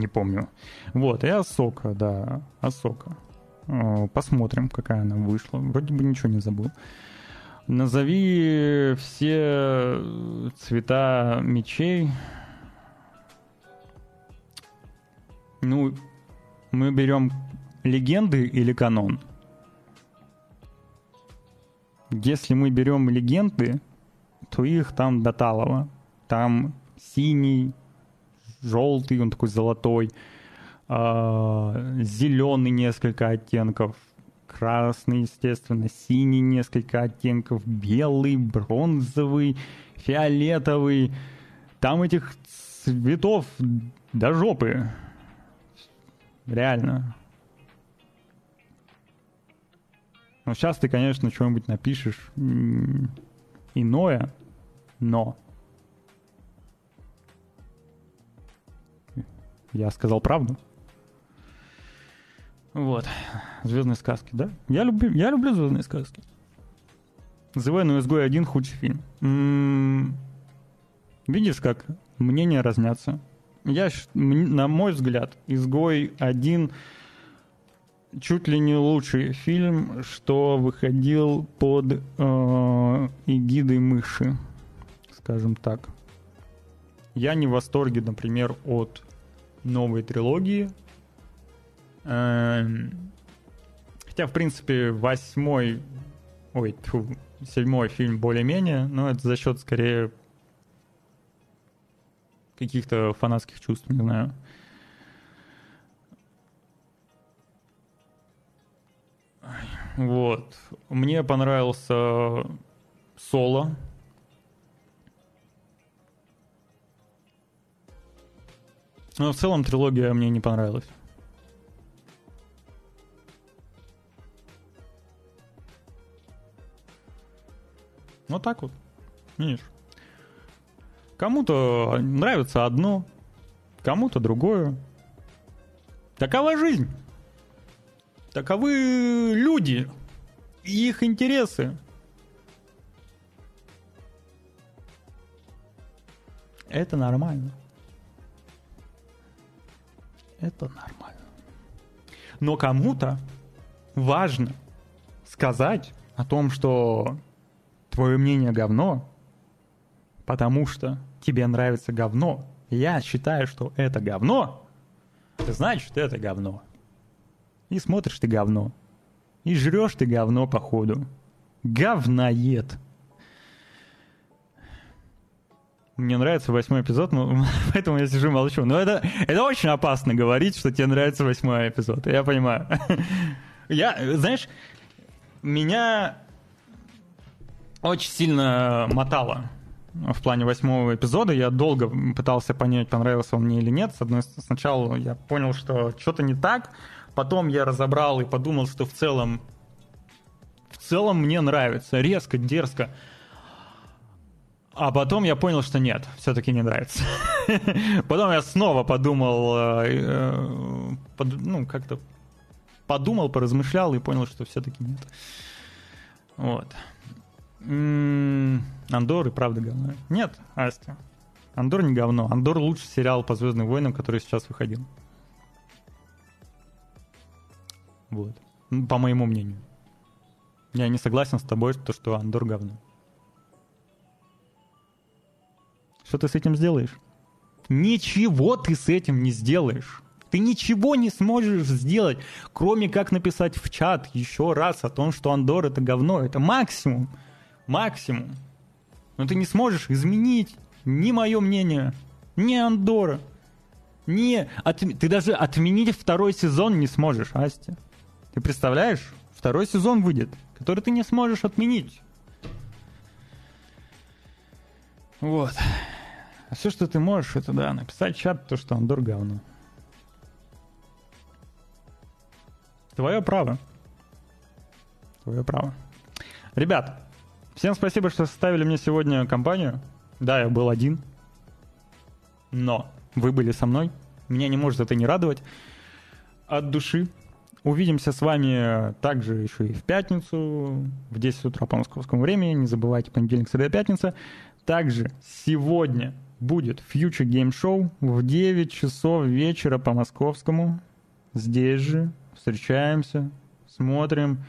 помню. Вот, и Асока, да, Асока. Посмотрим, какая она вышла. Вроде бы ничего не забыл. Назови все цвета мечей. Ну, мы берем легенды или канон? Если мы берем легенды, то их там до. Там синий, желтый, он такой золотой, зеленый несколько оттенков, красный, естественно, синий несколько оттенков, белый, бронзовый, фиолетовый. Там этих цветов до жопы. Реально. Ну, сейчас ты, конечно, что-нибудь напишешь иное, но я сказал правду. Вот. Звездные сказки, да? Я люблю, я люблю звездные сказки. The No Изгой 1 худший фильм. М, Видишь, как мнения разнятся. Я, на мой взгляд, Изгой 1 чуть ли не лучший фильм, что выходил под э, эгидой мыши, скажем так. Я не в восторге, например, от новой трилогии. Эм, Хотя, в принципе, восьмой, ой, тьфу, седьмой фильм более-менее, но это за счет скорее каких-то фанатских чувств, не знаю. Вот. Мне понравился Соло. Но в целом трилогия мне не понравилась. Вот так вот. Видишь? Кому-то нравится одно, кому-то другое. Такова жизнь. Таковы люди и их интересы. Это нормально. Это нормально. Но кому-то важно сказать о том, что твое мнение говно, потому что тебе нравится говно. Я считаю, что это говно, значит это говно. И смотришь ты говно. И жрешь ты говно походу. Говноед. Мне нравится восьмой эпизод, но поэтому я сижу молчу. Но это, это очень опасно говорить, что тебе нравится восьмой эпизод. Я понимаю. Я, знаешь, меня очень сильно мотало в плане восьмого эпизода. Я долго пытался понять, понравился он мне или нет. С одной сначала я понял, что что-то не так. Потом я разобрал и подумал, что в целом в целом мне нравится. Резко, дерзко. А потом я понял, что нет, все-таки не нравится. Потом я снова подумал, э, э, ну, как-то подумал, поразмышлял и понял, что все-таки нет. Вот. М-м, Андор и правда говно. Нет, Астя. Андор не говно. Андор лучший сериал по Звездным войнам, который сейчас выходил. Вот. По моему мнению. Я не согласен с тобой, что, что Андор говно. Что ты с этим сделаешь? Ничего ты с этим не сделаешь. Ты ничего не сможешь сделать, кроме как написать в чат еще раз о том, что Андор это говно. Это максимум. Максимум. Но ты не сможешь изменить ни мое мнение, ни Андора. Не, от, ты даже отменить второй сезон не сможешь, Асти. Ты представляешь? Второй сезон выйдет, который ты не сможешь отменить. Вот. А все, что ты можешь, это да, написать чат, то, что Андор говно. Твое право. Твое право. Ребят, всем спасибо, что составили мне сегодня компанию. Да, я был один. Но вы были со мной. Меня не может это не радовать. От души. Увидимся с вами также еще и в пятницу в 10 утра по московскому времени. Не забывайте, понедельник, среда, пятница. Также сегодня будет Future Game Show в 9 часов вечера по московскому. Здесь же встречаемся, смотрим.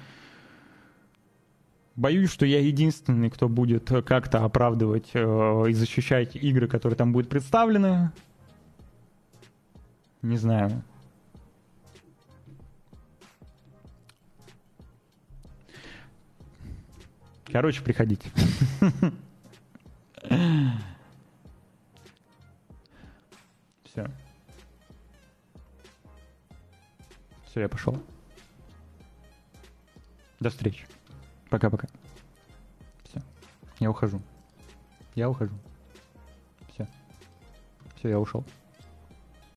Боюсь, что я единственный, кто будет как-то оправдывать э, и защищать игры, которые там будут представлены. Не знаю. Короче, приходите. Все. Все, я пошел. До встречи. Пока-пока. Все. Я ухожу. Я ухожу. Все. Все, я ушел.